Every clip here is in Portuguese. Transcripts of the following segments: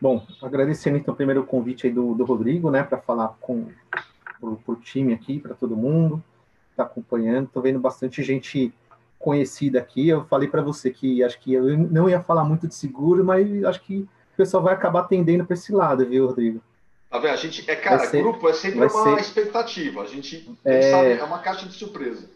Bom, agradecendo então primeiro o convite aí do, do Rodrigo, né, para falar com o time aqui, para todo mundo que está acompanhando. Estou vendo bastante gente conhecida aqui. Eu falei para você que acho que eu não ia falar muito de seguro, mas acho que o pessoal vai acabar tendendo para esse lado, viu, Rodrigo? Tá vendo? A gente, é, cara, ser, grupo é sempre uma ser, expectativa. A gente é, sabe, é uma caixa de surpresa.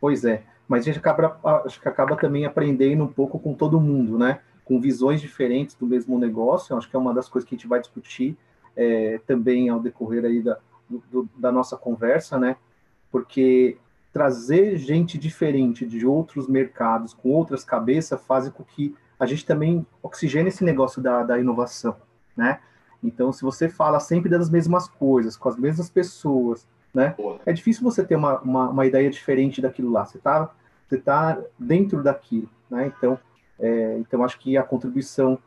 Pois é. Mas a gente acaba, acho que acaba também aprendendo um pouco com todo mundo, né? Com visões diferentes do mesmo negócio. Acho que é uma das coisas que a gente vai discutir é, também ao decorrer aí da, do, da nossa conversa, né? Porque trazer gente diferente de outros mercados, com outras cabeças, faz com que a gente também oxigene esse negócio da, da inovação, né? Então, se você fala sempre das mesmas coisas, com as mesmas pessoas, né? É difícil você ter uma, uma, uma, ideia diferente daquilo lá. Você está você tá dentro daquilo, né? Então, é, então acho que a contribuição,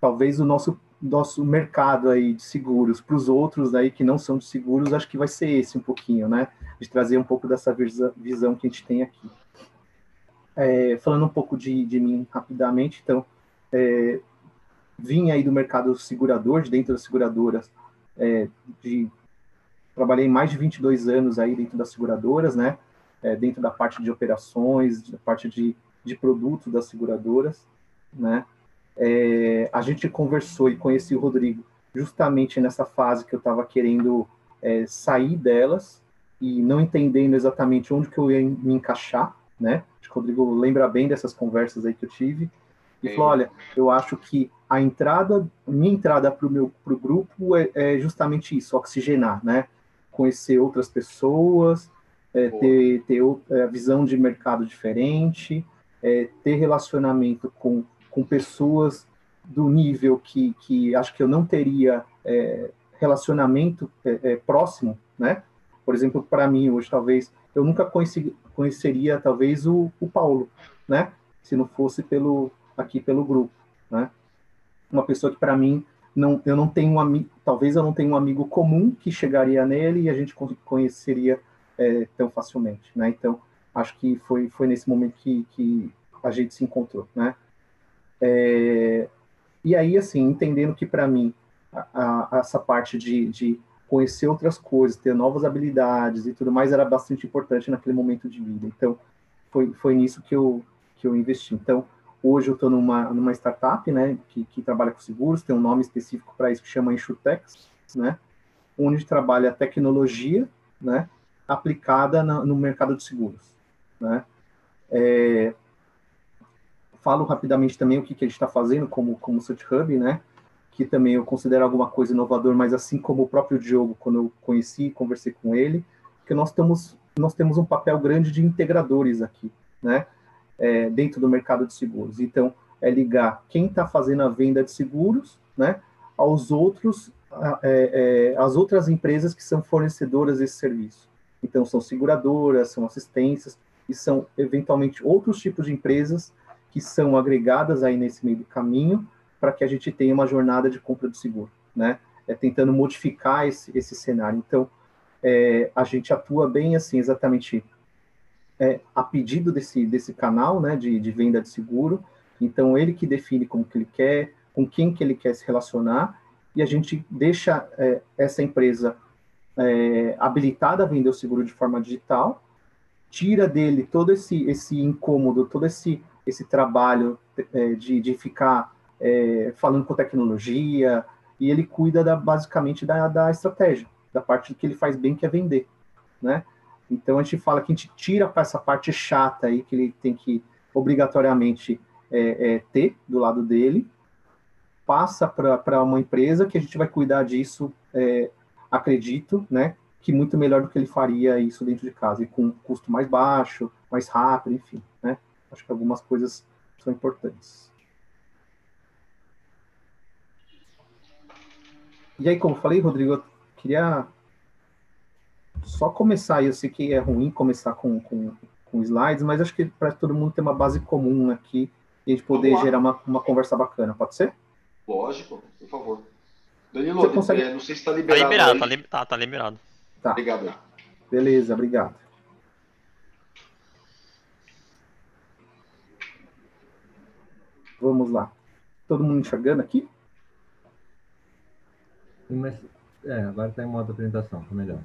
talvez o nosso nosso mercado aí de seguros para os outros aí que não são de seguros, acho que vai ser esse um pouquinho, né? De trazer um pouco dessa visão que a gente tem aqui. É, falando um pouco de, de mim rapidamente, então, é, vim aí do mercado segurador, de dentro das seguradoras, é, de, trabalhei mais de 22 anos aí dentro das seguradoras, né? É, dentro da parte de operações, da parte de, de produtos das seguradoras, né? é, a gente conversou e conheci o Rodrigo justamente nessa fase que eu estava querendo é, sair delas e não entendendo exatamente onde que eu ia me encaixar, né? Acho que o Rodrigo lembra bem dessas conversas aí que eu tive. E falou, olha, eu acho que a entrada, minha entrada para o meu pro grupo é, é, justamente isso, oxigenar, né? Conhecer outras pessoas, é, ter, ter a é, visão de mercado diferente, é, ter relacionamento com com pessoas do nível que, que acho que eu não teria é, relacionamento é, é, próximo, né? Por exemplo, para mim hoje, talvez, eu nunca conheci, conheceria, talvez, o, o Paulo, né? Se não fosse pelo aqui pelo grupo, né? Uma pessoa que, para mim, não, eu não tenho um amigo, talvez eu não tenha um amigo comum que chegaria nele e a gente conheceria é, tão facilmente, né? Então, acho que foi, foi nesse momento que, que a gente se encontrou, né? É, e aí, assim, entendendo que para mim a, a, essa parte de, de conhecer outras coisas, ter novas habilidades e tudo mais era bastante importante naquele momento de vida. Então, foi, foi nisso que eu, que eu investi. Então, hoje eu estou numa, numa startup, né, que, que trabalha com seguros, tem um nome específico para isso que chama Insurtex, né, onde trabalha tecnologia, né, aplicada na, no mercado de seguros, né. É, falo rapidamente também o que, que a gente está fazendo como, como Search Hub, né? Que também eu considero alguma coisa inovador, mas assim como o próprio Diogo, quando eu conheci e conversei com ele, que nós, estamos, nós temos um papel grande de integradores aqui, né? É, dentro do mercado de seguros. Então, é ligar quem está fazendo a venda de seguros, né? Aos outros, é, é, as outras empresas que são fornecedoras desse serviço. Então, são seguradoras, são assistências, e são eventualmente outros tipos de empresas que são agregadas aí nesse meio do caminho para que a gente tenha uma jornada de compra do seguro, né? É tentando modificar esse, esse cenário. Então, é, a gente atua bem assim, exatamente é, a pedido desse, desse canal, né, de, de venda de seguro. Então, ele que define como que ele quer, com quem que ele quer se relacionar, e a gente deixa é, essa empresa é, habilitada a vender o seguro de forma digital, tira dele todo esse, esse incômodo, todo esse esse trabalho é, de, de ficar é, falando com tecnologia, e ele cuida da, basicamente da, da estratégia, da parte que ele faz bem, que é vender, né? Então a gente fala que a gente tira para essa parte chata aí que ele tem que obrigatoriamente é, é, ter do lado dele, passa para uma empresa que a gente vai cuidar disso, é, acredito, né? Que muito melhor do que ele faria isso dentro de casa e com um custo mais baixo, mais rápido, enfim, né? Acho que algumas coisas são importantes. E aí, como eu falei, Rodrigo, eu queria só começar, eu sei que é ruim começar com, com, com slides, mas acho que para todo mundo ter uma base comum aqui e a gente poder gerar uma, uma conversa bacana, pode ser? Lógico, por favor. Danilo, consegue... é, não sei se está liberado. Tá liberado, tá, li... tá, tá, liberado. Tá. Obrigado. Beleza, obrigado. Vamos lá. Todo mundo enxergando aqui? Mas, é, agora está em modo apresentação, tá melhor.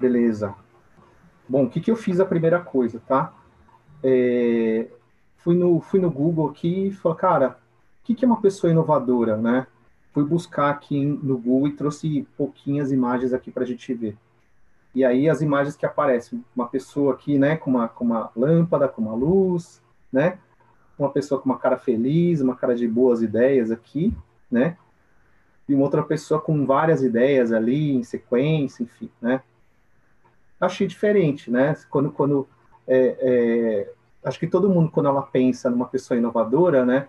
Beleza. Bom, o que, que eu fiz a primeira coisa, tá? É, fui, no, fui no Google aqui e falei, cara, o que, que é uma pessoa inovadora, né? Fui buscar aqui no Google e trouxe pouquinhas imagens aqui para a gente ver. E aí as imagens que aparecem, uma pessoa aqui, né, com uma, com uma lâmpada, com uma luz, né? Uma pessoa com uma cara feliz, uma cara de boas ideias aqui, né? E uma outra pessoa com várias ideias ali em sequência, enfim, né? Achei diferente, né? Quando, quando é, é, acho que todo mundo quando ela pensa numa pessoa inovadora, né?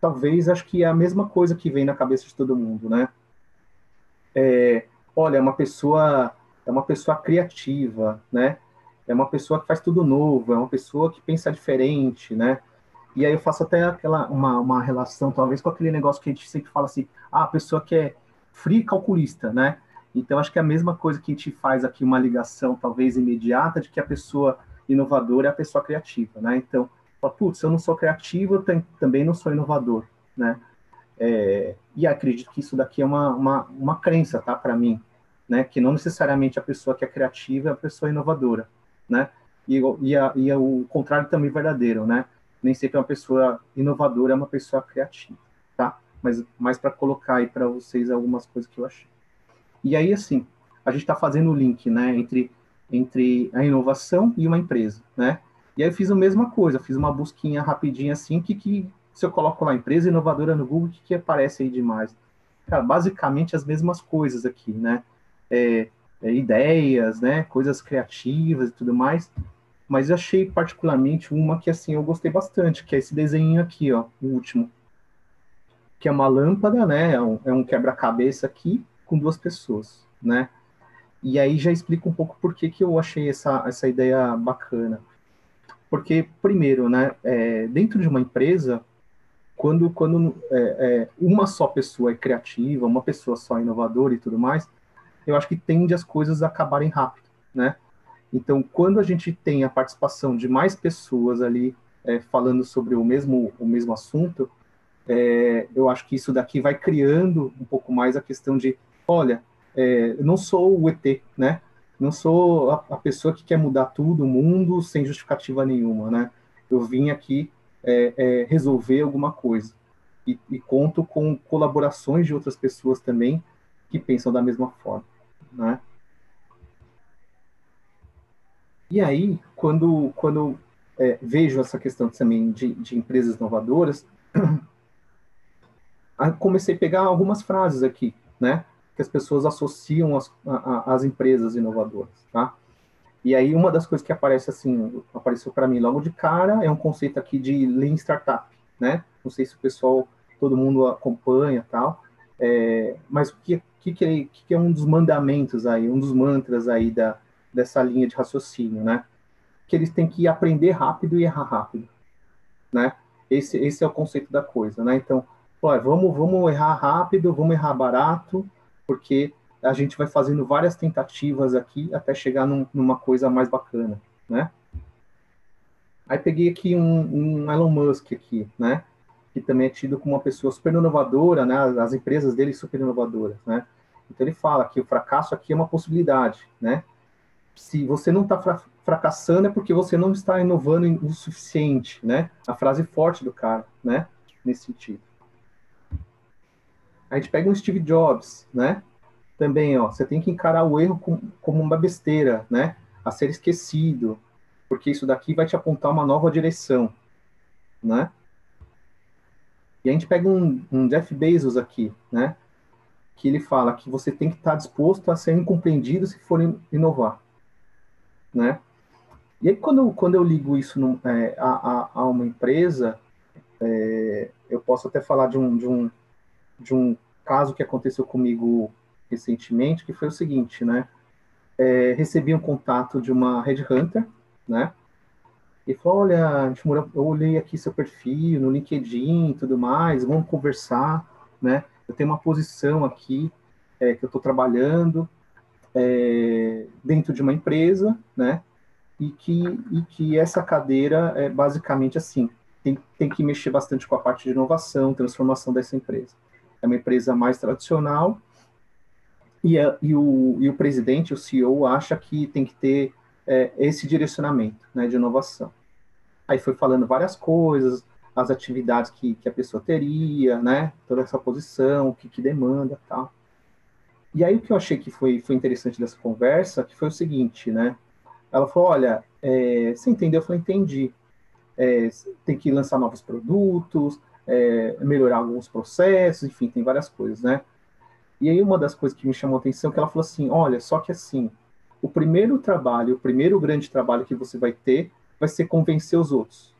Talvez acho que é a mesma coisa que vem na cabeça de todo mundo, né? É, olha, é uma pessoa é uma pessoa criativa, né? É uma pessoa que faz tudo novo, é uma pessoa que pensa diferente, né? E aí eu faço até aquela uma, uma relação, talvez, com aquele negócio que a gente sempre fala assim, ah, a pessoa que é free calculista, né? Então acho que é a mesma coisa que a gente faz aqui uma ligação, talvez imediata, de que a pessoa inovadora é a pessoa criativa, né? Então, putz, eu não sou criativo, também não sou inovador, né? É, e acredito que isso daqui é uma, uma, uma crença, tá, para mim, né? Que não necessariamente a pessoa que é criativa é a pessoa inovadora, né? E, e, a, e a, o contrário também é verdadeiro, né? Nem sempre uma pessoa inovadora é uma pessoa criativa, tá? Mas mais para colocar aí para vocês algumas coisas que eu achei. E aí, assim, a gente está fazendo o link, né? Entre entre a inovação e uma empresa, né? E aí eu fiz a mesma coisa, fiz uma busquinha rapidinha assim, que, que se eu coloco lá empresa inovadora no Google, o que, que aparece aí demais? Cara, basicamente as mesmas coisas aqui, né? é, é, ideias, né, coisas criativas e tudo mais. Mas eu achei particularmente uma que assim eu gostei bastante, que é esse desenho aqui, ó, o último, que é uma lâmpada, né, é um, é um quebra-cabeça aqui com duas pessoas, né? E aí já explico um pouco por que, que eu achei essa, essa ideia bacana. Porque, primeiro, né, é, dentro de uma empresa, quando, quando é, é, uma só pessoa é criativa, uma pessoa só é inovadora e tudo mais, eu acho que tende as coisas a acabarem rápido, né? Então, quando a gente tem a participação de mais pessoas ali é, falando sobre o mesmo, o mesmo assunto, é, eu acho que isso daqui vai criando um pouco mais a questão de, olha, é, não sou o ET, né? Não sou a, a, pessoa que quer mudar tudo, o mundo, sem justificativa nenhuma, né? Eu vim aqui é, é, resolver alguma coisa. E, e conto com colaborações de outras pessoas também que pensam da mesma forma né? E aí, quando, quando é, vejo essa questão também de, de empresas inovadoras, comecei a pegar algumas frases aqui, né? Que as pessoas associam as, a, as empresas inovadoras, tá? E aí, uma das coisas que aparece assim, apareceu para mim logo de cara, é um conceito aqui de Lean Startup, né? Não sei se o pessoal, todo mundo acompanha tal, é, mas o que, que, que, é, que é um dos mandamentos aí, um dos mantras aí da, dessa linha de raciocínio, né? Que eles têm que aprender rápido e errar rápido, né? Esse, esse é o conceito da coisa, né? Então, ó, vamos, vamos errar rápido, vamos errar barato, porque a gente vai fazendo várias tentativas aqui até chegar num, numa coisa mais bacana, né? Aí peguei aqui um, um Elon Musk aqui, né? Que também é tido como uma pessoa super inovadora, né? As empresas dele super inovadoras, né? Então ele fala que o fracasso aqui é uma possibilidade, né? Se você não está fra fracassando é porque você não está inovando o suficiente, né? A frase forte do cara, né? Nesse sentido. A gente pega um Steve Jobs, né? Também, ó, você tem que encarar o erro com, como uma besteira, né? A ser esquecido, porque isso daqui vai te apontar uma nova direção, né? E a gente pega um, um Jeff Bezos aqui, né? que ele fala que você tem que estar disposto a ser incompreendido se for inovar, né? E aí quando, quando eu ligo isso é, a, a, uma empresa, é, eu posso até falar de um, de, um, de um caso que aconteceu comigo recentemente, que foi o seguinte, né? É, recebi um contato de uma headhunter, né? E falou, olha, eu olhei aqui seu perfil no LinkedIn e tudo mais, vamos conversar, né? eu tenho uma posição aqui é, que eu estou trabalhando é, dentro de uma empresa, né? E que, e que essa cadeira é basicamente assim, tem, tem que mexer bastante com a parte de inovação, transformação dessa empresa. É uma empresa mais tradicional e, a, e, o, e o presidente, o CEO, acha que tem que ter é, esse direcionamento né, de inovação. Aí foi falando várias coisas, as atividades que, que a pessoa teria, né, toda essa posição, o que, que demanda tal. E aí o que eu achei que foi, foi interessante dessa conversa, que foi o seguinte, né, ela falou, olha, é, você entendeu? Eu falei, entendi. É, tem que lançar novos produtos, é, melhorar alguns processos, enfim, tem várias coisas, né? E aí uma das coisas que me chamou a atenção é que ela falou assim, olha, só que assim, o primeiro trabalho, o primeiro grande trabalho que você vai ter vai ser convencer os outros,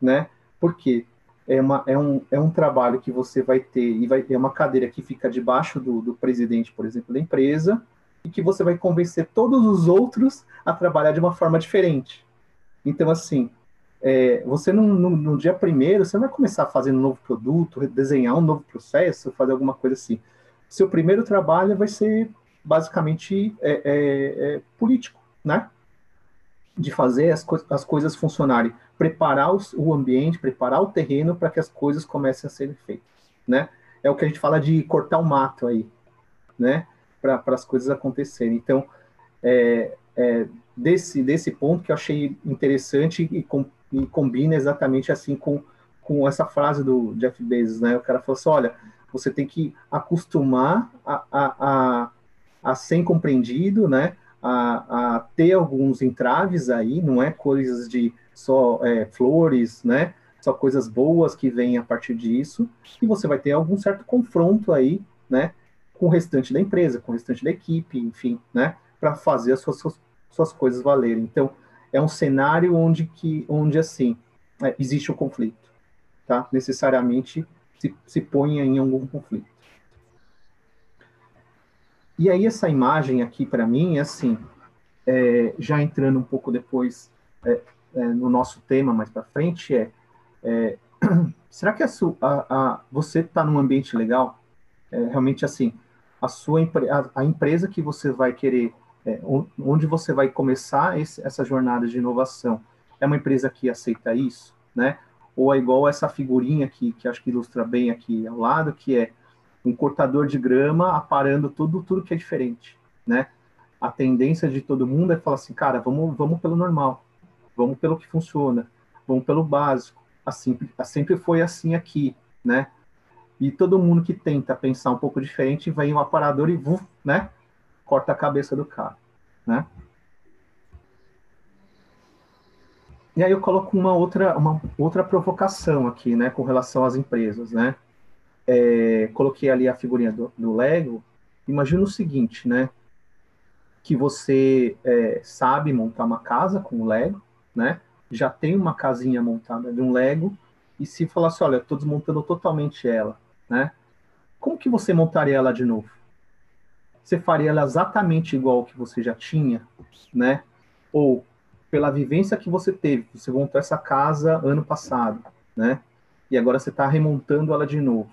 né? Porque é, uma, é, um, é um trabalho que você vai ter, e vai é uma cadeira que fica debaixo do, do presidente, por exemplo, da empresa, e que você vai convencer todos os outros a trabalhar de uma forma diferente. Então, assim, é, você no, no, no, dia primeiro, você não vai começar fazendo um novo produto, desenhar um novo processo, fazer alguma coisa assim. Seu primeiro trabalho vai ser basicamente é, é, é político, né? De fazer as, co as coisas funcionarem, preparar os, o ambiente, preparar o terreno para que as coisas comecem a serem feitas, né? É o que a gente fala de cortar o mato aí, né? Para as coisas acontecerem. Então, é, é, desse, desse ponto que eu achei interessante e, com, e combina exatamente assim com, com essa frase do Jeff Bezos, né? O cara falou assim, olha, você tem que acostumar a, a, a, a ser compreendido, né? A, a, ter alguns entraves aí, não é coisas de só é, flores, né? Só coisas boas que vêm a partir disso, e você vai ter algum certo confronto aí, né? Com o restante da empresa, com o restante da equipe, enfim, né? Para fazer as suas, suas, coisas valerem. Então, é um cenário onde que, onde assim, é, existe o conflito, tá? Necessariamente se, se ponha em algum conflito. E aí essa imagem aqui para mim é assim, é, já entrando um pouco depois é, é, no nosso tema mais para frente é, é, será que a, a, a você está num ambiente legal? É, realmente assim, a sua a, a, empresa que você vai querer, é, onde você vai começar esse, essa jornada de inovação, é uma empresa que aceita isso, né? ou é igual essa figurinha aqui, que acho que ilustra bem aqui ao lado, que é um cortador de grama aparando tudo, tudo que é diferente, né? A tendência de todo mundo é falar assim, cara, vamos, vamos pelo normal, vamos pelo que funciona, vamos pelo básico. Assim, sempre foi assim aqui, né? E todo mundo que tenta pensar um pouco diferente vem um aparador e, né? Corta a cabeça do cara, né? E aí eu coloco uma outra, uma outra provocação aqui, né, com relação às empresas, né? É, coloquei ali a figurinha do, do, Lego. Imagina o seguinte, né? Que você é, sabe montar uma casa com o Lego, né? Já tem uma casinha montada de um Lego e se falasse, olha, estou desmontando totalmente ela, né? Como que você montaria ela de novo? Você faria ela exatamente igual que você já tinha, né? Ou pela vivência que você teve. Você montou essa casa ano passado, né? E agora você está remontando ela de novo.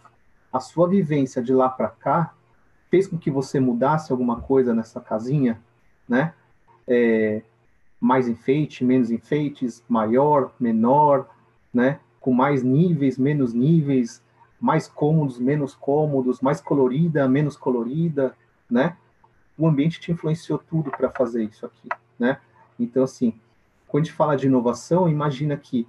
A sua vivência de lá para cá fez com que você mudasse alguma coisa nessa casinha, né? É, mais enfeite, menos enfeites, maior, menor, né? Com mais níveis, menos níveis, mais cômodos, menos cômodos, mais colorida, menos colorida, né? O ambiente te influenciou tudo para fazer isso aqui, né? Então, assim, quando a gente fala de inovação, imagina que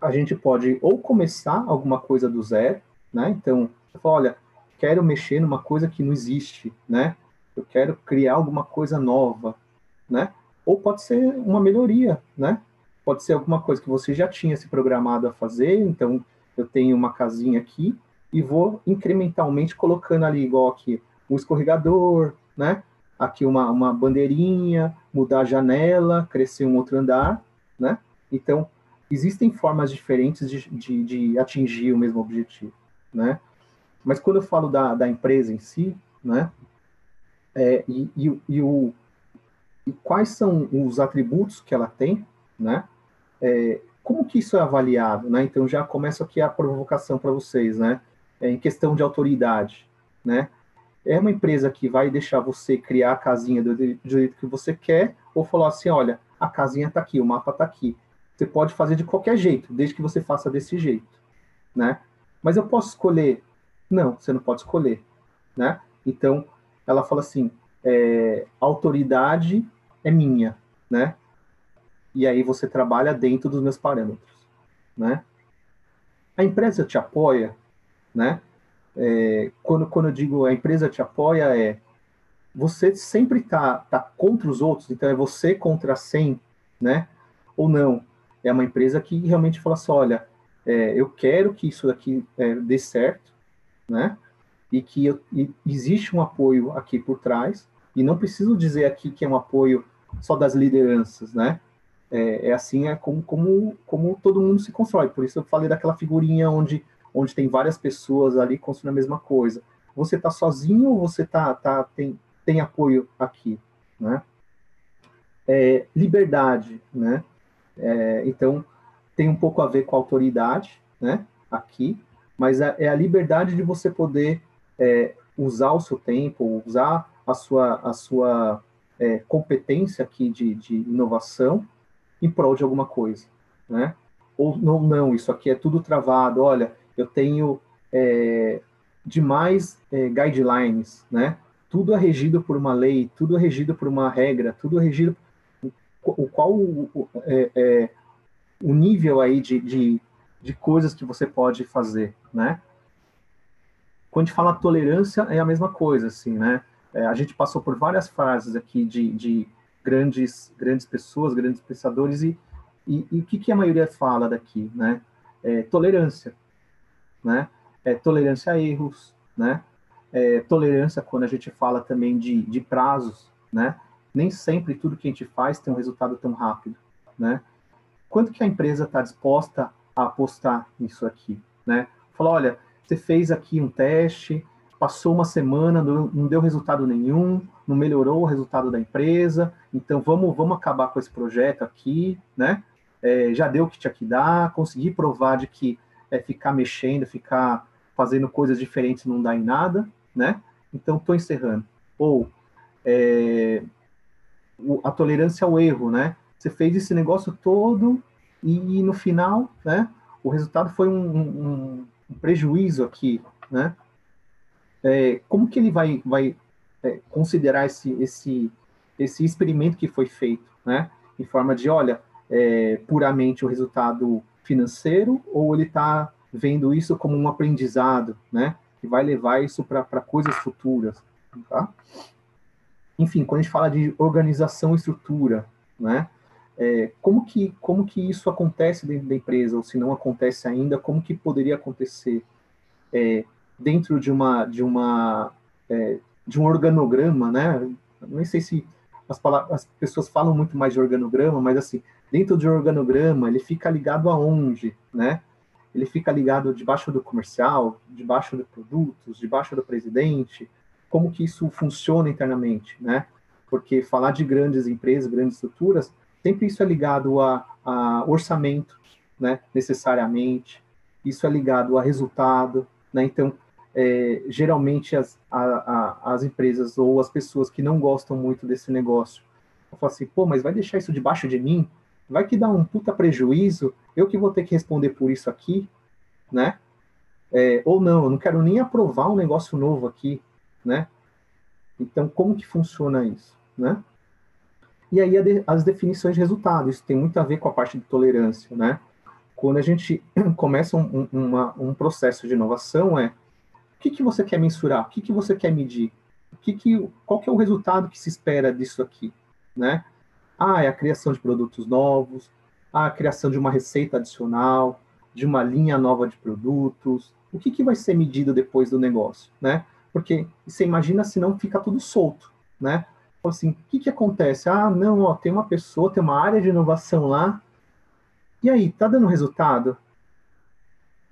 a gente pode ou começar alguma coisa do zero, né? Então, fala, olha, quero mexer numa coisa que não existe, né? Eu quero criar alguma coisa nova, né? Ou pode ser uma melhoria, né? Pode ser alguma coisa que você já tinha se programado a fazer, então eu tenho uma casinha aqui e vou incrementalmente colocando ali, igual aqui, um escorregador, né? aqui uma, uma bandeirinha, mudar a janela, crescer um outro andar, né? Então, existem formas diferentes de, de, de atingir o mesmo objetivo, né? Mas quando eu falo da, da empresa em si, né? É, e, e, e, o, e quais são os atributos que ela tem, né? É, como que isso é avaliado, né? Então já começa aqui a provocação para vocês, né? É, em questão de autoridade, né? É uma empresa que vai deixar você criar a casinha do jeito que você quer, ou falar assim, olha, a casinha está aqui, o mapa está aqui. Você pode fazer de qualquer jeito, desde que você faça desse jeito, né? Mas eu posso escolher? Não, você não pode escolher, né? Então, ela fala assim, é, autoridade é minha, né? E aí você trabalha dentro dos meus parâmetros, né? A empresa te apoia, né? É, quando, quando eu digo a empresa te apoia, é você sempre está tá contra os outros, então é você contra 100, né? Ou não? É uma empresa que realmente fala assim, olha, é, eu quero que isso daqui é, dê certo, né? E que eu, e existe um apoio aqui por trás, e não preciso dizer aqui que é um apoio só das lideranças, né? É, é assim é como, como, como todo mundo se constrói. Por isso eu falei daquela figurinha onde, onde tem várias pessoas ali construindo a mesma coisa. Você está sozinho ou você tá, tá, tem, tem apoio aqui, né? É, liberdade, né? É, então, tem um pouco a ver com a autoridade, né? Aqui, mas é, é a liberdade de você poder é, usar o seu tempo, usar a sua, a sua é, competência aqui de, de inovação em prol de alguma coisa, né? Ou não, não, isso aqui é tudo travado. Olha, eu tenho é, demais é, guidelines, né? tudo é regido por uma lei, tudo é regido por uma regra, tudo é regido o qual o, é, é, o nível aí de, de, de, coisas que você pode fazer, né? Quando a gente fala tolerância, é a mesma coisa, assim, né? É, a gente passou por várias fases aqui de, de grandes, grandes pessoas, grandes pensadores, e, e, e, o que, que a maioria fala daqui, né? É, tolerância, né? É, tolerância a erros, né? é, tolerância quando a gente fala também de, de prazos, né? Nem sempre tudo que a gente faz tem um resultado tão rápido, né? Quanto que a empresa está disposta a apostar nisso aqui, né? Falar, olha, você fez aqui um teste, passou uma semana, não, não deu resultado nenhum, não melhorou o resultado da empresa, então vamos, vamos acabar com esse projeto aqui, né? É, já deu o que tinha que dar, consegui provar de que é, ficar mexendo, ficar fazendo coisas diferentes não dá em nada, né? Então, estou encerrando. Ou é, a tolerância ao erro, né? Você fez esse negócio todo e no final, né? O resultado foi um, um, um prejuízo aqui, né? É, como que ele vai, vai é, considerar esse, esse, esse experimento que foi feito, né? Em forma de, olha, é, puramente o resultado financeiro ou ele está vendo isso como um aprendizado, né? que vai levar isso para coisas futuras, tá? Enfim, quando a gente fala de organização e estrutura, né? É, como, que, como que isso acontece dentro da empresa, ou se não acontece ainda, como que poderia acontecer é, dentro de uma, de uma, é, de um organograma, né? Nem sei se as, palavras, as pessoas falam muito mais de organograma, mas assim, dentro de um organograma, ele fica ligado aonde, né? ele fica ligado debaixo do comercial, debaixo de produtos, debaixo do presidente, como que isso funciona internamente, né? Porque falar de grandes empresas, grandes estruturas, sempre isso é ligado a, a orçamento, né? Necessariamente, isso é ligado a resultado, né? Então, é, geralmente as, a, a, as empresas ou as pessoas que não gostam muito desse negócio, falam assim, pô, mas vai deixar isso debaixo de mim? Vai que dá um puta prejuízo, eu que vou ter que responder por isso aqui, né? É, ou não, eu não quero nem aprovar um negócio novo aqui, né? Então, como que funciona isso, né? E aí as definições de resultado, isso tem muito a ver com a parte de tolerância, né? Quando a gente começa um, uma, um processo de inovação, é o que, que você quer mensurar, o que, que você quer medir, o que que, qual que é o resultado que se espera disso aqui, né? Ah, é a criação de produtos novos, a criação de uma receita adicional, de uma linha nova de produtos. O que, que vai ser medido depois do negócio, né? Porque você imagina se não fica tudo solto, né? Assim, o que, que acontece? Ah, não, ó, tem uma pessoa, tem uma área de inovação lá. E aí, tá dando resultado?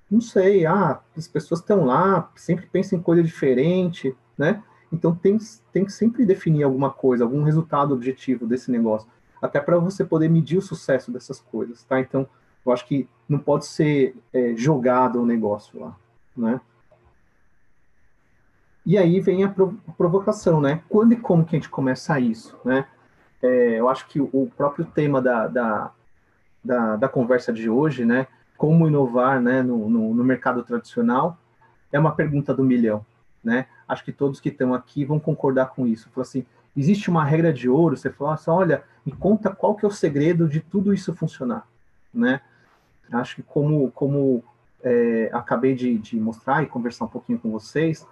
Não sei. Ah, as pessoas estão lá, sempre pensam em coisa diferente, né? Então tem, tem que sempre definir alguma coisa, algum resultado objetivo desse negócio até para você poder medir o sucesso dessas coisas, tá? Então, eu acho que não pode ser é, jogado o negócio lá, né? E aí vem a, provocação, né? Quando e como que a gente começa isso, né? É, eu acho que o próprio tema da, da, da, da, conversa de hoje, né? Como inovar né, no, no, no mercado tradicional, é uma pergunta do milhão, né? Acho que todos que estão aqui vão concordar com isso. Fala assim, existe uma regra de ouro, você fala assim, olha, me conta qual que é o segredo de tudo isso funcionar, né? Acho que como, como é, acabei de, de, mostrar e conversar um pouquinho com vocês,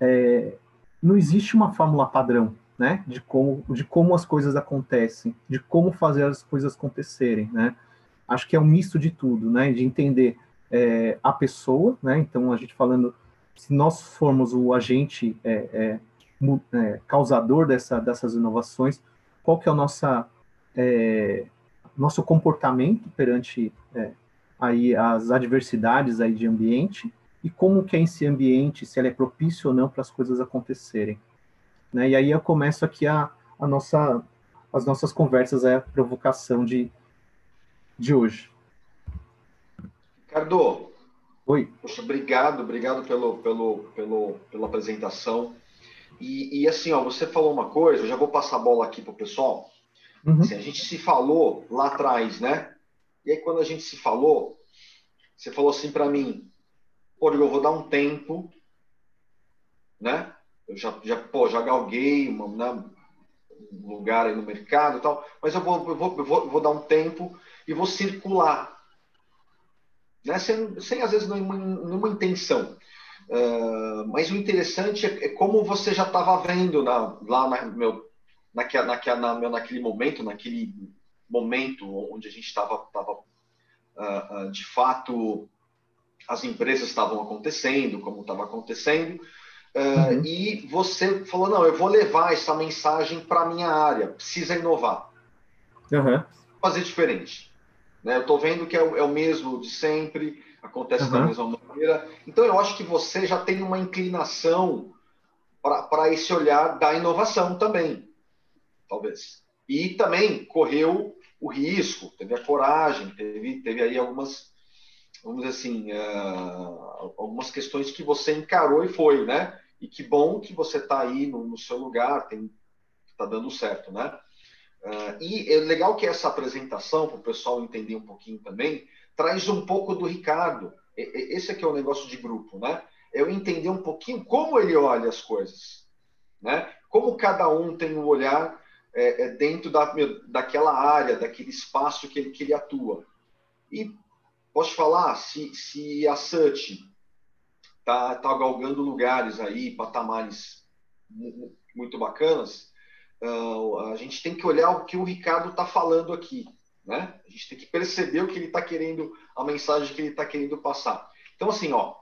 é, não existe uma fórmula padrão, né? De como, de como as coisas acontecem, de como fazer as coisas acontecerem, né? Acho que é um misto de tudo, né? De entender é, a pessoa, né? Então, a gente falando, se nós formos o agente é, é, é causador dessa, dessas inovações, qual que é o é, nosso comportamento perante é, aí as adversidades aí de ambiente e como que é esse ambiente, se ele é propício ou não para as coisas acontecerem. Né? E aí eu começo aqui a, a nossa, as nossas conversas, a provocação de, de hoje. Ricardo. Oi. Poxa, obrigado, obrigado pelo, pelo, pelo, pela apresentação. E, e, assim, ó, você falou uma coisa, eu já vou passar a bola aqui para o pessoal. Uhum. Assim, a gente se falou lá atrás, né? E aí, quando a gente se falou, você falou assim para mim: pô, eu vou dar um tempo, né? Eu já, já, pô, já galguei uma, né, um lugar aí no mercado e tal, mas eu vou, eu vou, eu vou, eu vou dar um tempo e vou circular. Né? Sem, sem às vezes nenhuma, nenhuma intenção. Uh, mas o interessante é, é como você já estava vendo na, lá na, meu, naquela, naquela, na, meu, naquele momento, naquele momento onde a gente estava uh, uh, de fato as empresas estavam acontecendo, como estava acontecendo, uh, uhum. e você falou não, eu vou levar essa mensagem para minha área, precisa inovar, uhum. fazer diferente. Né? Eu estou vendo que é o, é o, mesmo de sempre, acontece uhum. da mesma maneira. Então eu acho que você já tem uma inclinação para esse olhar da inovação também, talvez. E também correu o risco, teve a coragem, teve, teve aí algumas, vamos dizer assim, uh, algumas questões que você encarou e foi, né? E que bom que você está aí no, no, seu lugar, está dando certo, né? Uh, e é legal que essa apresentação, para o pessoal entender um pouquinho também, traz um pouco do Ricardo. Esse aqui é o negócio de grupo, né? Eu entender um pouquinho como ele olha as coisas, né? Como cada um tem um olhar é, é dentro da, daquela área, daquele espaço que ele, que ele atua. E posso falar, se, se a SUT está tá galgando lugares aí, patamares muito bacanas, a gente tem que olhar o que o Ricardo está falando aqui. Né? A gente tem que perceber o que ele está querendo, a mensagem que ele está querendo passar. Então, assim, ó,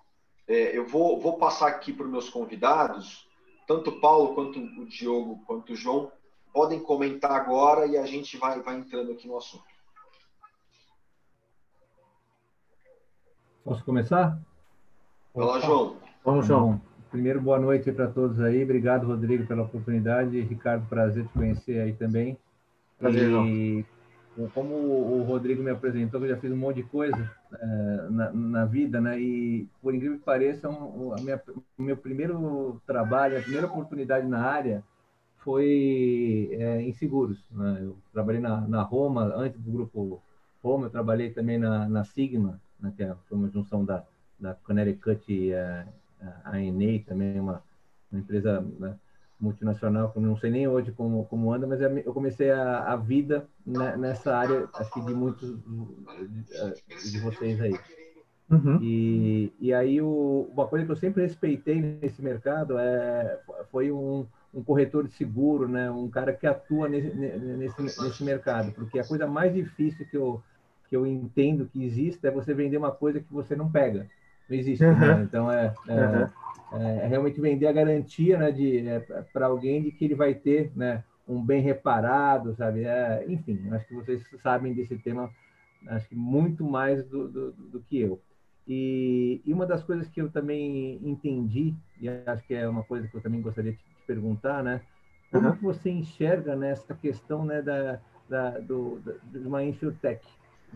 é, eu vou, vou passar aqui para os meus convidados, tanto o Paulo, quanto o Diogo, quanto o João, podem comentar agora e a gente vai, vai entrando aqui no assunto. Posso começar? Olá, João. Vamos, João. Primeiro, boa noite para todos aí. Obrigado, Rodrigo, pela oportunidade. Ricardo, prazer te conhecer aí também. Prazer, e. Como o Rodrigo me apresentou, eu já fiz um monte de coisa é, na, na, vida, né? E, por incrível que pareça, um, minha, o meu primeiro trabalho, a primeira oportunidade na área foi é, em seguros. Né? Eu trabalhei na, na Roma, antes do grupo Roma, eu trabalhei também na, na Sigma, né? que é, foi uma junção da, da Connecticut e a, a Enei, também uma, uma empresa né, multinacional, que eu não sei nem hoje como, como anda, mas eu comecei a, a vida né, nessa área, acho que de muitos de, de vocês aí. Uhum. E, e aí, o, uma coisa que eu sempre respeitei nesse mercado é, foi um, um corretor de seguro, né? um cara que atua nesse, nesse, nesse mercado, porque a coisa mais difícil que eu, que eu entendo que existe é você vender uma coisa que você não pega. Não existe. Uhum. Né? Então, é, é, uhum. é, realmente vender a garantia né, de é, para alguém de que ele vai ter né, um bem reparado, sabe? É, enfim, acho que vocês sabem desse tema, acho que muito mais do, do, do que eu. E, e, uma das coisas que eu também entendi, e acho que é uma coisa que eu também gostaria de te perguntar, né? Como uhum. você enxerga nessa questão né, da, da, do, da, de uma insurtech?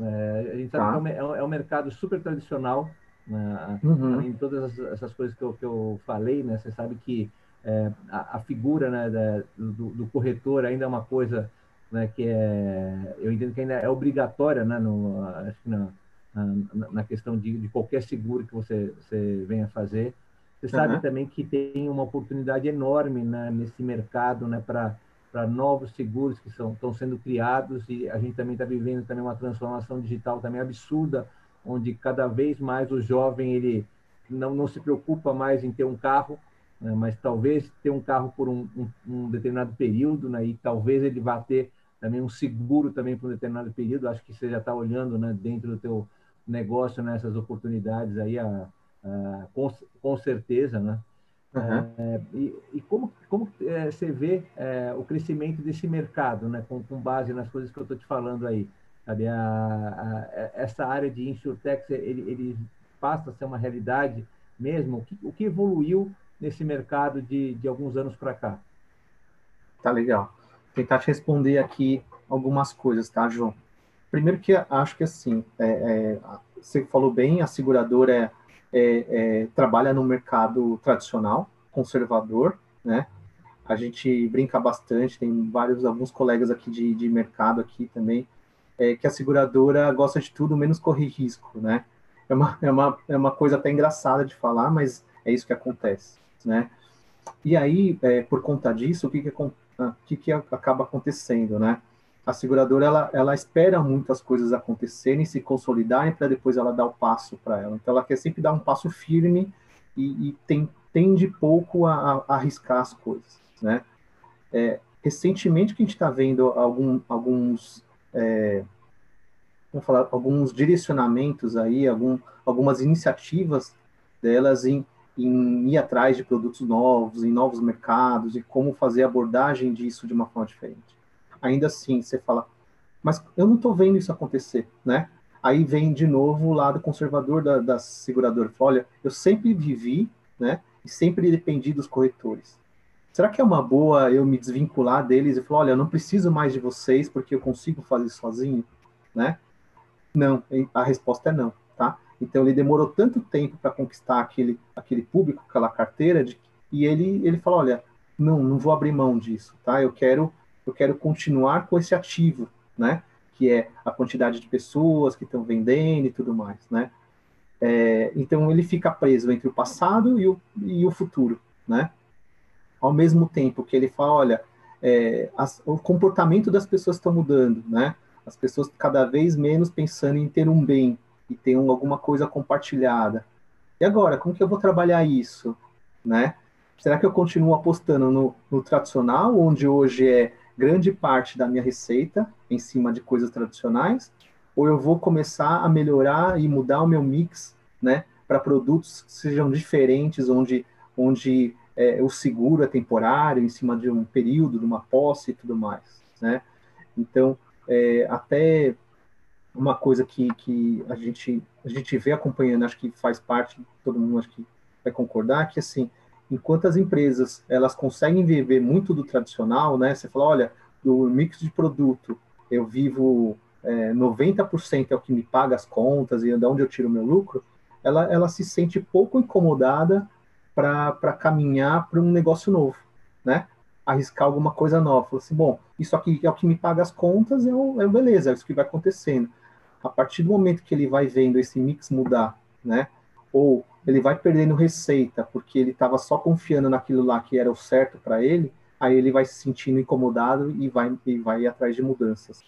É, a gente sabe tá. que é um, é um, mercado super tradicional, uhum. em todas essas coisas que eu, que eu falei, né? Você sabe que é, a, a, figura né, da, do, do, corretor ainda é uma coisa né, que é, eu entendo que ainda é obrigatória, né? No, na, na, na questão de, de, qualquer seguro que você, você venha fazer. Você sabe também que tem uma oportunidade enorme né, nesse mercado né, para para novos seguros que são, estão sendo criados e a gente também está vivendo também uma transformação digital também absurda, onde cada vez mais o jovem ele não, não se preocupa mais em ter um carro, né, mas talvez ter um carro por um, um, um, determinado período, né, e talvez ele vá ter também um seguro também por um determinado período. Acho que você já está olhando né, dentro do teu negócio nessas oportunidades aí, a, a, com, com certeza, né? Uhum. É, e, e, como, como é, você vê é, o crescimento desse mercado, né, com, com base nas coisas que eu estou te falando aí? Sabe, a, a, essa área de insurtech, ele, ele passa a ser uma realidade mesmo? O que, o que evoluiu nesse mercado de, de alguns anos para cá? Tá legal. Tentar te responder aqui algumas coisas, tá, João? Primeiro que acho que assim, é, é, você falou bem, a seguradora é é, é, trabalha no mercado tradicional, conservador, né? A gente brinca bastante, tem vários, alguns colegas aqui de, de mercado aqui também, é, que a seguradora gosta de tudo menos correr risco, né? É uma, é, uma, é uma coisa até engraçada de falar, mas é isso que acontece, né? E aí, é, por conta disso, o que que, ah, que, que acaba acontecendo, né? a seguradora ela, ela espera muitas coisas acontecerem, se consolidarem para depois ela dar o passo para ela. Então ela quer sempre dar um passo firme e, e tem, tende pouco a, a, arriscar as coisas, né? É, recentemente que a gente está vendo algum, alguns é, vamos falar alguns direcionamentos aí, algum, algumas iniciativas delas em, em ir atrás de produtos novos, em novos mercados e como fazer abordagem disso de uma forma diferente ainda assim você fala, mas eu não estou vendo isso acontecer, né? Aí vem de novo o lado conservador da, da seguradora. Olha, eu sempre vivi, né? E sempre dependi dos corretores. Será que é uma boa eu me desvincular deles e falar, olha, eu não preciso mais de vocês porque eu consigo fazer sozinho, né? Não, a resposta é não, tá? Então ele demorou tanto tempo para conquistar aquele, aquele público, aquela carteira, de, e ele ele falou, olha, não, não vou abrir mão disso, tá? Eu quero eu quero continuar com esse ativo, né? Que é a quantidade de pessoas que estão vendendo e tudo mais, né? É, então ele fica preso entre o passado e o, e o futuro, né? Ao mesmo tempo que ele fala, olha, é, as, o comportamento das pessoas está mudando, né? As pessoas cada vez menos pensando em ter um bem e ter um, alguma coisa compartilhada. E agora, como que eu vou trabalhar isso, né? Será que eu continuo apostando no, no tradicional, onde hoje é grande parte da minha receita em cima de coisas tradicionais, ou eu vou começar a melhorar e mudar o meu mix, né, para produtos que sejam diferentes, onde, onde é, o seguro é temporário, em cima de um período, de uma posse e tudo mais, né? Então, é, até uma coisa que, que a, gente, a gente vê acompanhando, acho que faz parte, todo mundo acho que vai concordar, que assim, enquanto as empresas elas conseguem viver muito do tradicional, né? Você fala, olha, do mix de produto, eu vivo é, 90% é o que me paga as contas e de onde eu tiro o meu lucro, ela, ela se sente pouco incomodada para caminhar para um negócio novo, né? Arriscar alguma coisa nova. Fala assim, bom, isso aqui é o que me paga as contas, é, o, é beleza, é isso que vai acontecendo. A partir do momento que ele vai vendo esse mix mudar, né? Ou ele vai perdendo receita porque ele estava só confiando naquilo lá que era o certo para ele, aí ele vai se sentindo incomodado e vai, e vai atrás de mudanças.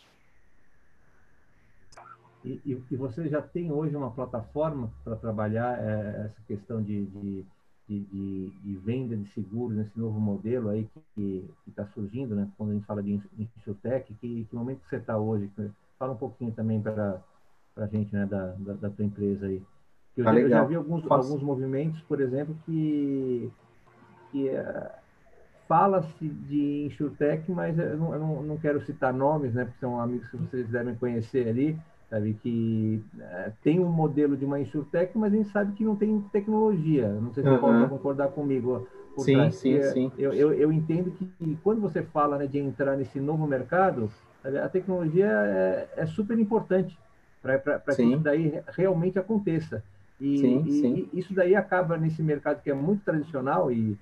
E, e, e você já tem hoje uma plataforma para trabalhar é, essa questão de, de, de, de, venda de seguros nesse novo modelo aí que está surgindo, né? Quando a gente fala de insurtech, que, que momento que você está hoje? Fala um pouquinho também para a gente, né, da, da, da tua empresa aí. Eu, ah, já, eu já, vi alguns, alguns movimentos, por exemplo, que, que uh, fala-se de insurtech, mas eu não, eu não, não, quero citar nomes, né, porque são amigos que vocês devem conhecer ali, sabe, que uh, tem um modelo de uma insurtech, mas a gente sabe que não tem tecnologia. Não sei se uhum. você pode concordar comigo. Sim, trás, sim, sim. Eu, eu, eu, entendo que quando você fala né, de entrar nesse novo mercado, a tecnologia é, é super importante para que isso daí realmente aconteça. E, sim, e, sim. e, isso daí acaba nesse mercado que é muito tradicional e,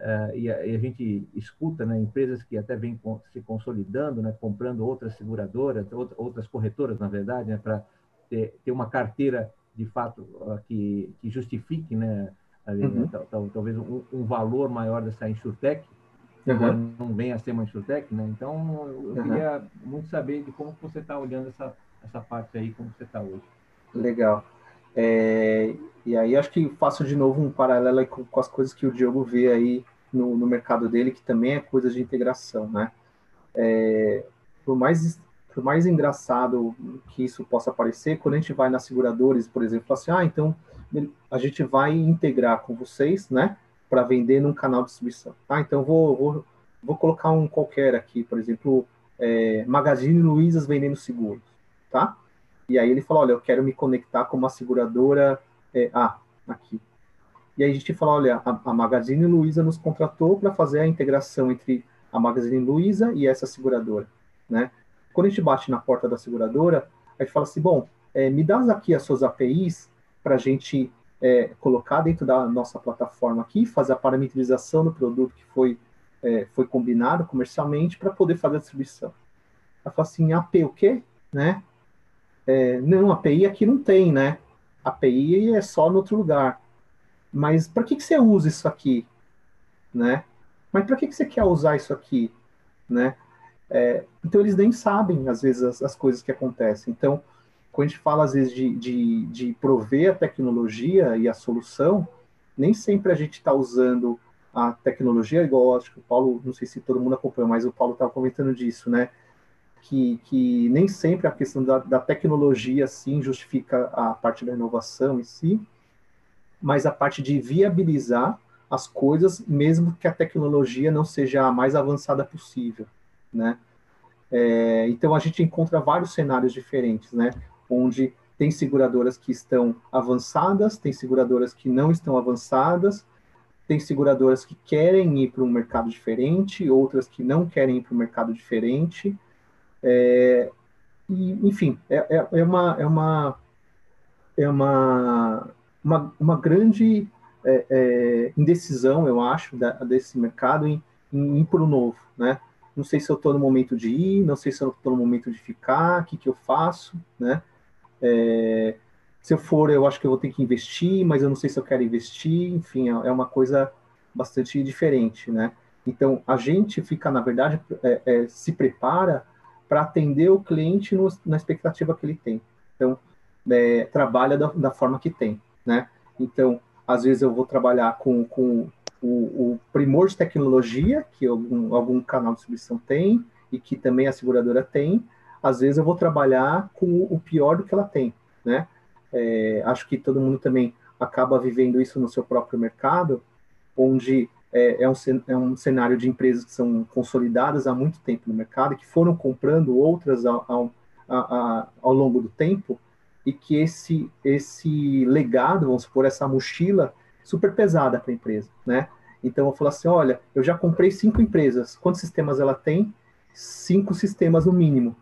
uh, e, a, e, a, gente escuta né, empresas que até vêm se consolidando, né, comprando outras seguradoras, outras corretoras, na verdade, né, para ter, ter, uma carteira de fato uh, que, que, justifique né, né? uhum. né? talvez um, um, valor maior dessa insurtech, uhum. não venha a ser uma insurtech, né? Então, eu uhum. queria muito saber de como você está olhando essa, essa parte aí, como você está hoje. Legal. É, e aí acho que faço de novo um paralelo com, com as coisas que o Diogo vê aí no, no, mercado dele, que também é coisa de integração, né? É, por mais por mais engraçado que isso possa parecer, quando a gente vai nas seguradoras, por exemplo, assim, ah, então a gente vai integrar com vocês, né, para vender num canal de distribuição. Ah, então vou, vou, vou colocar um qualquer aqui, por exemplo, é, Magazine Luizas vendendo seguros, tá? E aí ele falou, olha, eu quero me conectar com uma seguradora é, A, aqui. E aí a gente falou, olha, a, a Magazine Luiza nos contratou para fazer a integração entre a Magazine Luiza e essa seguradora, né? Quando a gente bate na porta da seguradora, a gente fala assim, bom, é, me dá aqui as suas APIs para a gente é, colocar dentro da nossa plataforma aqui, fazer a parametrização do produto que foi, é, foi combinado comercialmente para poder fazer a distribuição. Ela fala assim, API o quê? Né? É, não, API aqui não tem, né? API é só no outro lugar. Mas para que, que você usa isso aqui? Né? Mas para que, que você quer usar isso aqui? Né? É, então eles nem sabem, às vezes, as, as, coisas que acontecem. Então, quando a gente fala, às vezes, de, de, de prover a tecnologia e a solução, nem sempre a gente está usando a tecnologia, igual acho que o Paulo, não sei se todo mundo acompanha, mas o Paulo estava comentando disso, né? Que, que nem sempre a questão da, da tecnologia, sim, justifica a parte da inovação em si, mas a parte de viabilizar as coisas, mesmo que a tecnologia não seja a mais avançada possível né? É, então a gente encontra vários cenários diferentes, né? Onde tem seguradoras que estão avançadas, tem seguradoras que não estão avançadas, tem seguradoras que querem ir para um mercado diferente, outras que não querem ir para um mercado diferente. É, e, enfim, é, é, é, uma, é, uma, é uma, uma, uma grande é, é, indecisão, eu acho, da, desse mercado em, em ir para o novo, né? não sei se eu estou no momento de ir, não sei se eu estou no momento de ficar, o que, que eu faço, né? É, se eu for, eu acho que eu vou ter que investir, mas eu não sei se eu quero investir, enfim, é, é uma coisa bastante diferente, né? Então, a gente fica, na verdade, é, se prepara para atender o cliente no, na expectativa que ele tem. Então, é, trabalha da, da, forma que tem, né? Então, às vezes eu vou trabalhar com, com o, o primor de tecnologia que algum, algum canal de distribuição tem e que também a seguradora tem, às vezes eu vou trabalhar com o pior do que ela tem, né? É, acho que todo mundo também acaba vivendo isso no seu próprio mercado, onde é, é, um, é um cenário de empresas que são consolidadas há muito tempo no mercado, que foram comprando outras ao, ao, a, ao longo do tempo, e que esse, esse legado, vamos supor, essa mochila, super pesada para a empresa, né? Então eu falo assim, olha, eu já comprei cinco empresas, quantos sistemas ela tem? Cinco sistemas no mínimo.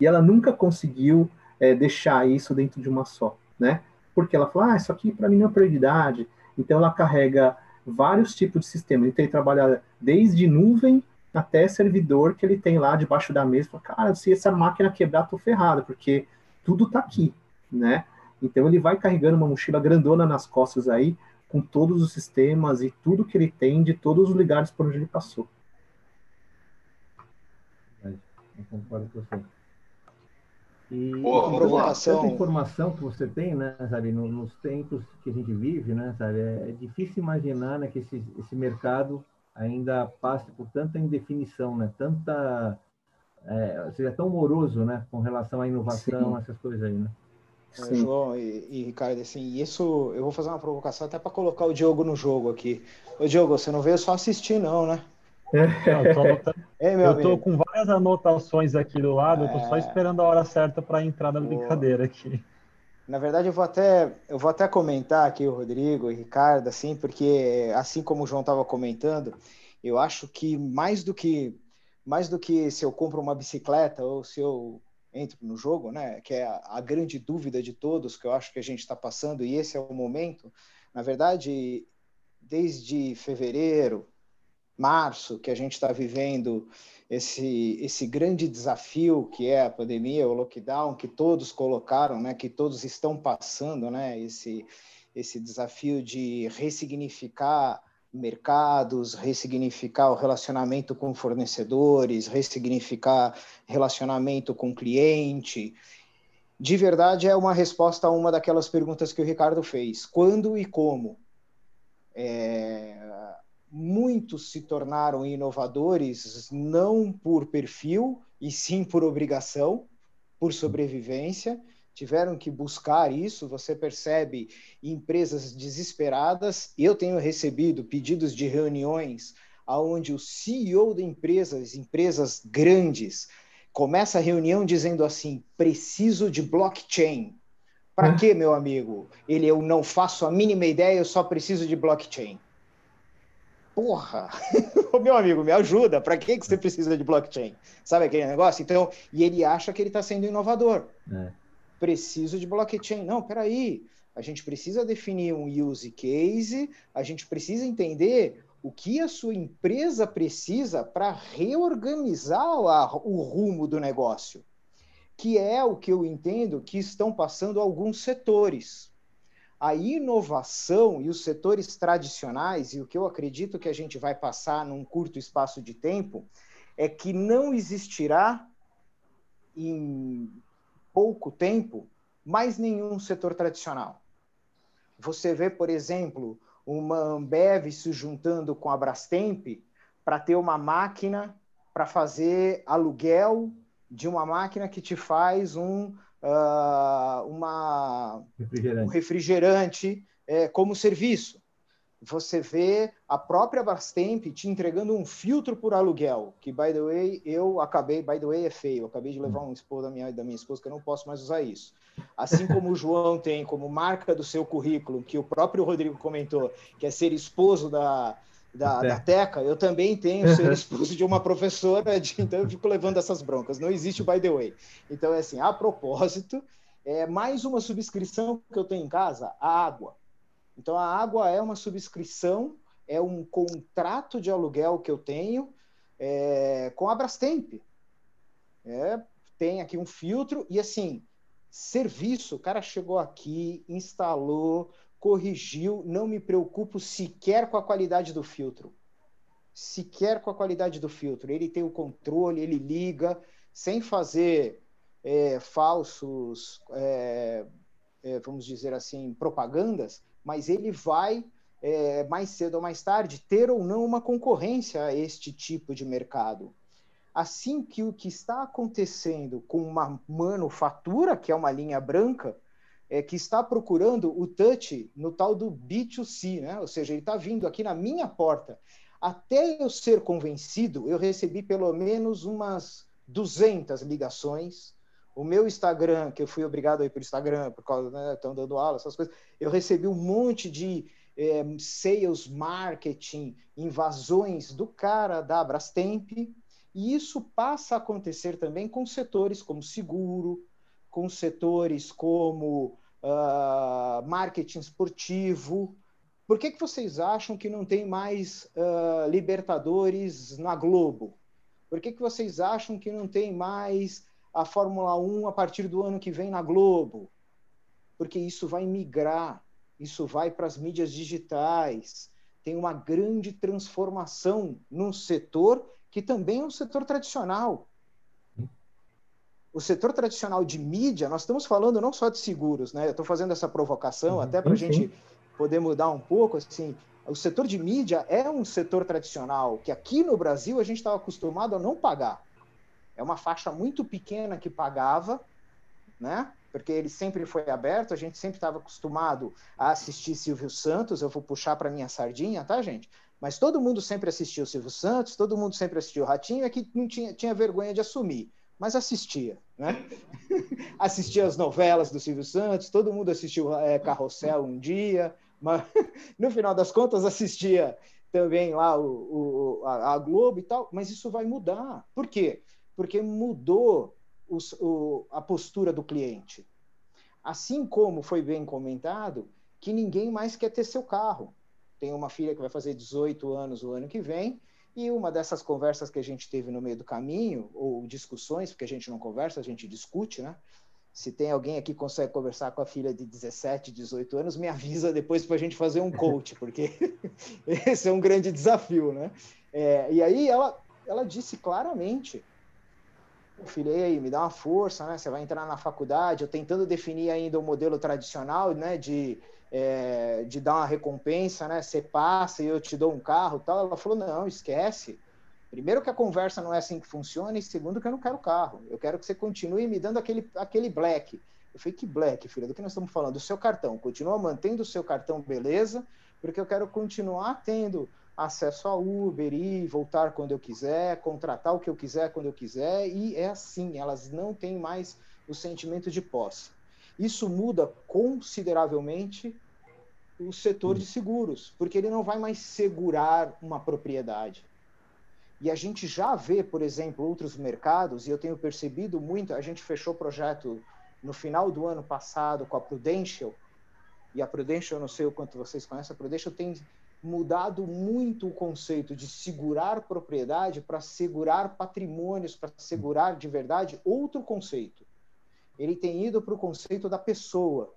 E ela nunca conseguiu é, deixar isso dentro de uma só, né? Porque ela fala, ah, isso aqui para mim não é prioridade. Então ela carrega vários tipos de sistemas. Então ele trabalha desde nuvem até servidor que ele tem lá debaixo da mesa. Cara, se essa máquina quebrar, tô ferrado, porque tudo tá aqui, né? Então ele vai carregando uma mochila grandona nas costas aí, com todos os sistemas e tudo que ele tem de todos os lugares por onde ele passou. Eu concordo com você. E Boa, provocação. Tanta informação que você tem, né, sabe, nos tempos que a gente vive, né, sabe, é, é difícil imaginar, né, que esse, esse mercado ainda passe por tanta indefinição, né, tanta, é, seja tão moroso, né, com relação à inovação, Sim. essas coisas aí, né. Sim. João e, e, Ricardo, assim, isso eu vou fazer uma provocação até para colocar o Diogo no jogo aqui. Ô Diogo, você não veio só assistir, não, né? Não, eu tô, anotando... eu tô com várias anotações aqui do lado, eu tô só é. esperando a hora certa para entrar na brincadeira aqui. Na verdade, eu vou até eu vou até comentar aqui o Rodrigo e Ricardo, assim, porque assim como o João estava comentando, eu acho que mais do que mais do que se eu compro uma bicicleta ou se eu entro no jogo, né? Que é a, a grande dúvida de todos que eu acho que a gente está passando e esse é o momento. Na verdade, desde fevereiro, março, que a gente está vivendo esse esse grande desafio que é a pandemia, o lockdown, que todos colocaram, né? Que todos estão passando, né? Esse esse desafio de ressignificar mercados, ressignificar o relacionamento com fornecedores, ressignificar relacionamento com cliente. De verdade, é uma resposta a uma daquelas perguntas que o Ricardo fez: quando e como? É, muitos se tornaram inovadores não por perfil, e sim por obrigação, por sobrevivência tiveram que buscar isso. Você percebe empresas desesperadas. Eu tenho recebido pedidos de reuniões aonde o CEO de empresas, empresas grandes, começa a reunião dizendo assim: preciso de blockchain. Para quê, meu amigo? Ele, eu não faço a mínima ideia, eu só preciso de blockchain. Porra! meu amigo, me ajuda. Para que você precisa de blockchain? Sabe aquele negócio? Então, e ele acha que ele está sendo inovador. É preciso de blockchain. Não, peraí, a gente precisa definir um use case, a gente precisa entender o que a sua empresa precisa para reorganizar a, o rumo do negócio, que é o que eu entendo que estão passando alguns setores. A inovação e os setores tradicionais, e o que eu acredito que a gente vai passar num curto espaço de tempo, é que não existirá em pouco tempo mais nenhum setor tradicional. Você vê, por exemplo, uma Ambev se juntando com a Brastemp para ter uma máquina para fazer aluguel de uma máquina que te faz um, uh, uma, refrigerante, um refrigerante. é, como serviço. Você vê a própria Brastemp te entregando um filtro por aluguel, que, by the way, eu acabei, by the way, é feio, eu acabei de levar um expor da minha, da minha esposa que eu não posso mais usar isso. Assim como o João tem como marca do seu currículo, que o próprio Rodrigo comentou, que é ser esposo da, da, da Teca, eu também tenho ser esposo de uma professora, de, então eu fico levando essas broncas. Não existe by the way. Então, é assim, a propósito, é mais uma subscrição que eu tenho em casa, a água. Então, a água é uma subscrição, é um contrato de aluguel que eu tenho é, com a Brastemp. É, tem aqui um filtro e, assim, serviço, o cara chegou aqui, instalou, corrigiu, não me preocupo sequer com a qualidade do filtro. Sequer com a qualidade do filtro. Ele tem o controle, ele liga, sem fazer é, falsos, é, é, vamos dizer assim, propagandas, mas ele vai, é, mais cedo ou mais tarde, ter ou não uma concorrência a este tipo de mercado. Assim que o que está acontecendo com uma manufatura, que é uma linha branca, é, que está procurando o touch no tal do B2C, né? ou seja, ele está vindo aqui na minha porta. Até eu ser convencido, eu recebi pelo menos umas 200 ligações, o meu Instagram, que eu fui obrigado a ir para o Instagram, por causa, né, estão dando aula, essas coisas, eu recebi um monte de é, sales marketing, invasões do cara da Brastemp, e isso passa a acontecer também com setores como seguro, com setores como uh, marketing esportivo. Por que, que vocês acham que não tem mais uh, Libertadores na Globo? Por que, que vocês acham que não tem mais a Fórmula 1 a partir do ano que vem na Globo, porque isso vai migrar, isso vai para as mídias digitais. Tem uma grande transformação num setor que também é um setor tradicional. O setor tradicional de mídia, nós estamos falando não só de seguros, né? Eu estou fazendo essa provocação uhum, até para a gente poder mudar um pouco. Assim, o setor de mídia é um setor tradicional que aqui no Brasil a gente estava acostumado a não pagar. É uma faixa muito pequena que pagava, né? Porque ele sempre foi aberto, a gente sempre estava acostumado a assistir Silvio Santos. Eu vou puxar para minha sardinha, tá, gente? Mas todo mundo sempre assistiu Silvio Santos, todo mundo sempre assistiu Ratinho, é que não tinha, tinha vergonha de assumir, mas assistia, né? assistia as novelas do Silvio Santos, todo mundo assistiu é, Carrossel um dia, mas no final das contas assistia também lá o, o a, a Globo e tal, mas isso vai mudar. Por quê? porque mudou os, o, a postura do cliente. Assim como foi bem comentado, que ninguém mais quer ter seu carro. Tem uma filha que vai fazer 18 anos o ano que vem, e uma dessas conversas que a gente teve no meio do caminho, ou discussões, porque a gente não conversa, a gente discute, né? Se tem alguém aqui que consegue conversar com a filha de 17, 18 anos, me avisa depois para a gente fazer um coach, porque esse é um grande desafio, né? É, e aí ela, ela disse claramente, filho, aí, me dá uma força, né? Você vai entrar na faculdade, eu tentando definir ainda o modelo tradicional, né? De, é, de dar uma recompensa, né? Você passa e eu te dou um carro tal. Ela falou, não, esquece. Primeiro que a conversa não é assim que funciona, e segundo que eu não quero carro. Eu quero que você continue me dando aquele, aquele black. Eu falei, que black, filha? Do que nós estamos falando? Do seu cartão. Continua mantendo o seu cartão, beleza? Porque eu quero continuar tendo acesso a Uber, ir, voltar quando eu quiser, contratar o que eu quiser quando eu quiser, e é assim, elas não têm mais o sentimento de posse. Isso muda consideravelmente o setor de seguros, porque ele não vai mais segurar uma propriedade. E a gente já vê, por exemplo, outros mercados, e eu tenho percebido muito, a gente fechou o projeto no final do ano passado com a Prudential, e a Prudential, eu não sei o quanto vocês conhecem, a Prudential tem mudado muito o conceito de segurar propriedade para segurar patrimônios, para segurar de verdade outro conceito. Ele tem ido para o conceito da pessoa,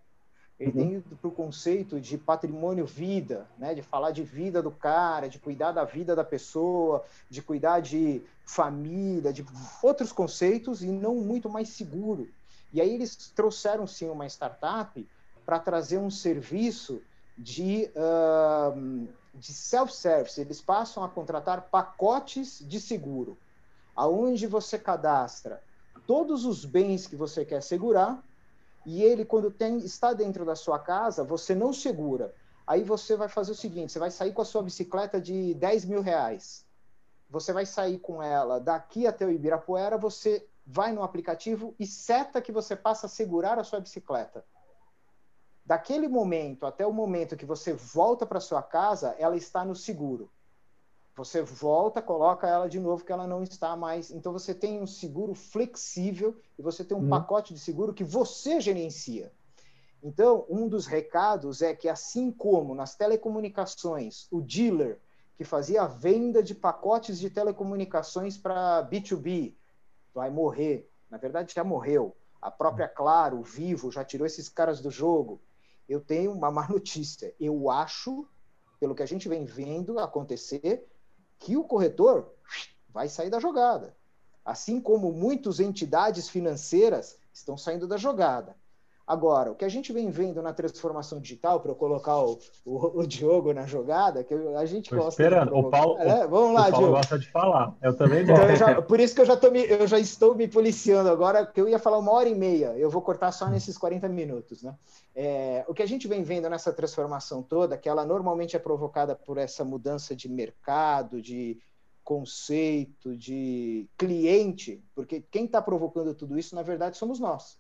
ele uhum. tem para o conceito de patrimônio vida, né? de falar de vida do cara, de cuidar da vida da pessoa, de cuidar de família, de outros conceitos e não muito mais seguro. E aí eles trouxeram sim uma startup para trazer um serviço de, uh, de self-service. Eles passam a contratar pacotes de seguro, aonde você cadastra todos os bens que você quer segurar e ele, quando tem, está dentro da sua casa, você não segura. Aí você vai fazer o seguinte: você vai sair com a sua bicicleta de 10 mil reais. Você vai sair com ela daqui até o Ibirapuera, você vai no aplicativo e seta que você passa a segurar a sua bicicleta. Daquele momento até o momento que você volta para sua casa, ela está no seguro. Você volta, coloca ela de novo, que ela não está mais. Então você tem um seguro flexível e você tem um uhum. pacote de seguro que você gerencia. Então, um dos recados é que, assim como nas telecomunicações, o dealer que fazia a venda de pacotes de telecomunicações para B2B vai morrer. Na verdade, já morreu. A própria Claro, Vivo, já tirou esses caras do jogo. Eu tenho uma má notícia. Eu acho, pelo que a gente vem vendo acontecer, que o corretor vai sair da jogada. Assim como muitas entidades financeiras estão saindo da jogada. Agora, o que a gente vem vendo na transformação digital, para eu colocar o, o, o, Diogo na jogada, que a gente Tô gosta esperando. De o Paulo, é, vamos lá, o Paulo Diogo. gosta de falar. Eu também gosto. Então, já, por isso que eu já, me, eu já estou me policiando agora, que eu ia falar uma hora e meia. Eu vou cortar só nesses 40 minutos. Né? É, o que a gente vem vendo nessa transformação toda, que ela normalmente é provocada por essa mudança de mercado, de conceito, de cliente, porque quem está provocando tudo isso, na verdade, somos nós.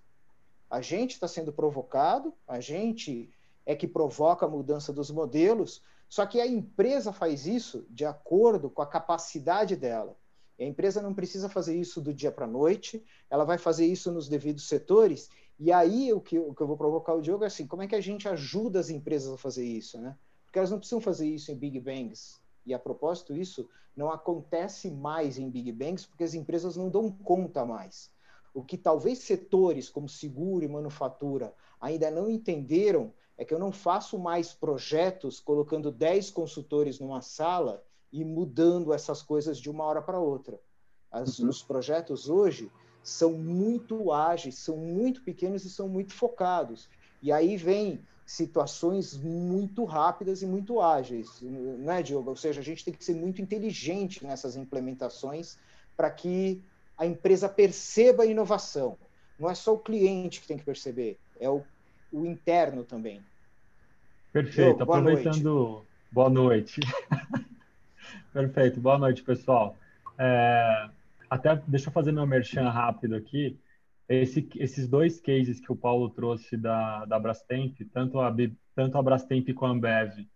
A gente está sendo provocado, a gente é que provoca a mudança dos modelos, só que a empresa faz isso de acordo com a capacidade dela. E a empresa não precisa fazer isso do dia para a noite, ela vai fazer isso nos devidos setores. E aí o que, o que eu vou provocar o Diogo é assim: como é que a gente ajuda as empresas a fazer isso? Né? Porque elas não precisam fazer isso em Big Bangs. E a propósito, isso não acontece mais em Big Bangs porque as empresas não dão conta mais. O que talvez setores como seguro e manufatura ainda não entenderam é que eu não faço mais projetos colocando 10 consultores numa sala e mudando essas coisas de uma hora para outra. As, uhum. Os projetos hoje são muito ágeis, são muito pequenos e são muito focados. E aí vem situações muito rápidas e muito ágeis, não é, Diogo? Ou seja, a gente tem que ser muito inteligente nessas implementações para que a empresa perceba a inovação. Não é só o cliente que tem que perceber, é o, o interno também. Perfeito. boa Aproveitando. Noite. Boa noite. Perfeito. Boa noite, pessoal. É... Até deixa eu fazer meu merchan rápido aqui. Esse, esses dois cases que o Paulo trouxe da, da Brastemp, tanto a, tanto a Brastemp com a Ambev,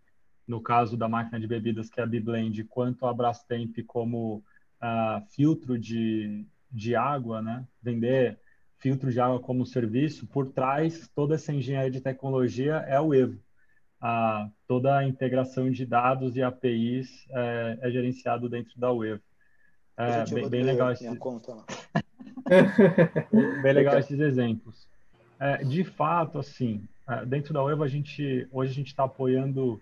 no caso da máquina de bebidas que é a Biblend, quanto a Brastemp como uh, filtro de, de água, né? Vender filtro de água como serviço, por trás toda essa engenharia de tecnologia é o Evo. Toda a integração de dados e APIs é, é gerenciado dentro da Uevo. É, bem, bem legal esses... bem legal esses exemplos. É, de fato, assim, é, dentro da UEVA, a gente, hoje a gente está apoiando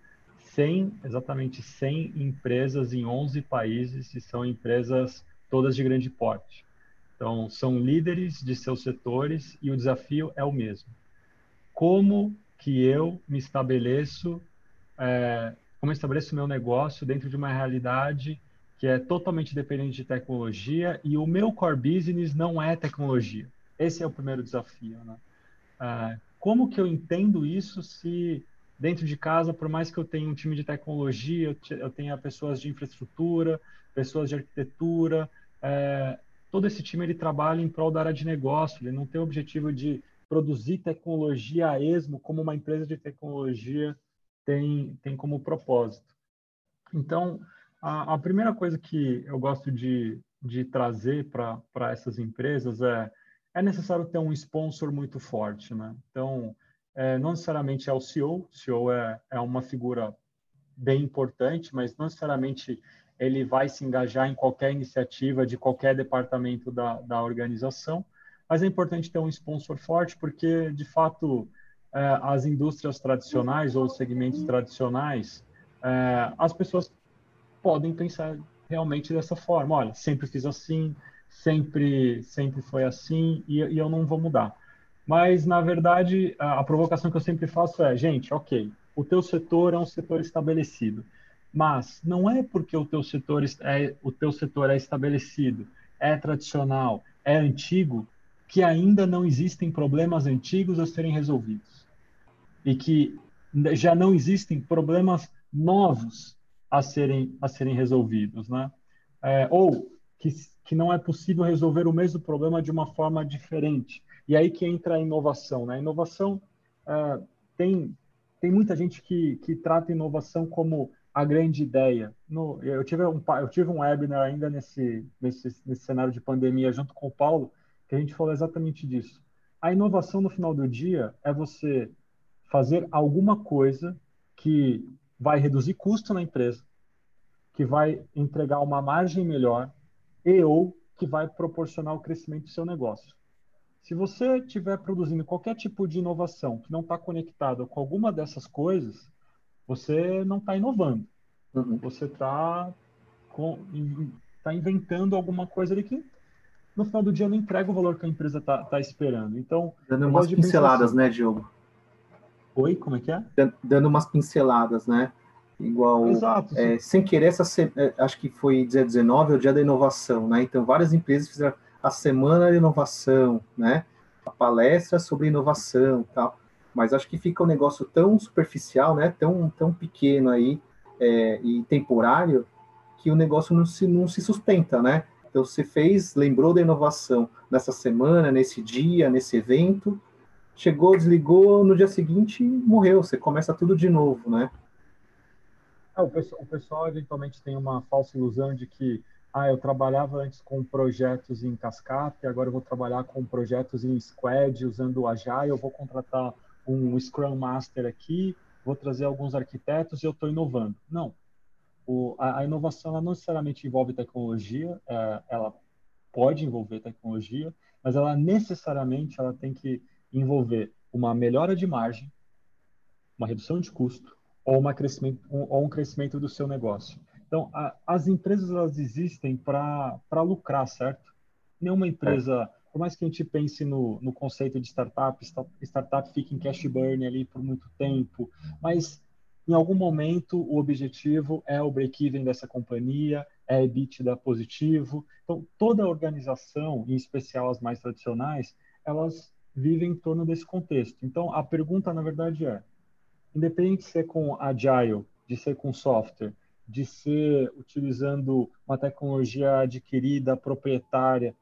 100, exatamente 100 empresas em 11 países e são empresas todas de grande porte. Então, são líderes de seus setores e o desafio é o mesmo. Como que eu me estabeleço, é, como eu estabeleço meu negócio dentro de uma realidade que é totalmente dependente de tecnologia e o meu core business não é tecnologia. Esse é o primeiro desafio. Né? É, como que eu entendo isso se dentro de casa, por mais que eu tenha um time de tecnologia, eu tenha pessoas de infraestrutura, pessoas de arquitetura, é, todo esse time ele trabalha em prol da área de negócio, ele não tem o objetivo de produzir tecnologia a esmo como uma empresa de tecnologia tem, tem como propósito. Então, a, a primeira coisa que eu gosto de, de trazer para essas empresas é é necessário ter um sponsor muito forte, né? Então, é, não necessariamente é o CEO, o CEO é, é uma figura bem importante, mas não necessariamente ele vai se engajar em qualquer iniciativa de qualquer departamento da, da organização, mas é importante ter um sponsor forte, porque, de fato, é, as indústrias tradicionais ou segmentos tradicionais, é, as pessoas podem pensar realmente dessa forma. Olha, sempre fiz assim, sempre, sempre foi assim e, e eu não vou mudar. Mas, na verdade, a, a provocação que eu sempre faço é, gente, ok, o teu setor é um setor estabelecido, mas não é porque o teu setor é, o teu setor é estabelecido, é tradicional, é antigo, que ainda não existem problemas antigos a serem resolvidos. E que já não existem problemas novos a serem, a serem resolvidos, né? É, ou que, que não é possível resolver o mesmo problema de uma forma diferente. E aí que entra a inovação, né? A inovação é, tem, tem muita gente que, que trata inovação como a grande ideia. No, eu, tive um, eu tive um webinar ainda nesse, nesse, nesse cenário de pandemia junto com o Paulo, que a gente falou exatamente disso. A inovação no final do dia é você fazer alguma coisa que vai reduzir custo na empresa, que vai entregar uma margem melhor e ou que vai proporcionar o crescimento do seu negócio. Se você estiver produzindo qualquer tipo de inovação que não está conectada com alguma dessas coisas, você não está inovando. Uhum. Você está tá inventando alguma coisa ali que no final do dia não entrega o valor que a empresa está tá esperando. Então, dando umas pinceladas, assim, né, Diogo? Oi, como é que é? Dando umas pinceladas, né? Igual, Exato, é, sem querer, essa, é, acho que foi dia 19, é o dia da inovação, né? Então, várias empresas fizeram a semana de inovação, né? A palestra sobre inovação tal. Mas acho que fica um negócio tão superficial, né? Tão, tão pequeno aí é, e temporário que o negócio não se, não se sustenta, né? Então, você fez, lembrou da inovação nessa semana, nesse dia, nesse evento, chegou, desligou, no dia seguinte morreu, você começa tudo de novo, né? É, o, pessoal, o pessoal eventualmente tem uma falsa ilusão de que ah, eu trabalhava antes com projetos em cascata, e agora eu vou trabalhar com projetos em squad, usando o Agile, eu vou contratar um Scrum Master aqui, vou trazer alguns arquitetos e eu estou inovando. Não, o, a, a, inovação não necessariamente envolve tecnologia, é, ela pode envolver tecnologia, mas ela necessariamente ela tem que envolver uma melhora de margem, uma redução de custo ou, uma crescimento, um, ou um crescimento do seu negócio. Então, a, as empresas elas existem para lucrar, certo? Nenhuma empresa, por mais que a gente pense no, no conceito de startup, startup fica em cash burn ali por muito tempo, mas em algum momento o objetivo é o break-even dessa companhia, é EBITDA positivo. Então, toda organização, em especial as mais tradicionais, elas vivem em torno desse contexto. Então, a pergunta, na verdade, é: independente de ser com Agile, de ser com software, de ser utilizando uma tecnologia adquirida, proprietária,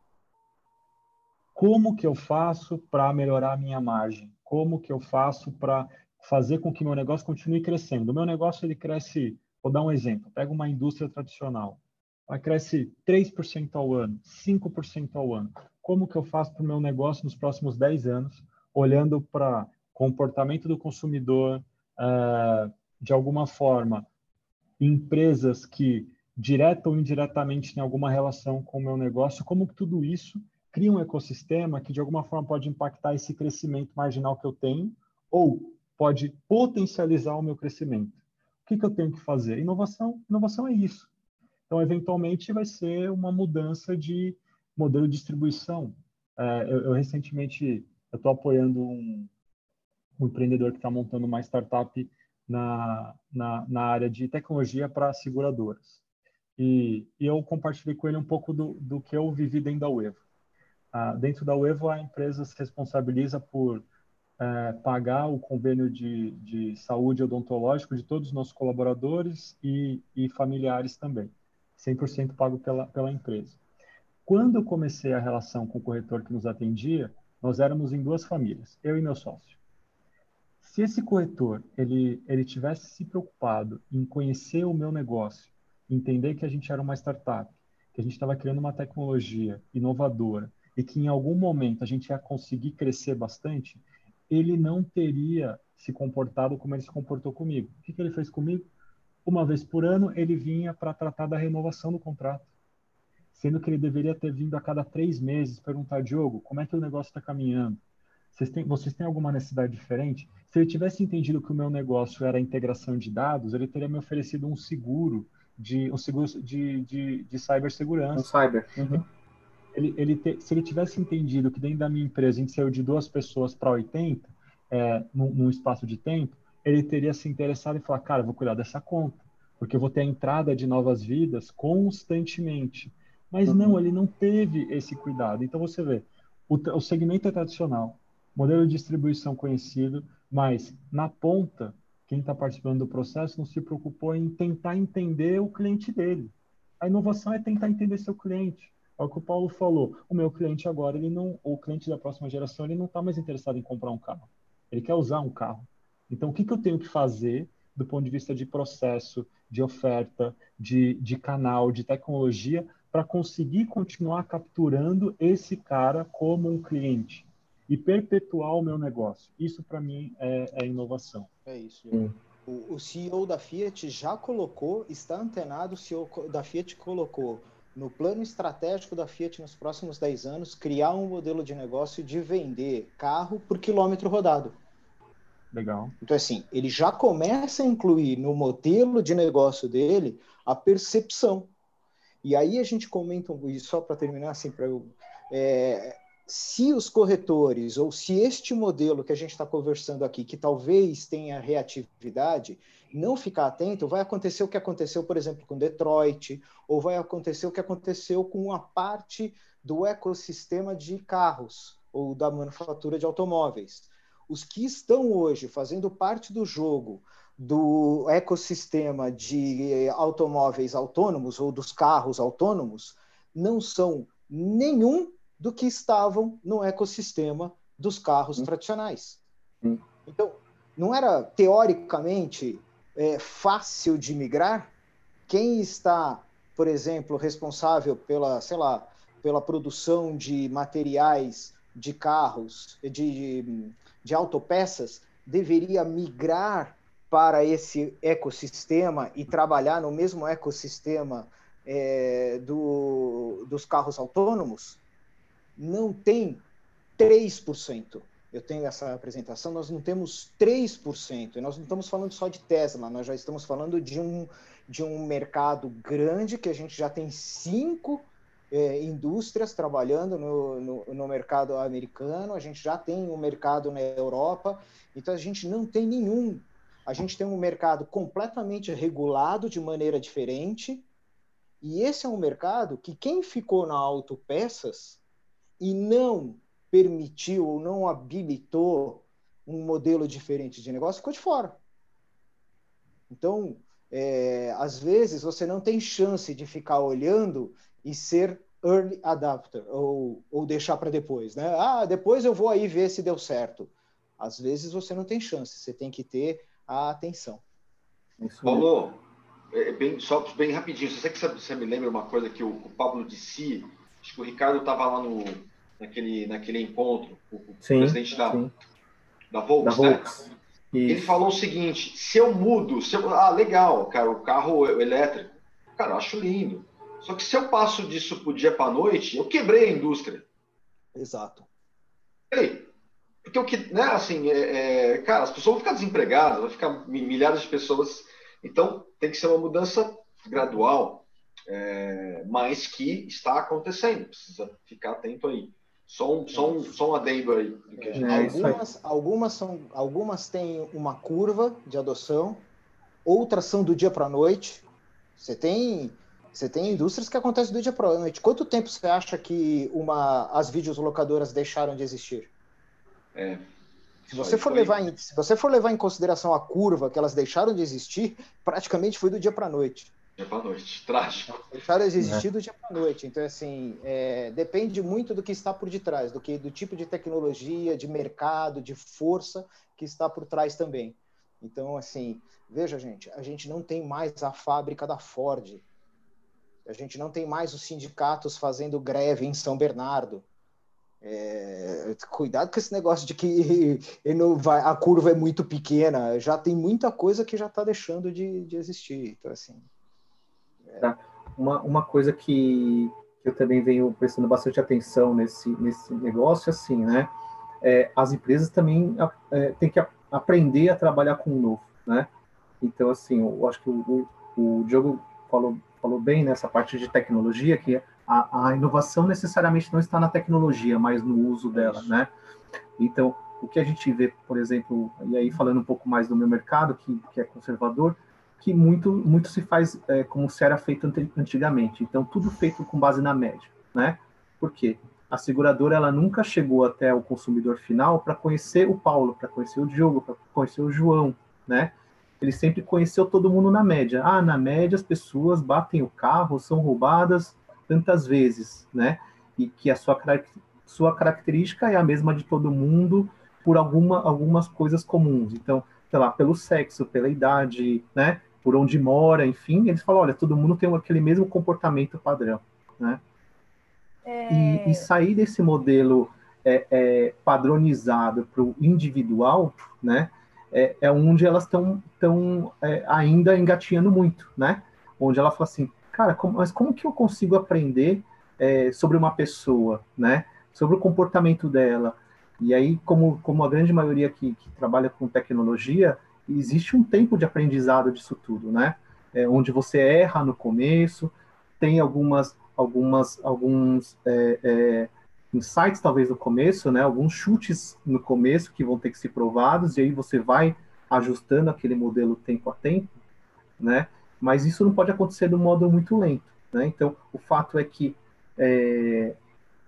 como que eu faço para melhorar a minha margem? Como que eu faço para fazer com que meu negócio continue crescendo. O meu negócio ele cresce, vou dar um exemplo, pega uma indústria tradicional, ela cresce 3% ao ano, 5% ao ano. Como que eu faço para o meu negócio nos próximos 10 anos, olhando para comportamento do consumidor, uh, de alguma forma, empresas que direta ou indiretamente têm alguma relação com o meu negócio, como que tudo isso cria um ecossistema que de alguma forma pode impactar esse crescimento marginal que eu tenho ou pode potencializar o meu crescimento. O que, que eu tenho que fazer? Inovação, inovação é isso. Então, eventualmente, vai ser uma mudança de modelo de distribuição. É, eu, eu, recentemente estou apoiando um, um empreendedor que está montando uma startup na, na, na área de tecnologia para seguradoras. E, e, eu compartilhei com ele um pouco do, do que eu vivi dentro da Uevo. Ah, dentro da Uevo, a empresa se responsabiliza por é, pagar o convênio de, de saúde odontológico de todos os nossos colaboradores e, e familiares também. 100% pago pela, pela empresa. Quando eu comecei a relação com o corretor que nos atendia, nós éramos em duas famílias, eu e meu sócio. Se esse corretor ele, ele tivesse se preocupado em conhecer o meu negócio, entender que a gente era uma startup, que a gente estava criando uma tecnologia inovadora e que em algum momento a gente ia conseguir crescer bastante, ele não teria se comportado como ele se comportou comigo. O que, que ele fez comigo? Uma vez por ano, ele vinha para tratar da renovação do contrato. Sendo que ele deveria ter vindo a cada três meses perguntar, Diogo, como é que o negócio está caminhando? Vocês têm, vocês têm alguma necessidade diferente? Se ele tivesse entendido que o meu negócio era a integração de dados, ele teria me oferecido um seguro de um seguro de, de, de cibersegurança. Um cyber. Uhum ele, ele te, se ele tivesse entendido que dentro da minha empresa a gente saiu de duas pessoas para 80, é, num, num, espaço de tempo, ele teria se interessado em falar, cara, vou cuidar dessa conta, porque eu vou ter a entrada de novas vidas constantemente. Mas uhum. não, ele não teve esse cuidado. Então você vê, o, o segmento é tradicional, modelo de distribuição conhecido, mas na ponta, quem está participando do processo não se preocupou em tentar entender o cliente dele. A inovação é tentar entender seu cliente. É o que o Paulo falou. O meu cliente agora, ele não, o cliente da próxima geração, ele não está mais interessado em comprar um carro. Ele quer usar um carro. Então, o que, que eu tenho que fazer do ponto de vista de processo, de oferta, de, de canal, de tecnologia, para conseguir continuar capturando esse cara como um cliente e perpetuar o meu negócio? Isso, para mim, é, é, inovação. É isso. Hum. O, o CEO da Fiat já colocou, está antenado, o CEO da Fiat colocou no plano estratégico da Fiat nos próximos 10 anos, criar um modelo de negócio de vender carro por quilômetro rodado. Legal. Então, assim, ele já começa a incluir no modelo de negócio dele a percepção. E aí a gente comenta, e só para terminar, assim, para eu. É, se os corretores, ou se este modelo que a gente está conversando aqui, que talvez tenha reatividade, não ficar atento, vai acontecer o que aconteceu, por exemplo, com Detroit, ou vai acontecer o que aconteceu com a parte do ecossistema de carros, ou da manufatura de automóveis. Os que estão hoje fazendo parte do jogo do ecossistema de automóveis autônomos ou dos carros autônomos não são nenhum do que estavam no ecossistema dos carros hum. tradicionais. Hum. Então, não era teoricamente é, fácil de migrar? Quem está, por exemplo, responsável pela, sei lá, pela produção de materiais de carros, de, de, de autopeças, deveria migrar para esse ecossistema e trabalhar no mesmo ecossistema é, do, dos carros autônomos? Não tem 3%. Eu tenho essa apresentação, nós não temos 3%. E nós não estamos falando só de Tesla, nós já estamos falando de um, de um mercado grande que a gente já tem cinco é, indústrias trabalhando no, no, no, mercado americano, a gente já tem um mercado na Europa, então a gente não tem nenhum. A gente tem um mercado completamente regulado de maneira diferente, e esse é um mercado que quem ficou na autopeças e não permitiu ou não habilitou um modelo diferente de negócio, ficou de fora. Então, é, às vezes, você não tem chance de ficar olhando e ser early adapter, ou, ou deixar para depois. Né? Ah, depois eu vou aí ver se deu certo. Às vezes você não tem chance, você tem que ter a atenção. Paulo, é, bem, só bem rapidinho, você, que você me lembra uma coisa que o, o Pablo disse acho que o Ricardo estava lá no, naquele, naquele encontro, o sim, presidente da, sim. da Volks, da né? Ele falou o seguinte: se eu mudo, se eu, ah, legal, cara, o carro elétrico, cara, eu acho lindo. Só que se eu passo disso pro dia para noite, eu quebrei a indústria. Exato. Ei, porque o que, né, assim, é, é, cara, as pessoas vão ficar desempregadas, vão ficar milhares de pessoas. Então, tem que ser uma mudança gradual, é, mas que está acontecendo. Precisa ficar atento aí. Só um, só um, só um adendo aí. É, algumas, algumas, são, algumas têm uma curva de adoção, outras são do dia para a noite. Você tem, você tem indústrias que acontecem do dia para a noite. Quanto tempo você acha que uma, as videolocadoras deixaram de existir? É. Se você, for levar em, se você for levar em consideração a curva que elas deixaram de existir, praticamente foi do dia para a noite. Dia para noite, trágico. Deixaram de existir é. do dia para a noite. Então, assim, é, depende muito do que está por detrás, do que do tipo de tecnologia, de mercado, de força que está por trás também. Então, assim, veja, gente, a gente não tem mais a fábrica da Ford. A gente não tem mais os sindicatos fazendo greve em São Bernardo. É, cuidado com esse negócio de que vai, a curva é muito pequena. Já tem muita coisa que já está deixando de, de, existir. Então, assim. É... Uma, uma coisa que, eu também venho prestando bastante atenção nesse, nesse negócio, assim, né? É, as empresas também é, têm que aprender a trabalhar com o novo, né? Então, assim, eu acho que o, o, o Diogo falou, falou bem nessa parte de tecnologia, que a, a, inovação necessariamente não está na tecnologia, mas no uso dela, né? Então, o que a gente vê, por exemplo, e aí falando um pouco mais do meu mercado, que, que é conservador, que muito, muito se faz é, como se era feito antigamente. Então, tudo feito com base na média, né? Por quê? A seguradora ela nunca chegou até o consumidor final para conhecer o Paulo, para conhecer o Diogo, para conhecer o João, né? Ele sempre conheceu todo mundo na média. Ah, na média as pessoas batem o carro, são roubadas, tantas vezes, né? E que a sua, sua característica é a mesma de todo mundo por alguma, algumas coisas comuns. Então, sei lá, pelo sexo, pela idade, né? Por onde mora, enfim, eles falam, olha, todo mundo tem aquele mesmo comportamento padrão, né? É... E, e, sair desse modelo é, é, padronizado para o individual, né? É, é onde elas estão tão, é, ainda engatinhando muito, né? Onde ela fala assim, cara, como, mas como que eu consigo aprender é, sobre uma pessoa, né? Sobre o comportamento dela. E aí, como, como a grande maioria que, que trabalha com tecnologia, existe um tempo de aprendizado disso tudo, né? É, onde você erra no começo, tem algumas, algumas, alguns é, é, insights talvez no começo, né? Alguns chutes no começo que vão ter que ser provados e aí você vai ajustando aquele modelo tempo a tempo, né? mas isso não pode acontecer de um modo muito lento. Né? Então, o fato é que é,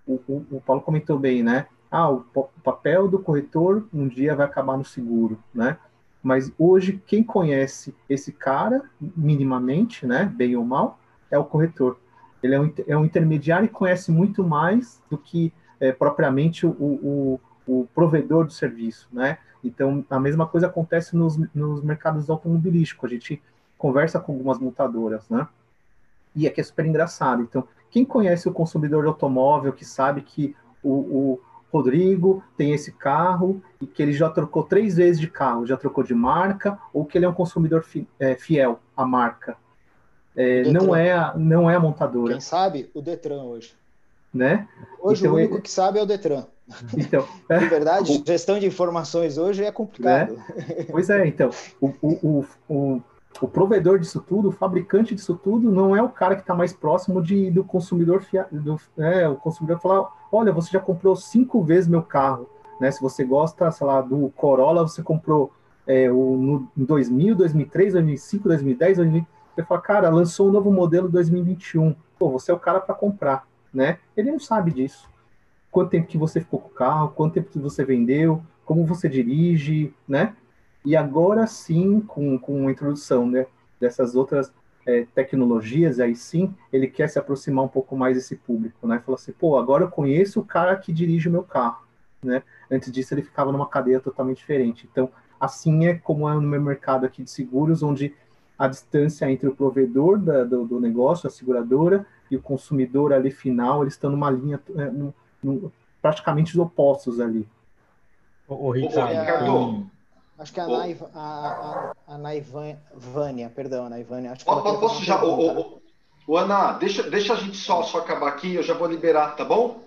o, o, o, Paulo comentou bem, né? Ah, o, o, papel do corretor um dia vai acabar no seguro, né? Mas hoje quem conhece esse cara minimamente, né, bem ou mal, é o corretor. Ele é um, é um intermediário e conhece muito mais do que é, propriamente o, o, o provedor do serviço, né? Então a mesma coisa acontece nos, nos mercados automobilísticos. A gente conversa com algumas montadoras, né? E aqui é super engraçado. Então, quem conhece o consumidor de automóvel, que sabe que o, o Rodrigo tem esse carro e que ele já trocou três vezes de carro, já trocou de marca, ou que ele é um consumidor fi, é, fiel à marca. É, não, é a, não é a montadora. Quem sabe? O Detran hoje. Né? Hoje então, o único que sabe é o Detran. Então, é, verdade, gestão de informações hoje é complicado. Né? Pois é, então, o, o, o, o provedor disso tudo, o fabricante disso tudo, não é o cara que está mais próximo de, do consumidor. Do, é, o consumidor falar: olha, você já comprou cinco vezes meu carro. Né? Se você gosta, sei lá, do Corolla, você comprou é, o, no, em 2000, 2003, 2005, 2010, 2020. Você fala, cara, lançou um novo modelo 2021. Pô, você é o cara para comprar, né? Ele não sabe disso. Quanto tempo que você ficou com o carro, quanto tempo que você vendeu, como você dirige, né? E agora sim, com, com a introdução né, dessas outras é, tecnologias, aí sim, ele quer se aproximar um pouco mais desse público, né? Fala assim, pô, agora eu conheço o cara que dirige o meu carro, né? Antes disso ele ficava numa cadeia totalmente diferente. Então, assim é como é no meu mercado aqui de seguros, onde a distância entre o provedor da, do, do, negócio, a seguradora, e o consumidor ali final, eles estão numa linha é, no, no, praticamente opostos ali. O, o Ricardo, Acho que a, Naiv, a, a, a Naivânia, perdão, a Naivânia. Acho que posso, posso já. O, o, o, Ana, deixa, deixa a gente só, só acabar aqui, eu já vou liberar, tá bom?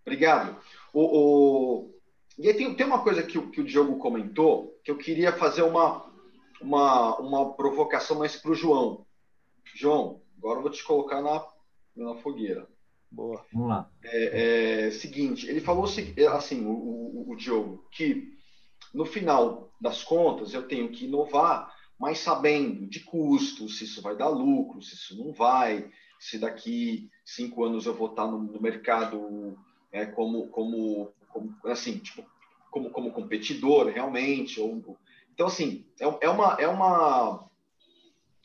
Obrigado. O, o... E aí tem, tem uma coisa que, que o Diogo comentou, que eu queria fazer uma, uma, uma provocação mais para o João. João, agora eu vou te colocar na, na fogueira. Boa. Vamos lá. É, é, seguinte, ele falou assim, o, o, o Diogo, que no final das contas eu tenho que inovar, mas sabendo de custo, se isso vai dar lucro, se isso não vai, se daqui cinco anos eu vou estar no, no mercado é, como, como, como, assim, tipo, como, como competidor realmente. Ou, então, assim, é, é, uma, é uma,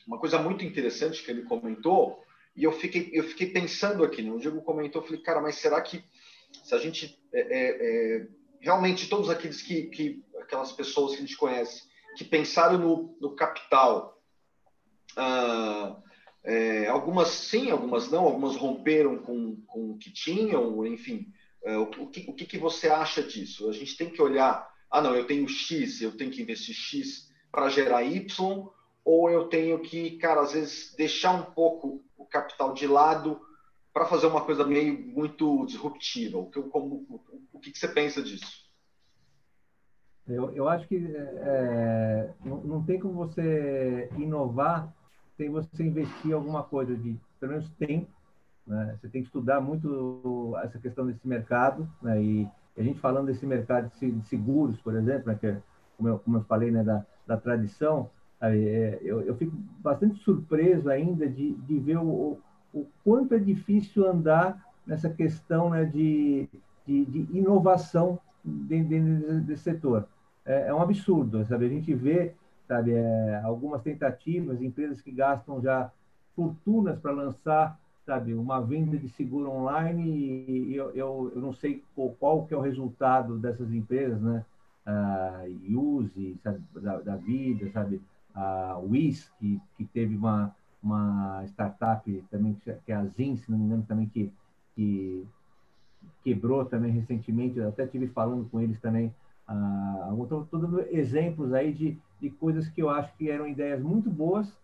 uma coisa muito interessante que ele comentou, e eu fiquei, eu fiquei pensando aqui, né? o Diego comentou, eu falei, cara, mas será que se a gente é, é, é, realmente todos aqueles que, que aquelas pessoas que a gente conhece que pensaram no, no capital, ah, é, algumas sim, algumas não, algumas romperam com, com o que tinham, enfim, é, o, que, o que, que você acha disso? A gente tem que olhar, ah não, eu tenho X, eu tenho que investir X para gerar Y, ou eu tenho que, cara, às vezes deixar um pouco o capital de lado para fazer uma coisa meio muito disruptiva. O que, como, o que, que você pensa disso? Eu, eu acho que é, não, não tem como você inovar sem você investir alguma coisa de, pelo menos, tempo. Né? Você tem que estudar muito essa questão desse mercado. Né? E a gente falando desse mercado de seguros, por exemplo, né? que é, como, eu, como eu falei, né? da, da tradição, é, eu, eu fico bastante surpreso ainda de, de ver o, o quanto é difícil andar nessa questão né, de, de, de inovação dentro desse setor. É, é, um absurdo, sabe? A gente vê, sabe, é, algumas tentativas, empresas que gastam já fortunas para lançar, sabe, uma venda de seguro online e, eu, eu, eu não sei qual, qual, que é o resultado dessas empresas, né? A Use, sabe, da, da vida, sabe? A Wiz, que, que teve uma, uma startup também, que é a Zin, se não me engano, também que, que quebrou também recentemente, eu até tive falando com eles também, ah, estou dando exemplos aí de, de coisas que eu acho que eram ideias muito boas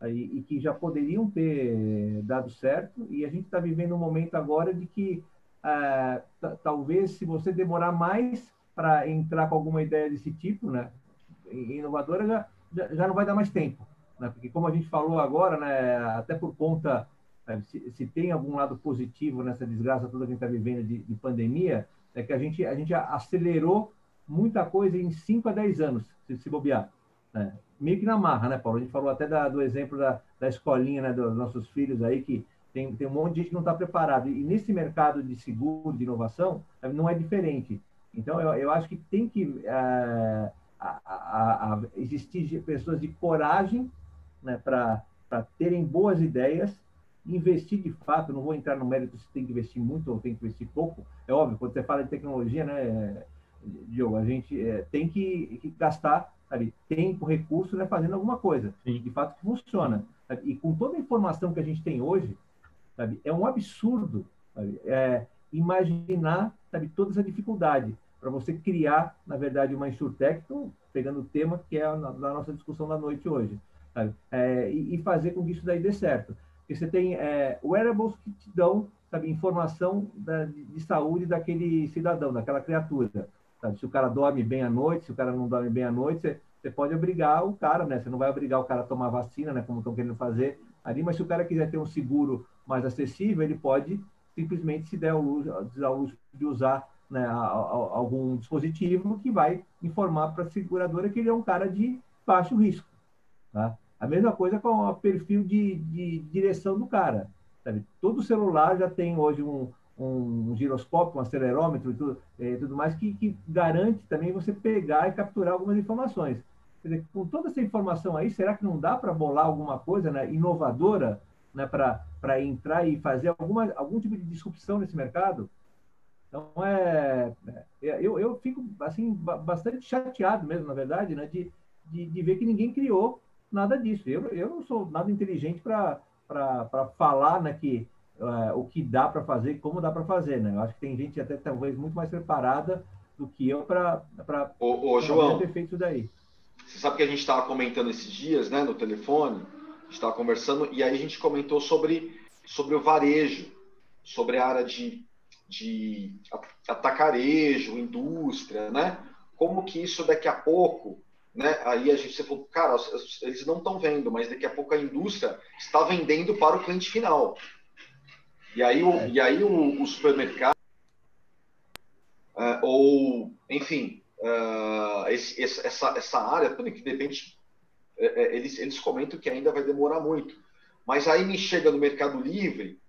aí, e que já poderiam ter dado certo, e a gente está vivendo um momento agora de que ah, talvez se você demorar mais para entrar com alguma ideia desse tipo, né, inovadora, já, já não vai dar mais tempo né? porque como a gente falou agora, né, até por conta, né, se, se, tem algum lado positivo nessa desgraça toda que a gente está vivendo de, de, pandemia, é que a gente, a gente acelerou muita coisa em 5 a 10 anos, se, se bobear. Né? Meio que na marra, né, Paulo? A gente falou até da, do exemplo da, da escolinha né, dos nossos filhos aí, que tem, tem um monte de gente que não está preparado. E nesse mercado de seguro, de inovação, não é diferente. Então, eu, eu acho que tem que é, a, a, a existir pessoas de coragem né, para terem boas ideias, investir de fato, não vou entrar no mérito se tem que investir muito ou tem que investir pouco, é óbvio, quando você fala de tecnologia, né, Diogo, a gente é, tem que, que, gastar sabe, tempo, recurso né, fazendo alguma coisa, Sim. de fato que funciona. Sabe? E com toda a informação que a gente tem hoje, sabe, é um absurdo sabe, é, imaginar sabe, toda essa dificuldade para você criar, na verdade, uma insurtech, então, pegando o tema que é a, a nossa discussão da noite hoje é, e, e, fazer com que isso daí dê certo. Porque você tem é, wearables que te dão sabe, informação da, de, saúde daquele cidadão, daquela criatura. Sabe? Se o cara dorme bem à noite, se o cara não dorme bem à noite, você, você pode obrigar o cara, né? Você não vai obrigar o cara a tomar vacina, né? Como estão querendo fazer ali, mas se o cara quiser ter um seguro mais acessível, ele pode simplesmente se der o uso, de usar né, algum dispositivo que vai informar para a seguradora que ele é um cara de baixo risco. Tá? A mesma coisa com o perfil de, de direção do cara. Sabe? Todo celular já tem hoje um, um giroscópio, um acelerômetro e tudo, é, tudo mais, que, que, garante também você pegar e capturar algumas informações. Quer dizer, com toda essa informação aí, será que não dá para bolar alguma coisa né, inovadora né, para entrar e fazer alguma, algum tipo de disrupção nesse mercado? Então, é, é, eu, eu fico assim, bastante chateado mesmo, na verdade, né, de, de, de ver que ninguém criou nada disso. Eu, eu não sou nada inteligente para falar né, que, uh, o que dá para fazer e como dá para fazer. Né? Eu acho que tem gente até talvez muito mais preparada do que eu para ter feito isso daí. Você sabe que a gente estava comentando esses dias né, no telefone, estava conversando, e aí a gente comentou sobre, sobre o varejo, sobre a área de, de atacarejo, indústria, né? Como que isso daqui a pouco, né? Aí a gente falou, cara, eles não estão vendo, mas daqui a pouco a indústria está vendendo para o cliente final. E aí o, é. e aí o, o supermercado uh, ou enfim uh, esse, essa, essa área, tudo que de repente uh, eles, eles comentam que ainda vai demorar muito. Mas aí me chega no Mercado Livre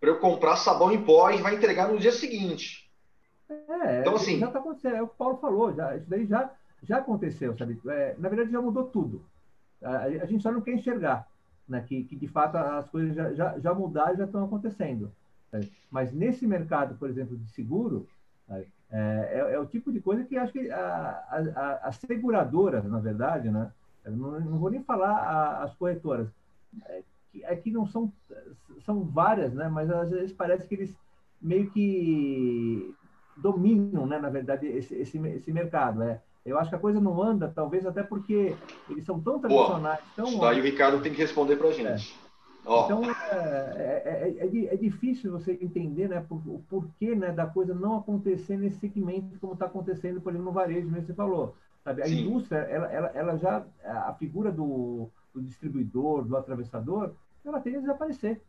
para eu comprar sabão em pó e vai entregar no dia seguinte. É, então, assim, já está acontecendo, é o que o Paulo falou, já, isso daí já, já aconteceu, sabe? É, na verdade, já mudou tudo. A, a, gente só não quer enxergar, né? Que, que de fato as coisas já, já, já mudaram já estão acontecendo. Né? Mas nesse mercado, por exemplo, de seguro, né? é, é, é, o tipo de coisa que acho que as seguradoras, na verdade, né? Não, não, vou nem falar as corretoras, é, aqui é não são são várias, né? Mas às vezes parece que eles meio que dominam, né? Na verdade, esse, esse, esse mercado, né? Eu acho que a coisa não anda, talvez até porque eles são tão tradicionais. Tão... Isso daí o Ricardo tem que responder para a gente. É. Oh. Então, é, é, é, é, difícil você entender né, por, o porquê né, da coisa não acontecer nesse segmento como está acontecendo, por exemplo, no varejo, como você falou. Sabe? A Sim. indústria, ela, ela, ela já, a figura do, do distribuidor, do atravessador, ela tende a desaparecer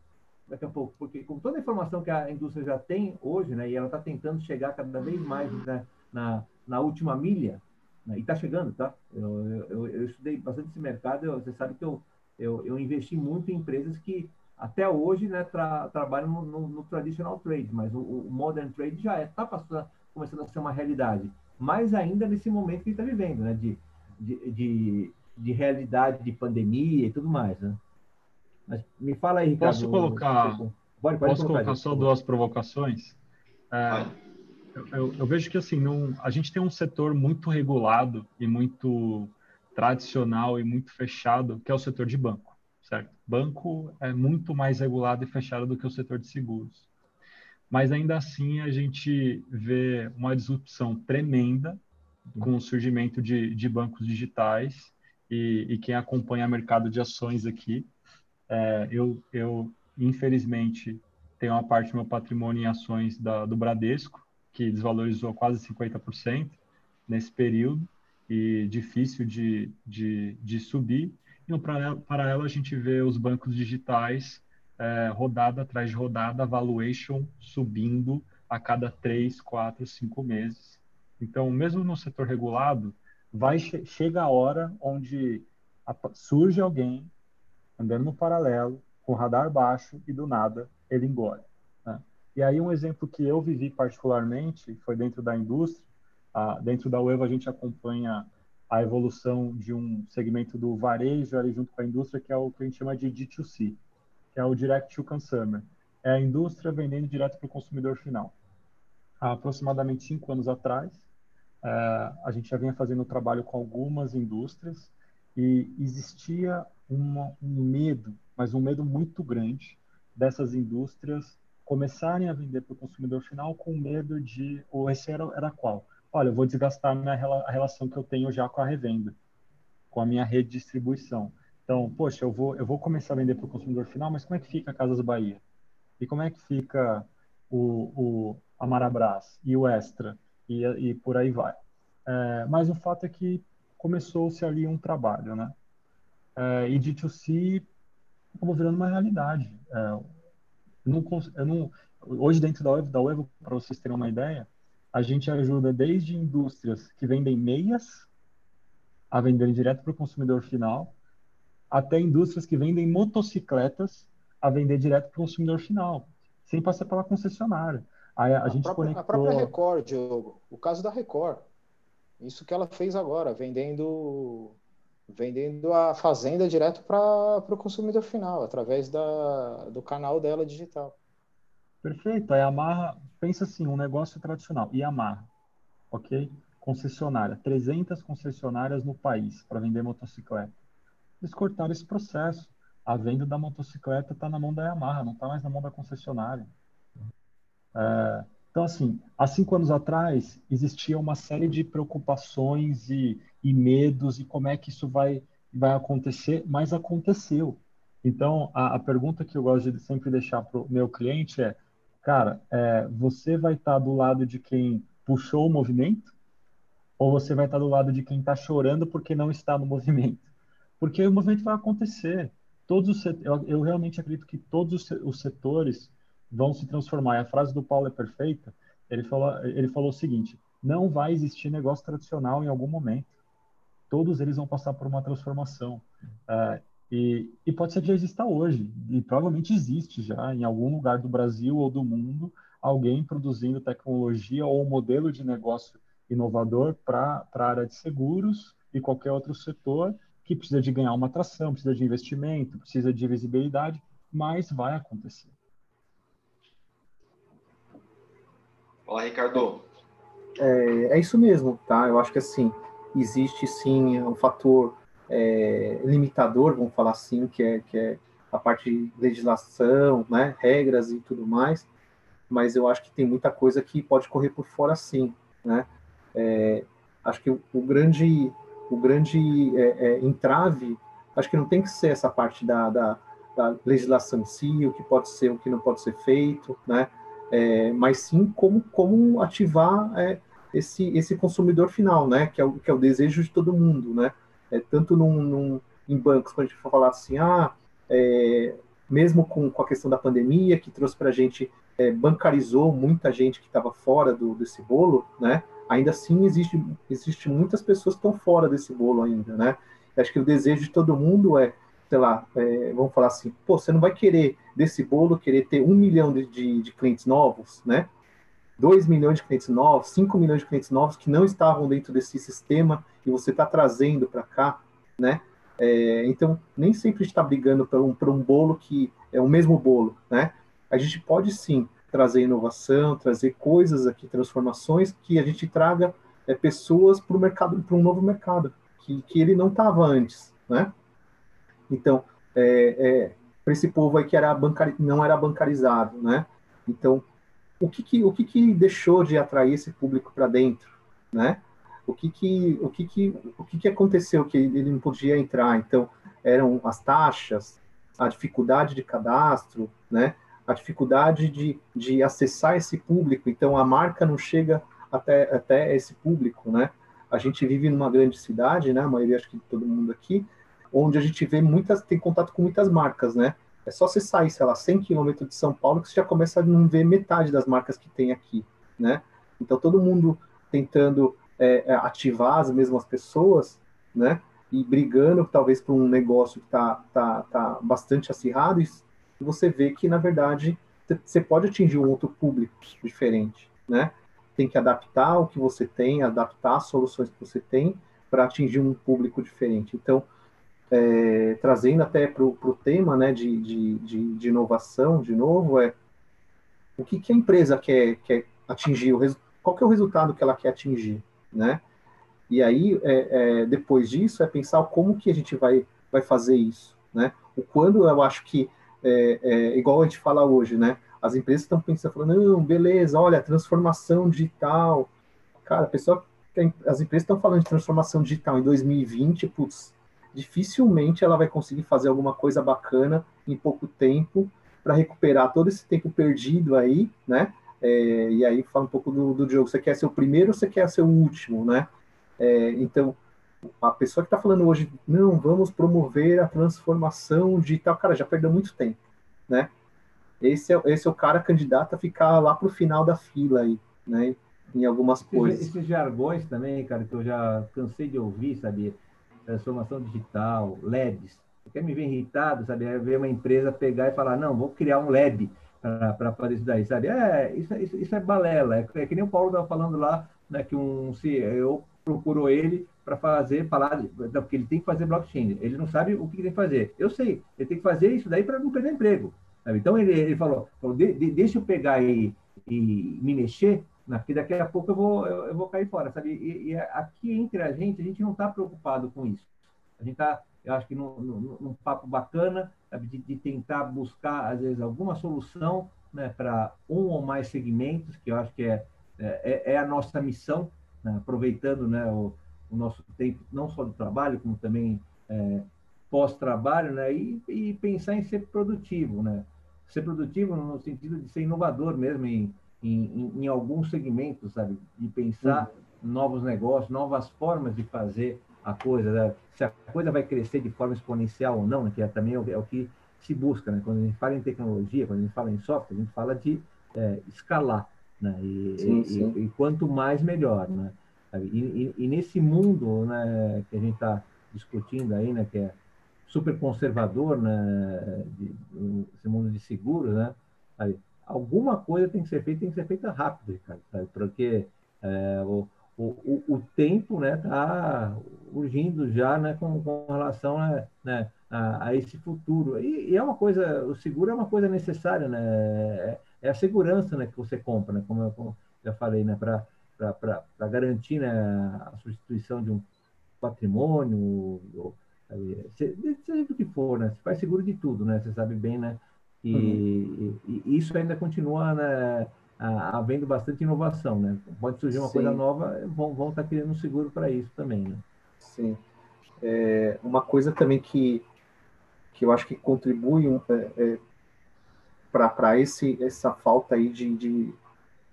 daqui a pouco, porque com toda a informação que a indústria já tem hoje, né, e ela está tentando chegar cada vez mais né, na, na última milha, né, e está chegando, tá? Eu, eu, eu, estudei bastante esse mercado, eu, você sabe que eu, eu, eu investi muito em empresas que até hoje né, tra, trabalham no, no, no, traditional trade, mas o, o modern trade já está é, começando a ser uma realidade, mais ainda nesse momento que está vivendo, né, de, de, de, de realidade de pandemia e tudo mais, né? Mas me fala aí, Ricardo. Posso colocar, pode, pode posso colocar, colocar só duas provocações? É, eu, eu, vejo que assim, não, a gente tem um setor muito regulado e muito tradicional e muito fechado, que é o setor de banco, certo? Banco é muito mais regulado e fechado do que o setor de seguros. Mas ainda assim a gente vê uma disrupção tremenda com o surgimento de, de bancos digitais e, e quem acompanha o mercado de ações aqui é, eu, eu, infelizmente, tenho uma parte do meu patrimônio em ações da, do Bradesco, que desvalorizou quase 50% nesse período e difícil de, de, de subir. E no paralelo, a gente vê os bancos digitais é, rodada atrás de rodada, valuation subindo a cada três, quatro, cinco meses. Então, mesmo no setor regulado, vai chega a hora onde surge alguém andando no paralelo, com radar baixo e do nada ele engole. E aí um exemplo que eu vivi particularmente foi dentro da indústria. Ah, dentro da UEVA a gente acompanha a evolução de um segmento do varejo ali junto com a indústria, que é o que a gente chama de D2C, que é o Direct to Consumer. É a indústria vendendo direto para o consumidor final. Há aproximadamente cinco anos atrás, eh, a gente já vinha fazendo trabalho com algumas indústrias e existia uma, um medo, mas um medo muito grande dessas indústrias começarem a vender para o consumidor final com medo de, ou esse era, era qual? Olha, eu vou desgastar minha, a relação que eu tenho já com a revenda, com a minha rede de distribuição. Então, poxa, eu vou, eu vou começar a vender para o consumidor final, mas como é que fica a Casas Bahia? E como é que fica o, o a Marabras e o Extra? E, e por aí vai. É, mas o fato é que começou-se ali um trabalho, né? é, e D2C acabou virando uma realidade. É, eu não, eu não, hoje, dentro da Web, da Web para vocês terem uma ideia, a gente ajuda desde indústrias que vendem meias a venderem direto para o consumidor final, até indústrias que vendem motocicletas a vender direto para o consumidor final, sem passar pela concessionária. A, a, a gente própria, conectou... a própria Record, Diogo, o caso da Record, isso que ela fez agora, vendendo vendendo a fazenda direto para o consumidor final, através da, do canal dela digital. Perfeito. A Yamaha, pensa assim, um negócio tradicional. Yamaha, ok? Concessionária, 300 concessionárias no país para vender motocicleta. Eles cortaram esse processo. A venda da motocicleta está na mão da Yamaha, não está mais na mão da concessionária. É, então, assim, há cinco anos atrás, existia uma série de preocupações e, e medos e como é que isso vai, vai acontecer, mas aconteceu. Então, a, a pergunta que eu gosto de sempre deixar para o meu cliente é cara, é, você vai estar tá do lado de quem puxou o movimento ou você vai estar tá do lado de quem está chorando porque não está no movimento? Porque o movimento vai acontecer. Todos os, eu, eu realmente acredito que todos os setores vão se transformar. E a frase do Paulo é perfeita. Ele falou, ele falou o seguinte: não vai existir negócio tradicional em algum momento. Todos eles vão passar por uma transformação. Uh, e, e, pode ser que já exista hoje, e provavelmente existe já em algum lugar do Brasil ou do mundo, alguém produzindo tecnologia ou modelo de negócio inovador para a área de seguros e qualquer outro setor que precisa de ganhar uma atração, precisa de investimento, precisa de visibilidade, mas vai acontecer. Fala, Ricardo. É, é isso mesmo, tá? Eu acho que assim, existe sim um fator é, limitador, vamos falar assim, que é, que é a parte de legislação, né, regras e tudo mais, mas eu acho que tem muita coisa que pode correr por fora sim, né? É, acho que o, o, grande, o grande é, é, entrave, acho que não tem que ser essa parte da, da, da, legislação em si, o que pode ser, o que não pode ser feito, né? É, mas sim como, como ativar é, esse, esse consumidor final, né? Que é, o, que é o desejo de todo mundo, né? É, tanto num, num, em bancos, quando a gente for falar assim, ah, é, mesmo com, com a questão da pandemia, que trouxe para a gente, é, bancarizou muita gente que estava fora do, desse bolo, né? Ainda assim, existe, existe muitas pessoas que estão fora desse bolo ainda, né? Acho que o desejo de todo mundo é, sei lá, é, vamos falar assim, pô, você não vai querer desse bolo querer ter um milhão de, de, de clientes novos, né? 2 milhões de clientes novos, 5 milhões de clientes novos que não estavam dentro desse sistema e você está trazendo para cá, né? É, então, nem sempre está brigando por um, por um bolo que é o mesmo bolo, né? A gente pode sim trazer inovação, trazer coisas aqui, transformações que a gente traga é, pessoas para o mercado, para um novo mercado que, que ele não estava antes, né? Então, é, é, para esse povo aí que era não era bancarizado, né? Então, o que, que o que, que deixou de atrair esse público para dentro, né? O que que o que que o que que aconteceu que ele não podia entrar? Então eram as taxas, a dificuldade de cadastro, né? A dificuldade de, de acessar esse público. Então a marca não chega até até esse público, né? A gente vive numa grande cidade, né? A maioria acho que todo mundo aqui, onde a gente vê muitas tem contato com muitas marcas, né? É só você sair, sei lá, 100 quilômetros de São Paulo que você já começa a não ver metade das marcas que tem aqui, né? Então, todo mundo tentando é, é ativar as mesmas pessoas, né? E brigando, talvez, por um negócio que está tá, tá bastante acirrado, e você vê que, na verdade, você pode atingir um outro público diferente, né? Tem que adaptar o que você tem, adaptar as soluções que você tem para atingir um público diferente. Então, é, trazendo até para o tema né, de, de, de, inovação, de novo, é o que, que a empresa quer, quer atingir, o qual que é o resultado que ela quer atingir, né? E aí, é, é, depois disso, é pensar como que a gente vai, vai fazer isso, né? O quando eu acho que, é, é, igual a gente fala hoje, né? As empresas estão pensando, não, beleza, olha, transformação digital. Cara, a pessoa, as empresas estão falando de transformação digital em 2020, putz, dificilmente ela vai conseguir fazer alguma coisa bacana em pouco tempo para recuperar todo esse tempo perdido aí, né? É, e aí fala um pouco do, do jogo. Você quer ser o primeiro ou você quer ser o último, né? É, então, a pessoa que está falando hoje, não, vamos promover a transformação digital, cara, já perdeu muito tempo, né? Esse é, esse é o cara candidato a ficar lá para o final da fila aí, né? Em algumas coisas. Esses jargões também, cara, que eu já cansei de ouvir, sabia? Transformação digital, LEDs. Quer me ver irritado, sabe? É ver uma empresa pegar e falar, não, vou criar um LED para fazer isso daí, sabe? É, isso, isso, isso é balela. É, é, que nem o Paulo estava falando lá, né, que um CEO procurou ele para fazer, falar, porque ele tem que fazer blockchain. Ele não sabe o que tem que fazer. Eu sei, ele tem que fazer isso daí para não perder emprego. Sabe? Então ele, ele falou, falou de, de, deixa eu pegar e, e me mexer porque daqui a pouco eu vou, eu, eu vou cair fora, sabe? E, e, aqui entre a gente, a gente não está preocupado com isso. A gente está, eu acho que num, num, num papo bacana, sabe? De, de, tentar buscar, às vezes, alguma solução né, para um ou mais segmentos, que eu acho que é, é, é a nossa missão, né? aproveitando né, o, o, nosso tempo, não só do trabalho, como também é, pós-trabalho, né? E, e, pensar em ser produtivo, né? ser produtivo no sentido de ser inovador mesmo em, em, em alguns segmentos, sabe? De pensar uhum. novos negócios, novas formas de fazer a coisa, né? se a coisa vai crescer de forma exponencial ou não, né? que é, também é o, é o, que se busca, né? Quando a gente fala em tecnologia, quando a gente fala em software, a gente fala de é, escalar, né? E, sim, e, sim. E, quanto mais melhor, né? E, e, nesse mundo, né, que a gente está discutindo aí, né, que é super conservador, né, de, esse mundo de seguro, né? Aí, alguma coisa tem que ser feita, tem que ser feita rápido, Ricardo, sabe? Porque é, o, o, o, tempo né está urgindo já né com, com relação né, né a, a, esse futuro. E, e, é uma coisa o seguro é uma coisa necessária né? É, é a segurança né que você compra né? Como eu, como já falei né para para garantir né a substituição de um patrimônio ou, seja o que for né? Você faz seguro de tudo né? Você sabe bem né e, uhum. e, e isso ainda continua né havendo bastante inovação, né? Pode surgir uma Sim. coisa nova, vão, vão estar tá criando um seguro para isso também, né? Sim. É, uma coisa também que, que eu acho que contribui um, é, é para essa falta aí de, de,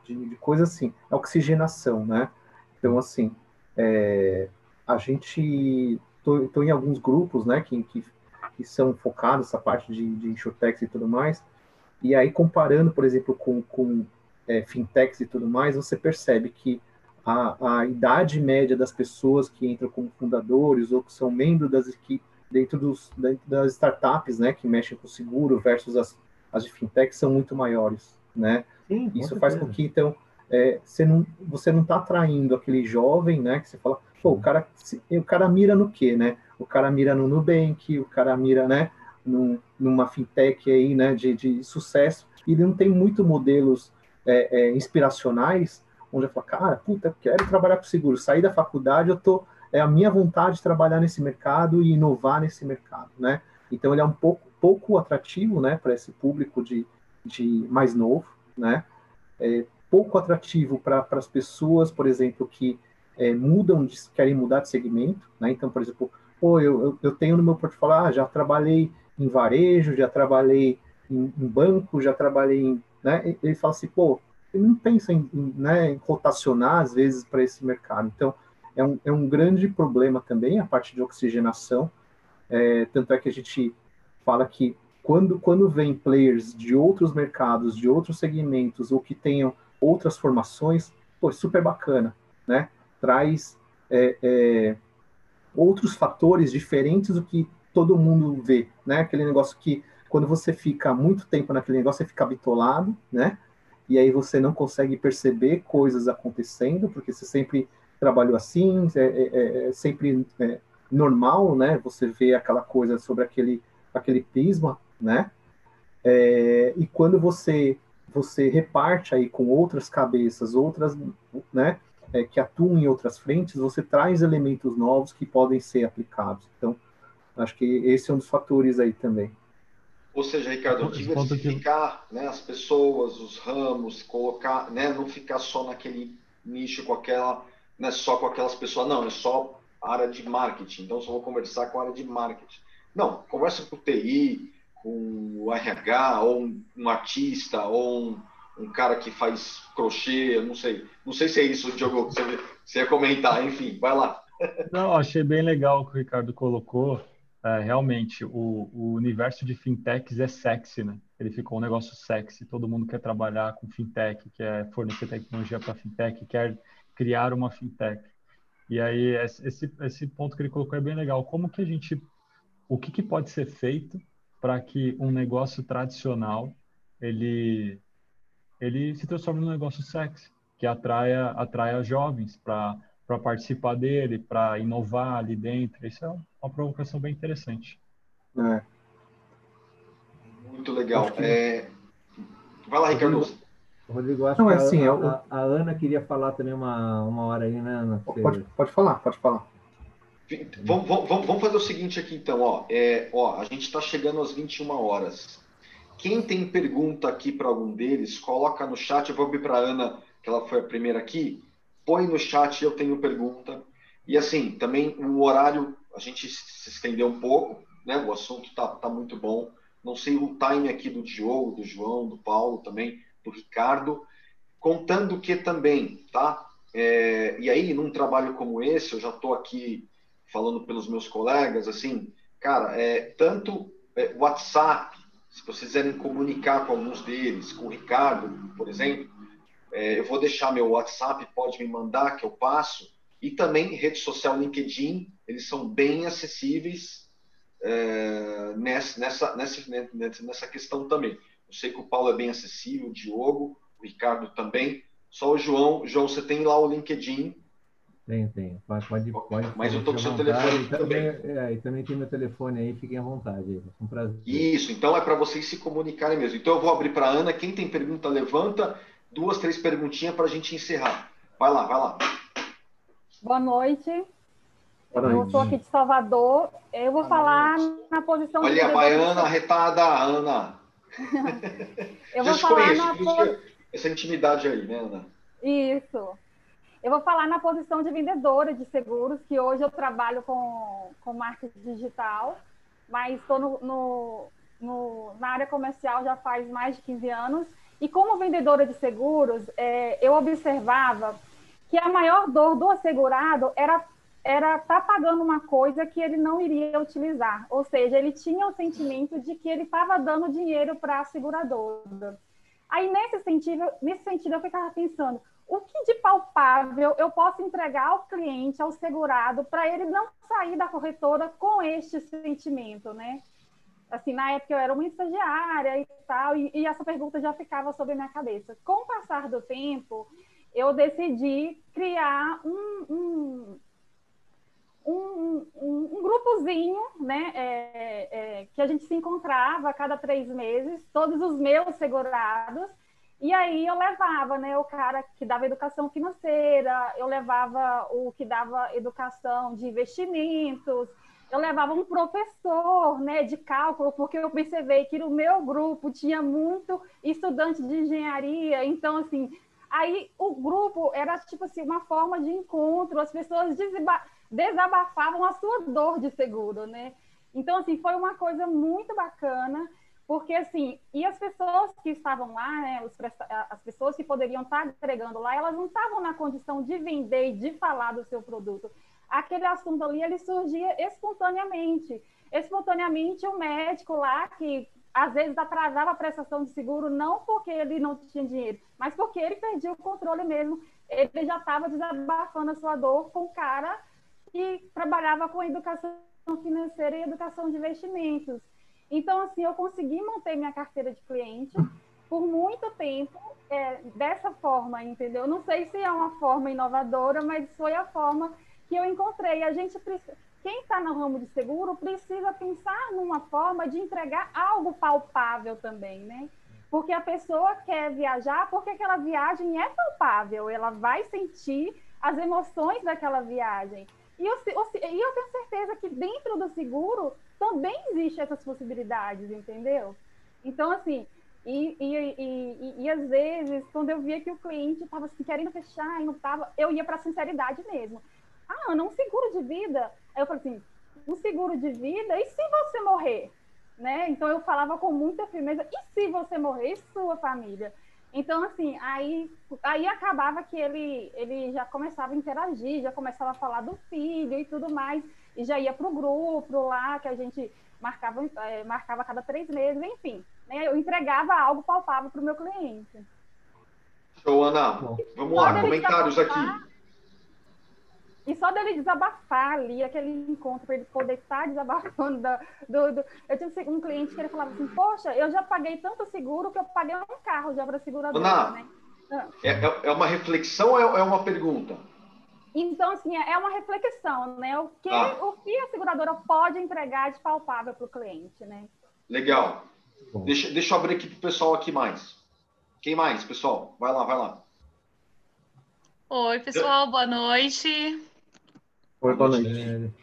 de, de, coisa assim, é a oxigenação, né? Então, assim, é, a gente... Estou em alguns grupos, né, que, que, que são focados nessa parte de, de insurtechs e tudo mais, e aí comparando, por exemplo, com, com é, fintechs e tudo mais, você percebe que a, a idade média das pessoas que entram como fundadores ou que são membros das equipes dentro, dos, dentro das startups, né, que mexem com seguro versus as, as de fintech são muito maiores, né? Sim, Isso faz com que então é, você não você não está atraindo aquele jovem, né? Que você fala, pô, o cara o cara mira no quê, né? O cara mira no Nubank, o cara mira, né? Num, numa fintech aí, né? De, de sucesso. E ele não tem muito modelos é, é, inspiracionais, onde eu falo, cara, puta, eu quero trabalhar com seguro. Sair da faculdade, eu tô, é a minha vontade de trabalhar nesse mercado e inovar nesse mercado, né? Então ele é um pouco, pouco atrativo, né, para esse público de, de mais novo, né? É pouco atrativo para as pessoas, por exemplo, que é, mudam, de, querem mudar de segmento, né? Então, por exemplo, pô, eu, eu, eu tenho no meu portfólio, ah, já trabalhei em varejo, já trabalhei em, em banco, já trabalhei em né? Ele fala assim, pô, ele não pensa em, né, em rotacionar às vezes para esse mercado. Então, é um, é um grande problema também a parte de oxigenação. É, tanto é que a gente fala que quando, quando vem players de outros mercados, de outros segmentos, ou que tenham outras formações, pô, é super bacana, né? Traz é, é, outros fatores diferentes do que todo mundo vê, né? Aquele negócio que quando você fica muito tempo naquele negócio, você fica bitolado, né? E aí você não consegue perceber coisas acontecendo, porque você sempre trabalhou assim, é, é, é, é sempre é, normal, né? Você vê aquela coisa sobre aquele, aquele prisma, né? É, e quando você você reparte aí com outras cabeças, outras, né? É, que atuam em outras frentes, você traz elementos novos que podem ser aplicados. Então, acho que esse é um dos fatores aí também. Ou seja, Ricardo, diversificar né, as pessoas, os ramos, colocar, né, não ficar só naquele nicho com aquela, né, só com aquelas pessoas, não, é só área de marketing, então só vou conversar com a área de marketing. Não, conversa com o TI, com o RH, ou um, um artista, ou um, um, cara que faz crochê, não sei. Não sei se é isso, Diogo, que você, você ia comentar, enfim, vai lá. Não, achei bem legal o que o Ricardo colocou é, realmente o, o, universo de fintechs é sexy, né? Ele ficou um negócio sexy. Todo mundo quer trabalhar com fintech, quer fornecer tecnologia para fintech, quer criar uma fintech. E aí esse esse ponto que ele colocou é bem legal. Como que a gente, o que, que pode ser feito para que um negócio tradicional ele ele se transforme num negócio sexy, que atraia atraia jovens para para participar dele, para inovar ali dentro. Isso é uma provocação bem interessante. É. Muito legal. Que... É... Vai lá, Ricardo. Rodrigo, acho Não, que é assim, a, eu... a, a, Ana queria falar também uma, uma hora aí, né, Ana? Pode, pode falar, pode falar. Vamos, vamos, vamos fazer o seguinte aqui, então. Ó, é, ó, a gente está chegando às 21 horas. Quem tem pergunta aqui para algum deles, coloca no chat. Eu vou abrir para a Ana, que ela foi a primeira aqui põe no chat, eu tenho pergunta. E assim, também o horário, a gente se estendeu um pouco, né? O assunto tá, tá muito bom. não sei o time aqui do Diogo, do João, do Paulo também, do Ricardo, contando que também, tá? É, e aí, num trabalho como esse, eu já estou aqui falando pelos meus colegas, assim, cara, é, tanto é, WhatsApp, se vocês quiserem comunicar com alguns deles, com o Ricardo, por exemplo, é, eu vou deixar meu WhatsApp, pode me mandar que eu passo. E também rede social LinkedIn, eles são bem acessíveis é, nessa, nessa, nessa, nessa questão também. Eu sei que o Paulo é bem acessível, o Diogo, o Ricardo também. Só o João, João, você tem lá o LinkedIn. Tenho, tenho. Pode, pode, pode Mas eu estou com o seu telefone e também. É, e também tem meu telefone aí, fiquem à vontade. É um prazer. Isso, então é para vocês se comunicarem mesmo. Então eu vou abrir para a Ana. Quem tem pergunta, levanta duas, três perguntinhas para a gente encerrar. Vai lá, vai lá. Boa noite. Boa noite. Eu sou aqui de Salvador. Eu vou Boa falar noite. na posição. Olha, a baiana arretada, Ana. eu vou falar na essa intimidade aí, né, Ana? Isso. Eu vou falar na posição de vendedora de seguros, que hoje eu trabalho com, com marketing digital, mas estou no, no, no, na área comercial já faz mais de 15 anos e como vendedora de seguros, é, eu observava que a maior dor do assegurado era era estar tá pagando uma coisa que ele não iria utilizar, ou seja, ele tinha o sentimento de que ele estava dando dinheiro para a seguradora. Aí nesse sentido, nesse sentido eu ficava pensando, o que de palpável eu posso entregar ao cliente, ao segurado, para ele não sair da corretora com este sentimento, né? assim, na época eu era uma estagiária e tal, e, e, essa pergunta já ficava sobre a minha cabeça. Com o passar do tempo, eu decidi criar um, um, um, um, um grupozinho, né, é, é, que a gente se encontrava a cada três meses, todos os meus segurados, e aí eu levava, né, o cara que dava educação financeira, eu levava o que dava educação de investimentos, eu levava um professor né, de cálculo, porque eu percebi que no meu grupo tinha muito estudante de engenharia, então, assim, aí o grupo era, tipo assim, uma forma de encontro, as pessoas desabafavam a sua dor de seguro, né? Então, assim, foi uma coisa muito bacana, porque, assim, e as pessoas que estavam lá, né, as pessoas que poderiam estar agregando lá, elas não estavam na condição de vender e de falar do seu produto aquele assunto ali ele surgia espontaneamente. Espontaneamente, o médico lá, que às vezes atrasava a prestação de seguro, não porque ele não tinha dinheiro, mas porque ele perdia o controle mesmo. Ele já estava desabafando a sua dor com o cara que trabalhava com educação financeira e educação de investimentos. Então, assim, eu consegui manter minha carteira de cliente por muito tempo é, dessa forma, entendeu? Não sei se é uma forma inovadora, mas foi a forma que eu encontrei. A gente precisa, quem está no ramo de seguro precisa pensar numa forma de entregar algo palpável também, né? Porque a pessoa quer viajar porque aquela viagem é palpável, ela vai sentir as emoções daquela viagem. E eu, e eu tenho certeza que dentro do seguro também existem essas possibilidades, entendeu? Então, assim, e, e, e, e, às vezes, quando eu via que o cliente estava assim, querendo fechar e não estava, eu ia para a sinceridade mesmo ah, Ana, um seguro de vida. Aí eu falei assim, um seguro de vida, e se você morrer? Né? Então eu falava com muita firmeza, e se você morrer, sua família? Então, assim, aí, aí acabava que ele, ele já começava a interagir, já começava a falar do filho e tudo mais, e já ia para o grupo lá, que a gente marcava, é, marcava a cada três meses, enfim. Né? Eu entregava algo palpável para o meu cliente. Show, Ana. Vamos lá, comentários aqui. E só dele desabafar ali, aquele encontro, para ele poder estar desabafando. Da, do, do, Eu tinha um cliente que ele falava assim: Poxa, eu já paguei tanto seguro que eu paguei um carro já para seguradora. Ana, né? Ah. é, é, é uma reflexão ou é, é uma pergunta? Então, assim, é uma reflexão, né? O que, ah. o que a seguradora pode entregar de palpável para o cliente, né? Legal. Deixa, deixa eu abrir aqui para o pessoal aqui mais. Quem mais, pessoal? Vai lá, vai lá. Oi, pessoal, boa noite. Oi, boa noite.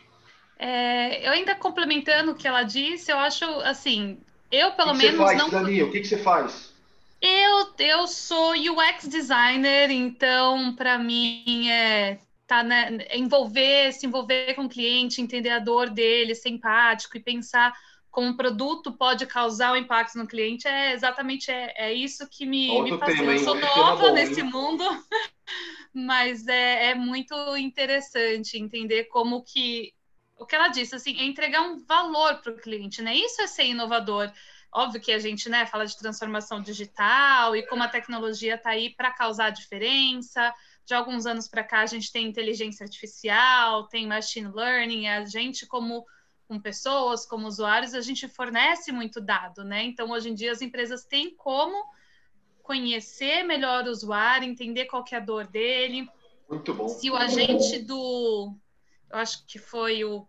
É, eu ainda complementando o que ela disse, eu acho assim, eu pelo que menos que você faz, não. Dani, o que, que você faz? Eu, eu sou UX designer, então para mim é tá, né, envolver, se envolver com o cliente, entender a dor dele, ser empático e pensar como produto pode causar um impacto no cliente, é exatamente é, é isso que me, me fascina. Eu sou nova nesse mundo, mas é, é muito interessante entender como que o que ela disse, assim, é entregar um valor para o cliente, né? Isso é ser inovador. Óbvio que a gente né, fala de transformação digital e como a tecnologia está aí para causar diferença. De alguns anos para cá, a gente tem inteligência artificial, tem machine learning, a gente, como com pessoas, como usuários, a gente fornece muito dado, né? Então, hoje em dia, as empresas têm como conhecer melhor o usuário, entender qual é a dor dele. Muito bom. Se o agente do. Eu acho que foi o,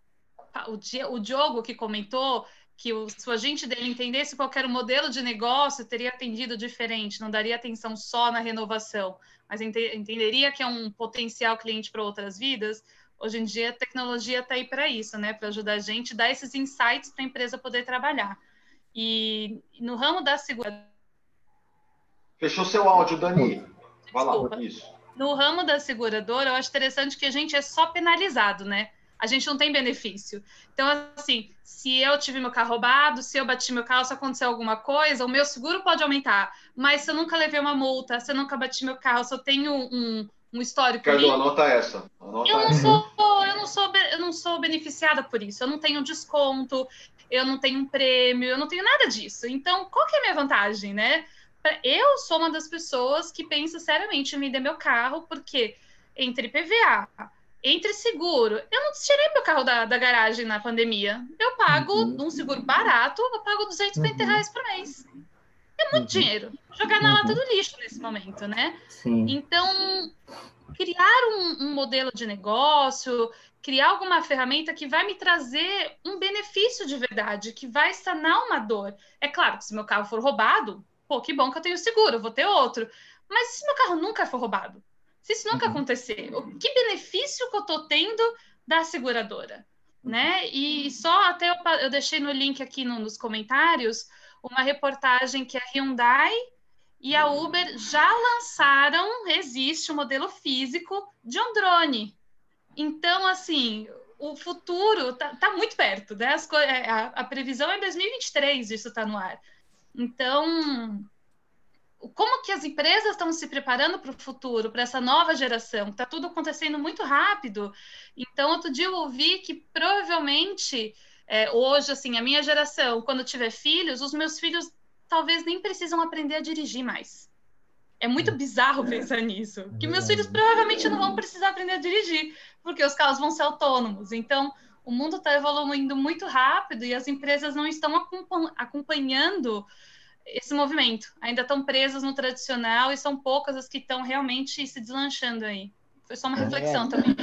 o, o Diogo que comentou que o, se o agente dele entendesse qual era o modelo de negócio, teria atendido diferente, não daria atenção só na renovação, mas ente, entenderia que é um potencial cliente para outras vidas. Hoje em dia, a tecnologia está aí para isso, né? Para ajudar a gente, dar esses insights para a empresa poder trabalhar. E no ramo da segurança. Fechou seu áudio, Dani. Vai lá, isso. No ramo da seguradora, eu acho interessante que a gente é só penalizado, né? A gente não tem benefício. Então, assim, se eu tive meu carro roubado, se eu bati meu carro, se acontecer alguma coisa, o meu seguro pode aumentar. Mas se eu nunca levei uma multa, se eu nunca bati meu carro, se eu tenho um, um histórico. Cadu, anota essa. Anota eu, não essa. Sou, eu, não sou, eu não sou beneficiada por isso. Eu não tenho desconto, eu não tenho um prêmio, eu não tenho nada disso. Então, qual que é a minha vantagem, né? Eu sou uma das pessoas que pensa seriamente em vender meu carro, porque entre PVA, entre seguro, eu não tirei meu carro da, da garagem na pandemia. Eu pago uhum. um seguro barato, eu pago 250 uhum. reais por mês. É muito uhum. dinheiro. Jogar na lata do lixo nesse momento, né? Sim. Então, criar um, um, modelo de negócio, criar alguma ferramenta que vai me trazer um benefício de verdade, que vai sanar uma dor. É claro que se meu carro for roubado, pô, que bom que eu tenho seguro, eu vou ter outro. Mas se meu carro nunca for roubado? Se isso nunca uhum. acontecer, que benefício que eu estou tendo da seguradora? Né? E só até eu, eu deixei no link aqui no, nos comentários uma reportagem que a Hyundai e a Uber já lançaram, existe um modelo físico de um drone. Então, assim, o futuro está tá muito perto, né? As, a, a, previsão é 2023, isso está no ar. Então, como que as empresas estão se preparando para o futuro, para essa nova geração? Está tudo acontecendo muito rápido. Então, outro dia eu ouvi que provavelmente é, hoje, assim, a minha geração, quando tiver filhos, os meus filhos talvez nem precisam aprender a dirigir mais. É muito bizarro pensar nisso. Que meus filhos provavelmente não vão precisar aprender a dirigir, porque os carros vão ser autônomos. Então, o mundo está evoluindo muito rápido e as empresas não estão acompanhando esse movimento. Ainda estão presas no tradicional e são poucas as que estão realmente se deslanchando aí. Foi só uma reflexão também.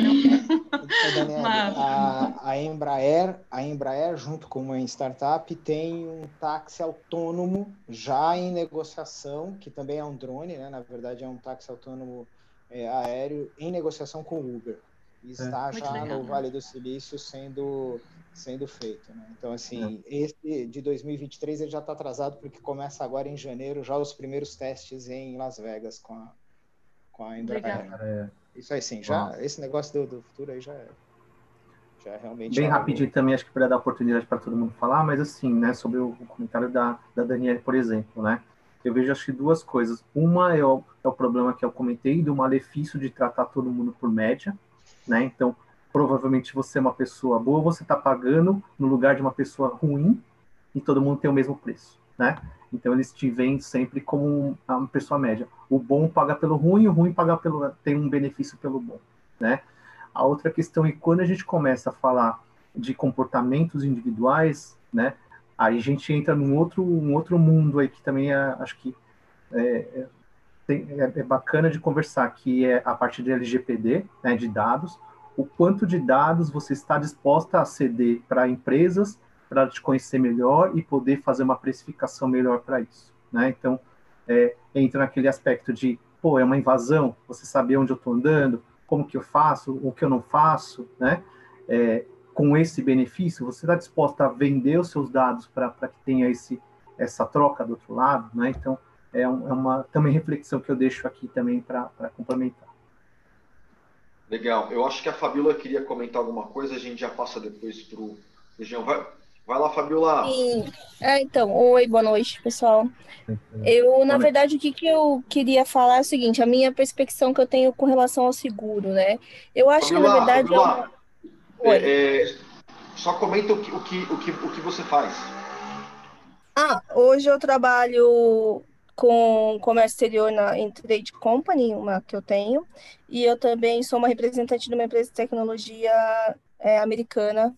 Daniel, a, a, Embraer, a Embraer, junto com uma startup, tem um táxi autônomo já em negociação, que também é um drone, né? Na verdade, é um táxi autônomo é, aéreo em negociação com o Uber. E é. está é. já legal, no Vale do Silício sendo sendo feito. Né? Então, assim, é. esse de 2023 ele já está atrasado porque começa agora em janeiro já os primeiros testes em Las Vegas com a, com a Embraer. É. Isso aí sim, já, esse negócio do, do, futuro aí já é, já é realmente... Bem rapidinho também, acho que para dar oportunidade para todo mundo falar, mas assim, né, sobre o, o comentário da, da Daniela, por exemplo, né, eu vejo acho que duas coisas. Uma é o, é o problema que eu comentei do malefício de tratar todo mundo por média, né, então provavelmente você é uma pessoa boa, você está pagando no lugar de uma pessoa ruim e todo mundo tem o mesmo preço, né? Então eles te veem sempre como uma pessoa média. O bom paga pelo ruim, o ruim paga pelo tem um benefício pelo bom, né? A outra questão é quando a gente começa a falar de comportamentos individuais, né? Aí a gente entra num outro um outro mundo aí que também é, acho que é, é, é, é bacana de conversar, que é a partir de LGPD, né, de dados, o quanto de dados você está disposta a ceder para empresas para te conhecer melhor e poder fazer uma precificação melhor para isso, né? Então, é, entra naquele aspecto de, pô, é uma invasão, você saber onde eu estou andando, como que eu faço, o que eu não faço, né? É, com esse benefício, você está disposta a vender os seus dados para que tenha esse, essa troca do outro lado, né? Então, é, um, é uma também reflexão que eu deixo aqui também para complementar. Legal. Eu acho que a Fabíola queria comentar alguma coisa, a gente já passa depois para o Jean. Vai, Vai lá, Fabiola. Sim. É, então, oi, boa noite, pessoal. Eu, na verdade, o que, que eu queria falar é o seguinte, a minha perspectiva que eu tenho com relação ao seguro, né? Eu acho Fabiola, que, na verdade... Fabiola, eu... é, é, só comenta o que, o, que, o, que, o que você faz. Ah, hoje eu trabalho com comércio exterior na em Trade Company, uma que eu tenho, e eu também sou uma representante de uma empresa de tecnologia é, americana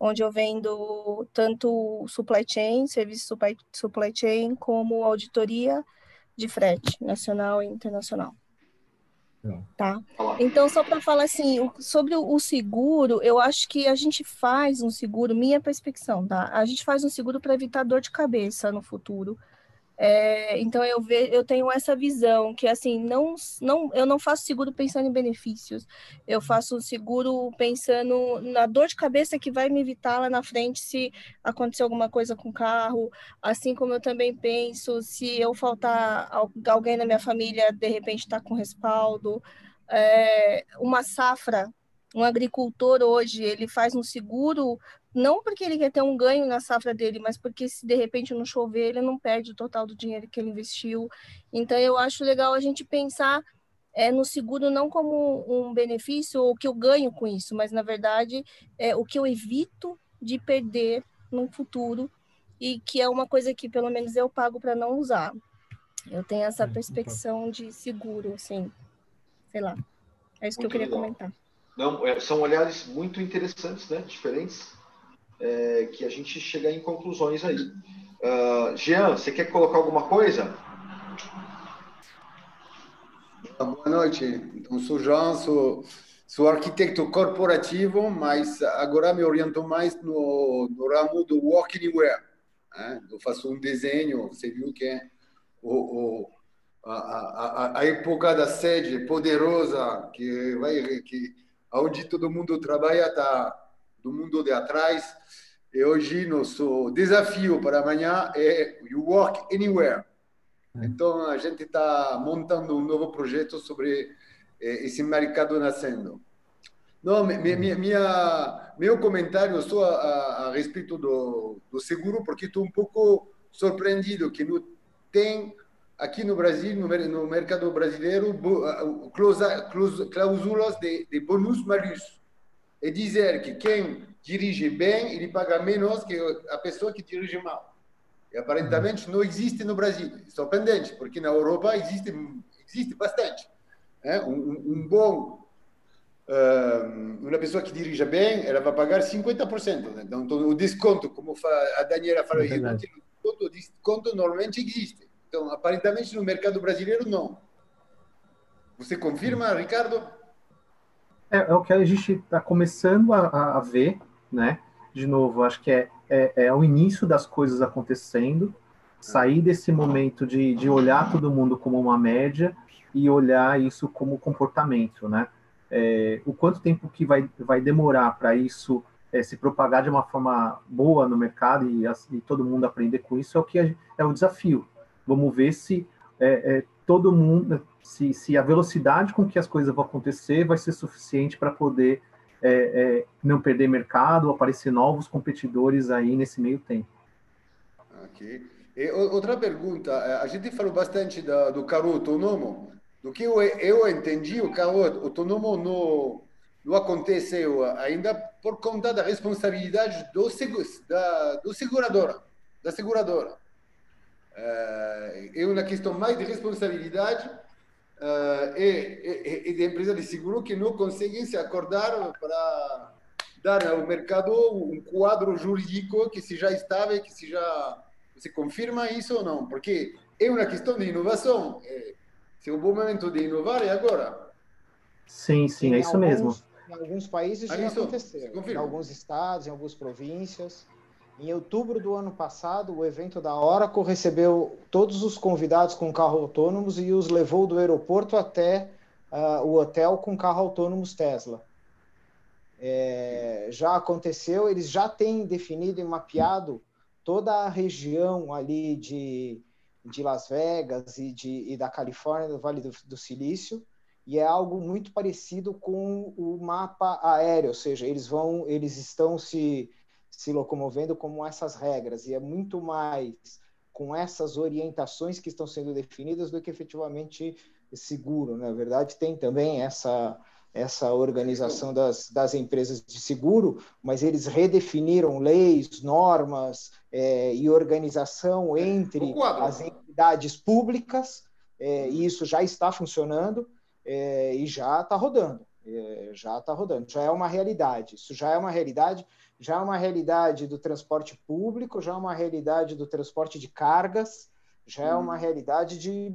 onde eu vendo tanto supply chain, serviço supply, supply chain, como auditoria de frete nacional e internacional. Tá? Então, só para falar assim, sobre o seguro, eu acho que a gente faz um seguro, minha perspectiva, tá? A gente faz um seguro para evitar dor de cabeça no futuro, é, então eu ve, eu tenho essa visão que assim não, não eu não faço seguro pensando em benefícios, eu faço um seguro pensando na dor de cabeça que vai me evitar lá na frente se acontecer alguma coisa com o carro, assim como eu também penso se eu faltar alguém na minha família de repente está com respaldo, é, uma safra um agricultor hoje ele faz um seguro não porque ele quer ter um ganho na safra dele, mas porque se de repente não chover, ele não perde o total do dinheiro que ele investiu. Então eu acho legal a gente pensar é, no seguro não como um benefício ou o que eu ganho com isso, mas na verdade é o que eu evito de perder no futuro e que é uma coisa que pelo menos eu pago para não usar. Eu tenho essa perspectiva de seguro, assim, sei lá. É isso muito que eu queria legal. comentar. Não, é, são olhares muito interessantes, né? Diferentes é, que a gente chega em conclusões aí. Uh, Jean, você quer colocar alguma coisa? Boa noite. Então, sou Jean, sou, sou arquiteto corporativo, mas agora me oriento mais no, no ramo do Work Anywhere. Né? Eu faço um desenho, você viu que é o, o a, a, a, época da sede poderosa, que vai, que, todo mundo trabalha, está do mundo de atrás. E hoje nosso desafio para amanhã é You Work Anywhere. É. Então a gente está montando um novo projeto sobre eh, esse mercado nascendo. Não, minha, minha, meu comentário só a, a, respeito do, do, seguro, porque estou um pouco surpreendido que não tem aqui no Brasil, no, no mercado brasileiro, cláusulas de, de bônus-malus é dizer que quem dirige bem, ele paga menos que a pessoa que dirige mal. E aparentemente não existe no Brasil. É surpreendente, porque na Europa existe, existe bastante. É? Um, um, bom, uh, uma pessoa que dirige bem, ela vai pagar 50%. Né? Então, o desconto, como a Daniela falou, é o desconto normalmente existe. Então, aparentemente no mercado brasileiro, não. Você confirma, Ricardo? É, é o que a gente está começando a, a, ver, né? De novo, acho que é, é, é o início das coisas acontecendo, sair desse momento de, de olhar todo mundo como uma média e olhar isso como comportamento, né? É, o quanto tempo que vai, vai demorar para isso é, se propagar de uma forma boa no mercado e, e, todo mundo aprender com isso é o que é, é o desafio. Vamos ver se é, é todo mundo, se, se a velocidade com que as coisas vão acontecer vai ser suficiente para poder é, é, não perder mercado, aparecer novos competidores aí nesse meio tempo. Ok. E outra pergunta, é, a gente falou bastante da, do carro autônomo. Do que eu, eu entendi, o carro autônomo não, não aconteceu ainda por conta da responsabilidade do, da, do seguradora, da seguradora. É, é uma questão mais de responsabilidade uh, e, e, e, de empresas de seguro que não conseguem se acordar para dar ao mercado um quadro jurídico que seja estável, que seja você confirma isso ou não? Porque é uma questão de inovação. É, se é o bom momento de inovar é agora. Sim, sim, é isso alguns, mesmo. Em alguns países já aconteceu. Em alguns estados, em algumas províncias. Em outubro do ano passado, o evento da Oracle recebeu todos os convidados com carro autônomos e os levou do aeroporto até uh, o hotel com carro autônomos Tesla. É, já aconteceu, eles já têm definido e mapeado toda a região ali de, de Las Vegas e, de, e da Califórnia, do Vale do, do Silício, e é algo muito parecido com o mapa aéreo, ou seja, eles vão, eles estão se se locomovendo como essas regras, e é muito mais com essas orientações que estão sendo definidas do que efetivamente seguro. Na verdade, tem também essa, essa organização das, das empresas de seguro, mas eles redefiniram leis, normas é, e organização entre as entidades públicas, é, e isso já está funcionando é, e já está rodando. É, já está rodando, já é uma realidade. Isso já é uma realidade, já é uma realidade do transporte público, já é uma realidade do transporte de cargas, já é uma uhum. realidade de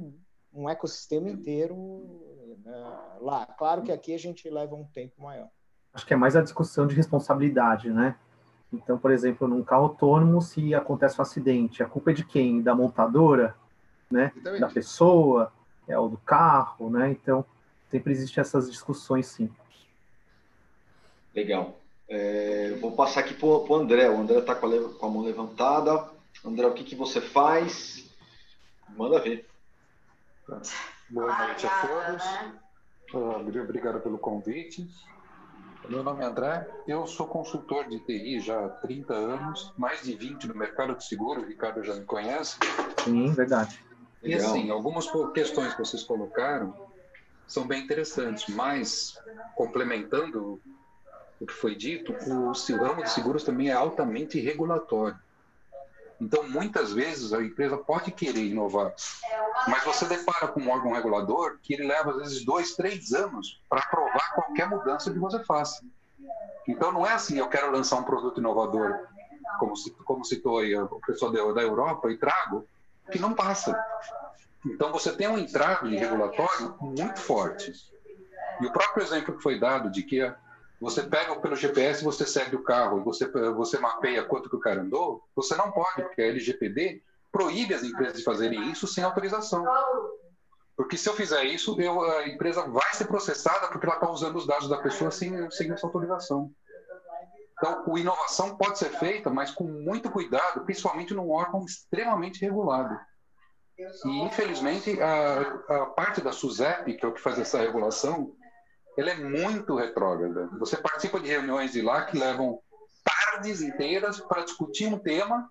um ecossistema inteiro né, lá. Claro que aqui a gente leva um tempo maior. Acho que é mais a discussão de responsabilidade, né? Então, por exemplo, num carro autônomo, se acontece um acidente, a culpa é de quem? Da montadora, né? Exatamente. Da pessoa, é o do carro, né? Então, sempre existem essas discussões, sim. Legal. É, vou passar aqui para o André. O André está com, com, a mão levantada. André, o que, que você faz? Manda ver. Boa noite a todos. Obrigado pelo convite. Meu nome é André, eu sou consultor de TI já há 30 anos, mais de 20 no mercado de seguro, o Ricardo já me conhece. Sim, verdade. E assim, algumas questões que vocês colocaram são bem interessantes, mas complementando o que foi dito, o ramo de seguros também é altamente regulatório. Então, muitas vezes a empresa pode querer inovar, mas você depara com um órgão regulador que ele leva às vezes dois, três anos para aprovar qualquer mudança que você faça. Então, não é assim, eu quero lançar um produto inovador, como, como citou aí o pessoal da Europa, e trago, que não passa. Então, você tem um entrave regulatório muito forte. E o próprio exemplo que foi dado de que você pega pelo GPS, você segue o carro, você você mapeia quanto que o cara andou, você não pode, porque a LGPD proíbe as empresas de fazerem isso sem autorização. Porque se eu fizer isso, eu, a empresa vai ser processada porque ela está usando os dados da pessoa sem, sem essa autorização. Então, a inovação pode ser feita, mas com muito cuidado, principalmente num órgão extremamente regulado. E, infelizmente, a, a parte da SUSEP, que é o que faz essa regulação, ela é muito retrógrada. Você participa de reuniões de lá que levam tardes inteiras para discutir um tema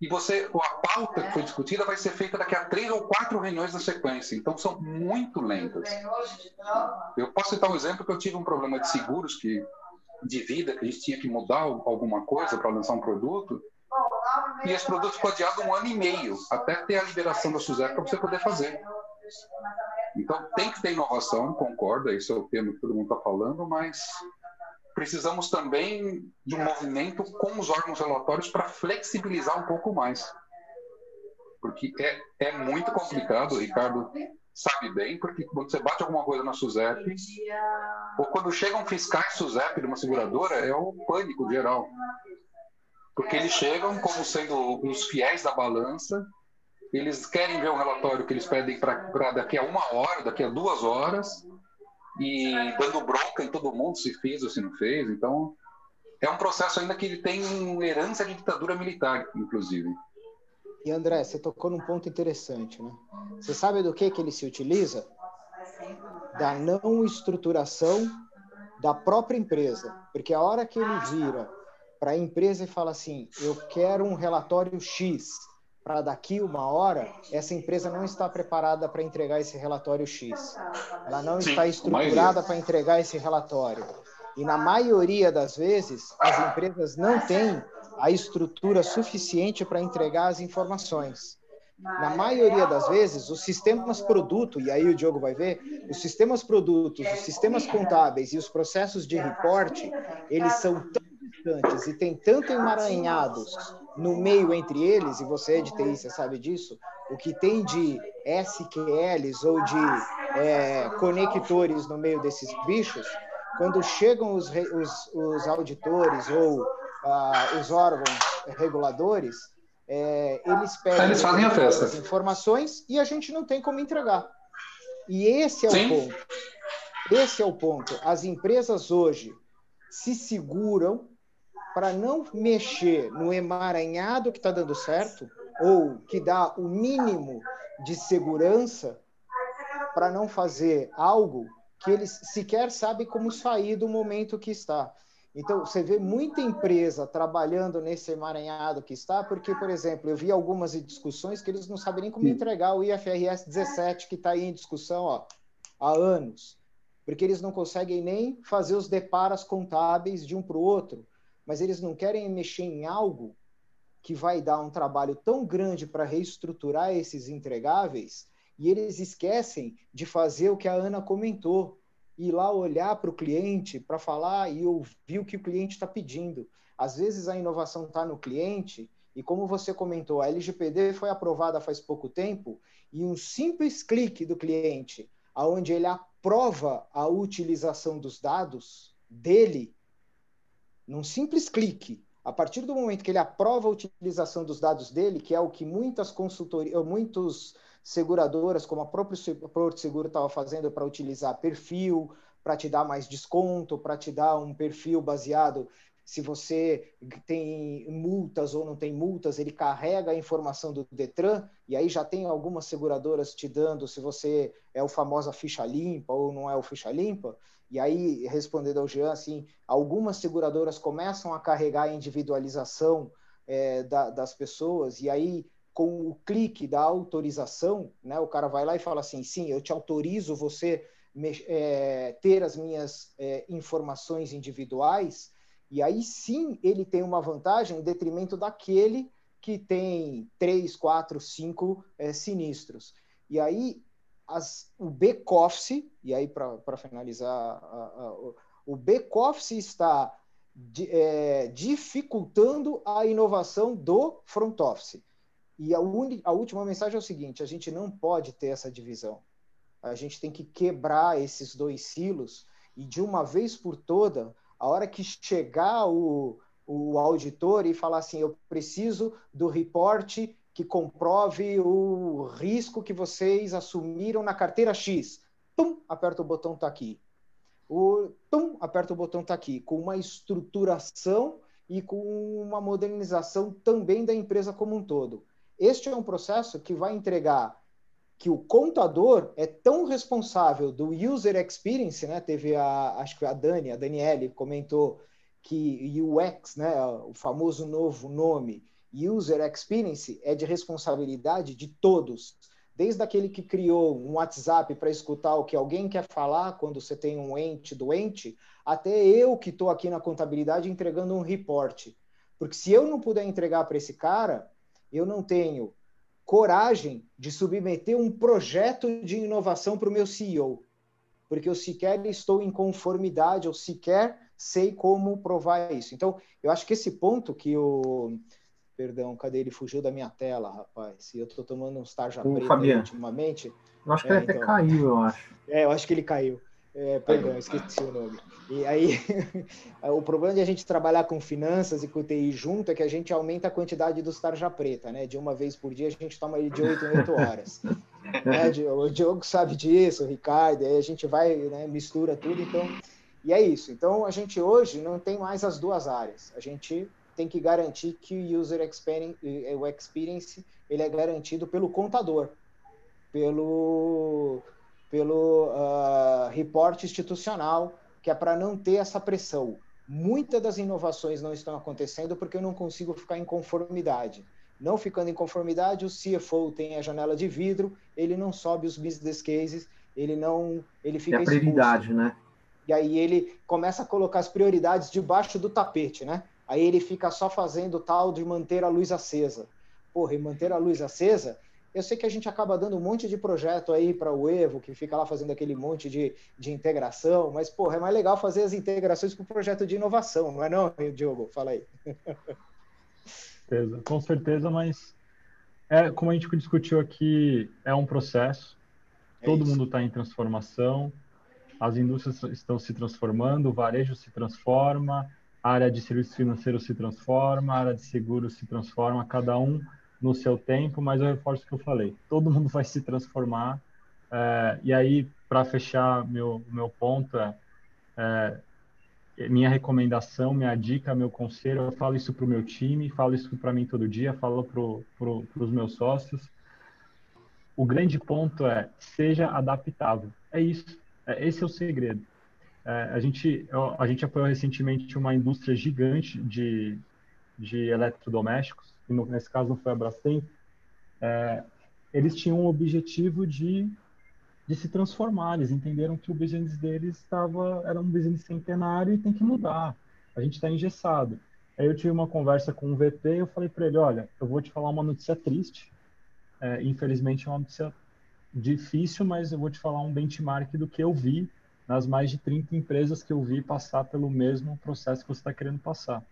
e você a pauta que foi discutida vai ser feita daqui a três ou quatro reuniões na sequência. Então são muito lentas. Eu posso citar um exemplo que eu tive um problema de seguros que de vida que a gente tinha que mudar alguma coisa para lançar um produto e esse produto ficou adiado um ano e meio até ter a liberação da SUSEP para você poder fazer. Então, tem que ter inovação, concordo, esse é o tema que todo mundo está falando, mas precisamos também de um movimento com os órgãos relatórios para flexibilizar um pouco mais. Porque é, é muito complicado, o Ricardo sabe bem, porque quando você bate alguma coisa na SUSEP, ou quando chegam fiscais SUSEP de uma seguradora, é o pânico geral. Porque eles chegam como sendo os fiéis da balança eles querem ver o relatório que eles pedem para daqui a uma hora, daqui a duas horas, e dando bronca em todo mundo se fez ou se não fez. Então, é um processo ainda que ele tem herança de ditadura militar, inclusive. E André, você tocou num ponto interessante, né? Você sabe do que que ele se utiliza? Da não estruturação da própria empresa, porque a hora que ele vira para a empresa e fala assim, eu quero um relatório X, para daqui uma hora, essa empresa não está preparada para entregar esse relatório X. Ela não Sim, está estruturada para entregar esse relatório. E na maioria das vezes, as empresas não têm a estrutura suficiente para entregar as informações. Na maioria das vezes, os sistemas produto, e aí o Diogo vai ver, os sistemas produtos, os sistemas contábeis e os processos de reporte, eles são tão distantes e têm tanto emaranhados no meio entre eles, e você é de TI, você sabe disso, o que tem de SQLs ou de é, conectores no meio desses bichos, quando chegam os, os, os auditores ou ah, os órgãos reguladores, é, eles pedem eles fazem a festa. as informações e a gente não tem como entregar. E esse é Sim. o ponto. Esse é o ponto. As empresas hoje se seguram para não mexer no emaranhado que está dando certo, ou que dá o mínimo de segurança, para não fazer algo que eles sequer sabem como sair do momento que está. Então, você vê muita empresa trabalhando nesse emaranhado que está, porque, por exemplo, eu vi algumas discussões que eles não sabem nem como entregar o IFRS 17, que está aí em discussão ó, há anos, porque eles não conseguem nem fazer os deparas contábeis de um para o outro, mas eles não querem mexer em algo que vai dar um trabalho tão grande para reestruturar esses entregáveis, e eles esquecem de fazer o que a Ana comentou, ir lá olhar para o cliente para falar e ouvir o que o cliente está pedindo. Às vezes a inovação está no cliente, e como você comentou, a LGPD foi aprovada faz pouco tempo, e um simples clique do cliente, aonde ele aprova a utilização dos dados dele, num simples clique, a partir do momento que ele aprova a utilização dos dados dele, que é o que muitas consultorias, muitos seguradoras, como a própria Porto Seguro estava fazendo para utilizar perfil, para te dar mais desconto, para te dar um perfil baseado se você tem multas ou não tem multas, ele carrega a informação do Detran, e aí já tem algumas seguradoras te dando se você é o famosa ficha limpa ou não é o ficha limpa. E aí, respondendo ao Jean, assim, algumas seguradoras começam a carregar a individualização é, da, das pessoas, e aí com o clique da autorização, né, o cara vai lá e fala assim, sim, eu te autorizo você é, ter as minhas é, informações individuais, e aí sim ele tem uma vantagem em detrimento daquele que tem três, quatro, cinco é, sinistros. E aí as, o back-office, e aí para finalizar, a, a, o back-office está de, é, dificultando a inovação do front-office. E a, a última mensagem é o seguinte: a gente não pode ter essa divisão. A gente tem que quebrar esses dois silos e, de uma vez por toda, a hora que chegar o, o auditor e falar assim: eu preciso do reporte que comprove o risco que vocês assumiram na carteira X. Tum, aperta o botão está aqui. O tum, aperta o botão está aqui, com uma estruturação e com uma modernização também da empresa como um todo. Este é um processo que vai entregar que o contador é tão responsável do user experience, né? Teve a, acho que a Dani, a Daniele comentou que UX, né, o famoso novo nome, user experience é de responsabilidade de todos, desde aquele que criou um WhatsApp para escutar o que alguém quer falar quando você tem um ente doente, até eu que estou aqui na contabilidade entregando um report. Porque se eu não puder entregar para esse cara, eu não tenho coragem de submeter um projeto de inovação para o meu CEO, porque eu sequer estou em conformidade, ou sequer sei como provar isso. Então, eu acho que esse ponto que o. Perdão, cadê ele? Fugiu da minha tela, rapaz. E eu estou tomando uns tarja preta ultimamente. Eu acho que é, ele até então... caiu, eu acho. É, eu acho que ele caiu. É, perdão, esqueci o nome. E aí, o problema de a gente trabalhar com finanças e com TI junto é que a gente aumenta a quantidade dos tarja preta, né? De uma vez por dia a gente toma ele de 8 em 8 horas. né? O Diogo sabe disso, o Ricardo, aí a gente vai, né, mistura tudo, então. E é isso. Então, a gente hoje não tem mais as duas áreas. A gente tem que garantir que o user experience, o experience ele é garantido pelo contador, pelo pelo uh, reporte institucional, que é para não ter essa pressão. Muitas das inovações não estão acontecendo porque eu não consigo ficar em conformidade. Não ficando em conformidade, o CFO tem a janela de vidro, ele não sobe os business cases, ele não, ele fica e a prioridade, né? E aí ele começa a colocar as prioridades debaixo do tapete, né? Aí ele fica só fazendo tal de manter a luz acesa. Porra, e manter a luz acesa eu sei que a gente acaba dando um monte de projeto aí para o Evo, que fica lá fazendo aquele monte de, de integração, mas, porra, é mais legal fazer as integrações com o projeto de inovação, não é não, Diogo? Fala aí. certeza, com certeza, mas é, como a gente discutiu aqui, é um processo, é todo isso. mundo está em transformação, as indústrias estão se transformando, o varejo se transforma, a área de serviços financeiros se transforma, a área de seguros se transforma, cada um no seu tempo, mas eu reforço o que eu falei. Todo mundo vai se transformar. É, e aí, para fechar meu meu ponto é, é, minha recomendação, minha dica, meu conselho, eu falo isso para o meu time, falo isso para mim todo dia, falo para os meus sócios. O grande ponto é seja adaptável. É isso. É, esse é o segredo. É, a, gente, a gente apoiou recentemente uma indústria gigante de, de eletrodomésticos, e no, nesse caso não foi a Brastemp, é, eles tinham o objetivo de, de se transformar, eles entenderam que o business deles estava, era um business centenário e tem que mudar, a gente está engessado. Aí eu tive uma conversa com um VP e eu falei para ele, olha, eu vou te falar uma notícia triste, é, infelizmente é uma notícia difícil, mas eu vou te falar um benchmark do que eu vi nas mais de 30 empresas que eu vi passar pelo mesmo processo que você está querendo passar.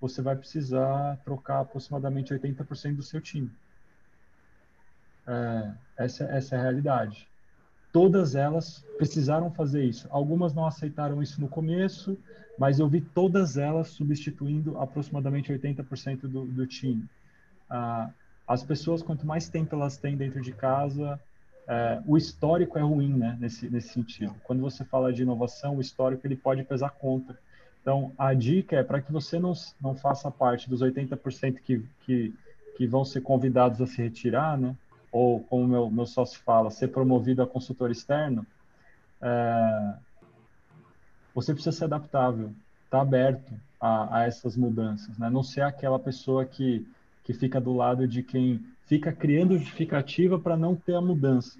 Você vai precisar trocar aproximadamente 80% do seu time. É, essa, essa é a realidade. Todas elas precisaram fazer isso. Algumas não aceitaram isso no começo, mas eu vi todas elas substituindo aproximadamente 80% do, do time. Ah, as pessoas, quanto mais tempo elas têm dentro de casa, é, o histórico é ruim, né, nesse, nesse sentido. Quando você fala de inovação, o histórico ele pode pesar contra. Então, a dica é para que você não, não faça parte dos 80% que, que, que vão ser convidados a se retirar, né, ou, como meu, meu sócio fala, ser promovido a consultor externo, é, você precisa ser adaptável, tá aberto a, a essas mudanças, né? não ser aquela pessoa que, que fica do lado de quem fica criando justificativa para não ter a mudança.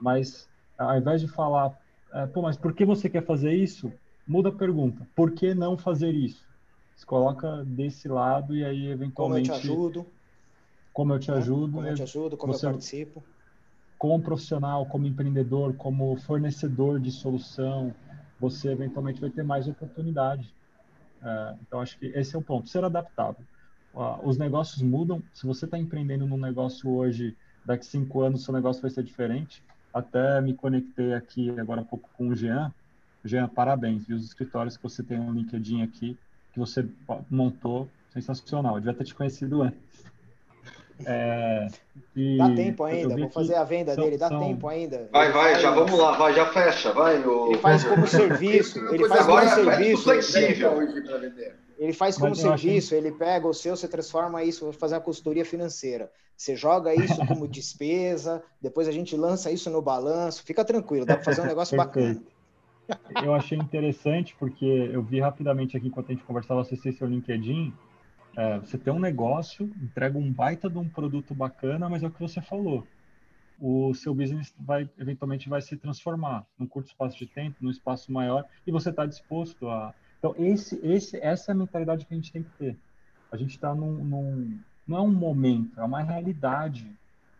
Mas ao invés de falar, é, pô, mas por que você quer fazer isso? Muda a pergunta. Por que não fazer isso? Se coloca desse lado e aí eventualmente. Como eu te ajudo? Como eu te né? ajudo? Como eu te ajudo? Como você, eu participo? Como profissional, como empreendedor, como fornecedor de solução, você eventualmente vai ter mais oportunidade. É, então acho que esse é o ponto. Ser adaptável os negócios mudam. Se você está empreendendo num negócio hoje, daqui cinco anos seu negócio vai ser diferente. Até me conectei aqui agora há pouco com o Jean. Jean, parabéns, viu? Os escritórios que você tem no LinkedIn aqui, que você montou, sensacional. Eu devia ter te conhecido antes. É, dá tempo ainda, vou fazer a venda são, dele, dá são... tempo ainda. Vai, vai, já vamos lá, vai, já fecha, vai. O... Ele faz como serviço, ele faz como é serviço. flexível hoje para vender. Ele faz como serviço, ele pega o seu, você transforma isso, vou fazer uma consultoria financeira. Você joga isso como despesa, depois a gente lança isso no balanço. Fica tranquilo, dá para fazer um negócio bacana. Eu achei interessante porque eu vi rapidamente aqui enquanto a gente conversava, acessei seu LinkedIn. É, você tem um negócio, entrega um baita de um produto bacana, mas é o que você falou. O seu business vai eventualmente vai se transformar num curto espaço de tempo, num espaço maior, e você está disposto a então, esse, esse, essa é a mentalidade que a gente tem que ter. A gente está num, num, Não é um momento, é uma realidade.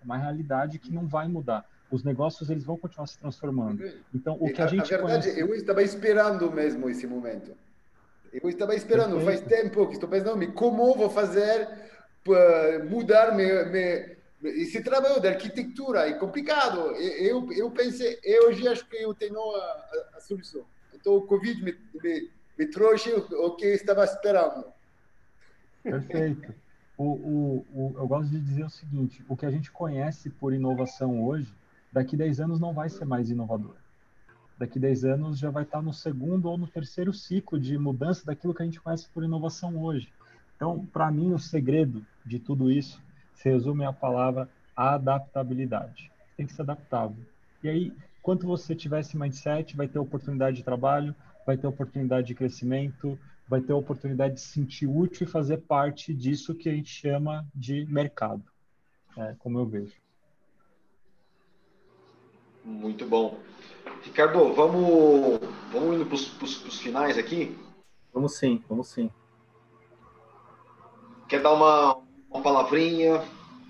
É uma realidade que não vai mudar. Os negócios eles vão continuar se transformando. Então, o que a, a gente. Na verdade, conhece... eu estava esperando mesmo esse momento. Eu estava esperando, Perfeito. faz tempo que estou pensando, como vou fazer para mudar me, esse trabalho de arquitetura é complicado. Eu, eu pensei, eu hoje acho que eu tenho a, a, a solução. Então, o Covid me, me, me trouxe o que estava esperando. Perfeito. O, o, o, eu gosto de dizer o seguinte: o que a gente conhece por inovação hoje, daqui 10 anos não vai ser mais inovador. Daqui 10 anos já vai estar no segundo ou no terceiro ciclo de mudança daquilo que a gente conhece por inovação hoje. Então, para mim, o segredo de tudo isso se resume à palavra adaptabilidade. Tem que ser adaptável. E aí, quanto você tiver esse mindset, vai ter oportunidade de trabalho, vai ter oportunidade de crescimento, vai ter oportunidade de se sentir útil e fazer parte disso que a gente chama de mercado, é, como eu vejo. Muito bom. Ricardo, vamos, vamos indo para os finais aqui? Vamos sim, vamos sim. Quer dar uma, uma palavrinha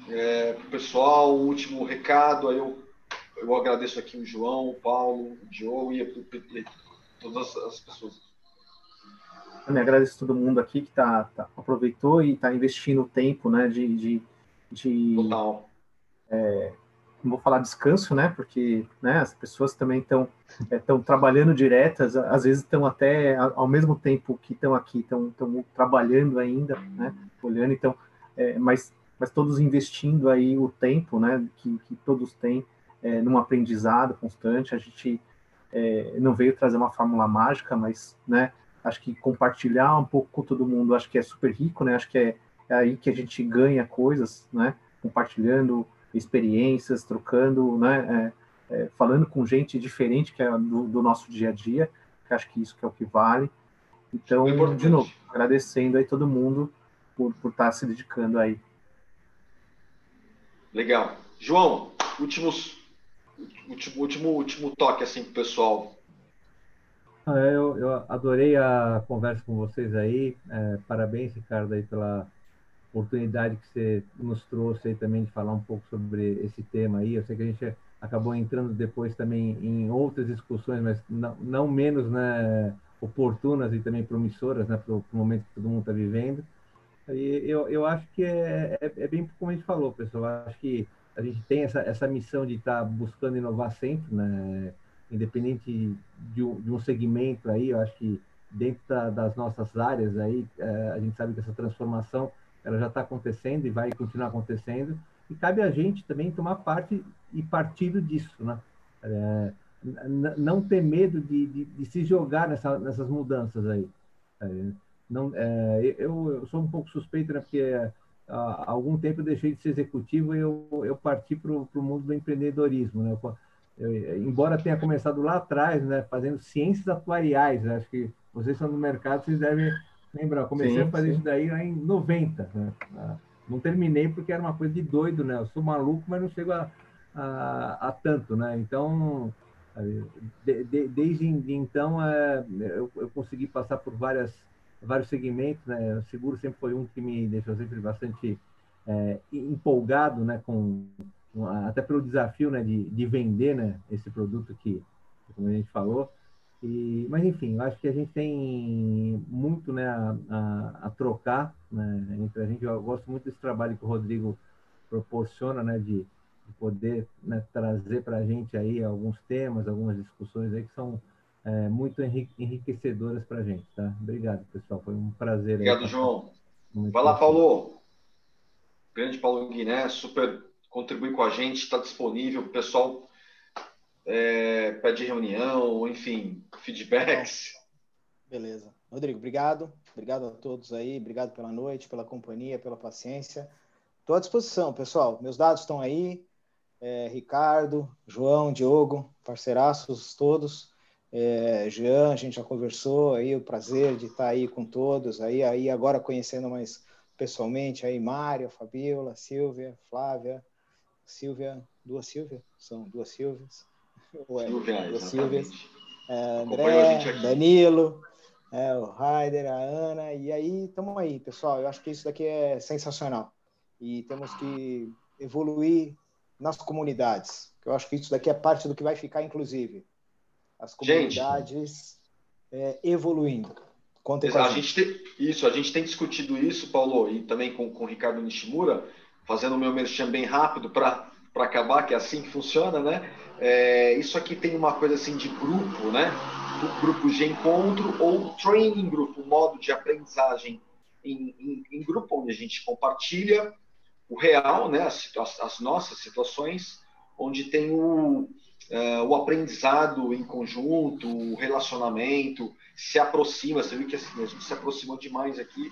é, para o pessoal, um último recado? Aí eu, eu agradeço aqui o João, o Paulo, o Diogo e todas as pessoas. Também agradeço todo mundo aqui que tá, tá aproveitou e está investindo tempo, né, de, de, de Total. É, não vou falar descanso, né, porque né, as pessoas também estão é, trabalhando diretas, às vezes estão até ao mesmo tempo que estão aqui, estão trabalhando ainda, né, olhando, então, é, mas mas todos investindo aí o tempo, né, que, que todos têm é, num aprendizado constante, a gente é, não veio trazer uma fórmula mágica, mas, né, acho que compartilhar um pouco com todo mundo, acho que é super rico, né, acho que é, é aí que a gente ganha coisas, né, compartilhando experiências, trocando, né, é, é falando com gente diferente que é do, do, nosso dia a dia, porque acho que isso que é o que vale. Então, é de novo, agradecendo aí todo mundo por, por estar se dedicando aí. Legal. João, últimos, último, último, último toque assim pro pessoal. É, eu, eu, adorei a conversa com vocês aí. É, parabéns, Ricardo, aí pela oportunidade que você nos trouxe aí também de falar um pouco sobre esse tema aí. Eu sei que a gente acabou entrando depois também em outras discussões, mas não, não menos né, oportunas e também promissoras né, para o momento que todo mundo está vivendo. E eu, eu acho que é, é, é, bem como a gente falou, pessoal. Eu acho que a gente tem essa, essa missão de estar tá buscando inovar sempre, né? independente de um, de um segmento aí. Eu acho que dentro da, das nossas áreas aí, é, a gente sabe que essa transformação ela já está acontecendo e vai continuar acontecendo. E cabe a gente também tomar parte e partido disso, né? É, não ter medo de, de, de se jogar nessa, nessas mudanças aí. É, não, é, eu, eu, sou um pouco suspeito, né, porque há algum tempo eu deixei de ser executivo e eu, eu parti para o mundo do empreendedorismo. Né? Eu, eu, embora tenha começado lá atrás, né, fazendo ciências atuariais, acho que vocês são do mercado, vocês devem lembrar. Eu comecei sim, a fazer sim. isso daí lá em 90. Né? Não terminei porque era uma coisa de doido, né? Eu sou maluco, mas não chego a, a, a tanto, né? Então, de, de, desde então, é, eu, eu, consegui passar por várias, vários segmentos. Né? O seguro sempre foi um que me deixou sempre bastante é, empolgado, né? Com, até pelo desafio né? de, de vender né? esse produto que, como a gente falou. E, mas, enfim, eu acho que a gente tem muito né, a, a, a trocar né, entre a gente. Eu gosto muito desse trabalho que o Rodrigo proporciona, né, de de poder né, trazer para a gente aí alguns temas, algumas discussões aí que são é, muito enriquecedoras para a gente, tá? Obrigado, pessoal. Foi um prazer. Obrigado, aí, João. Vai lá, Paulo. Grande Paulo Guiné, super contribui com a gente, está disponível. O pessoal é, pede reunião, enfim, feedbacks. Beleza. Rodrigo, obrigado. Obrigado a todos aí. Obrigado pela noite, pela companhia, pela paciência. Estou à disposição, pessoal. Meus dados estão aí é, Ricardo, João, Diogo, parceiraços todos. É, Jean, a gente já conversou aí, o prazer de estar aí com todos, aí, aí agora conhecendo mais pessoalmente, aí Mário, Fabiola, Silvia, Flávia, Silvia, duas Silvia, são duas Silvias. Ué, Silvia, Silvias. É, André, Danilo, é, o Raider, a Ana, e aí, estamos aí, pessoal, eu acho que isso daqui é sensacional, e temos que evoluir nas comunidades. Eu acho que isso daqui é parte do que vai ficar, inclusive. As comunidades é, evoluindo. Contem a, a gente tem, isso, a gente tem discutido isso, Paulo, e também com, com o Ricardo Nishimura, fazendo o meu merchan bem rápido para acabar, que é assim que funciona, né? É, isso aqui tem uma coisa assim de grupo, né? Do grupo de encontro ou training group, um modo de aprendizagem em, em, em grupo, onde a gente compartilha o real, né, as, as nossas situações, onde tem o, uh, o aprendizado em conjunto, o relacionamento, se aproxima, você viu que assim, a gente se aproximou demais aqui.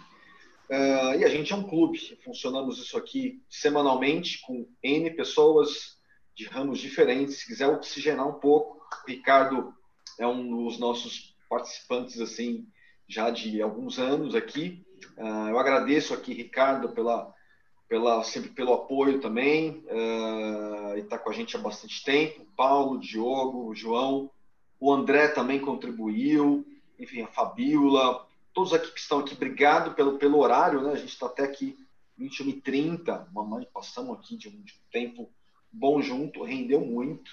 Uh, e a gente é um clube, funcionamos isso aqui semanalmente com N pessoas de ramos diferentes. Se quiser oxigenar um pouco, o Ricardo é um dos nossos participantes assim já de alguns anos aqui. Uh, eu agradeço aqui, Ricardo, pela pela, sempre pelo apoio também, uh, e está com a gente há bastante tempo. Paulo, Diogo, João, o André também contribuiu, enfim, a Fabiola, todos aqui que estão aqui, obrigado pelo, pelo horário, né? A gente está até aqui 21h30, mamãe, passamos aqui de um, de um tempo bom junto, rendeu muito.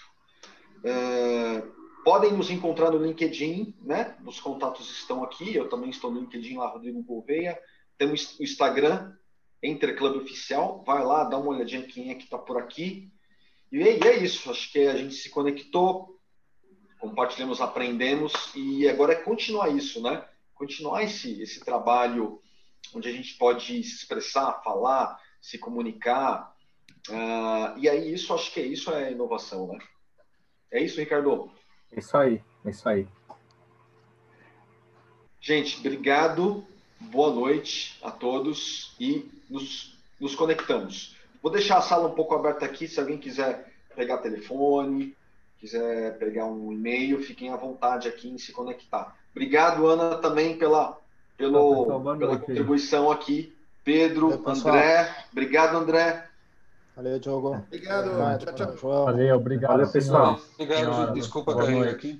Uh, podem nos encontrar no LinkedIn, né? Os contatos estão aqui, eu também estou no LinkedIn lá, Rodrigo Gouveia. Temos o Instagram, Entre Clube Oficial, vai lá, dá uma olhadinha quem é que está por aqui. E é isso, acho que a gente se conectou, compartilhamos, aprendemos, e agora é continuar isso, né? Continuar esse, esse trabalho onde a gente pode se expressar, falar, se comunicar. Uh, e aí, isso, acho que é isso é inovação, né? É isso, Ricardo? É isso aí, é isso aí. Gente, obrigado boa noite a todos e nos, nos conectamos. Vou deixar a sala um pouco aberta aqui, se alguém quiser pegar telefone, quiser pegar um e-mail, fiquem à vontade aqui em se conectar. Obrigado, Ana, também pela, pelo, pessoal, pela contribuição aqui. Pedro, André, obrigado, André. Valeu, Diogo. Obrigado. Tchau, tchau. Valeu, obrigado, Valeu, pessoal. Obrigado, desculpa cair aqui.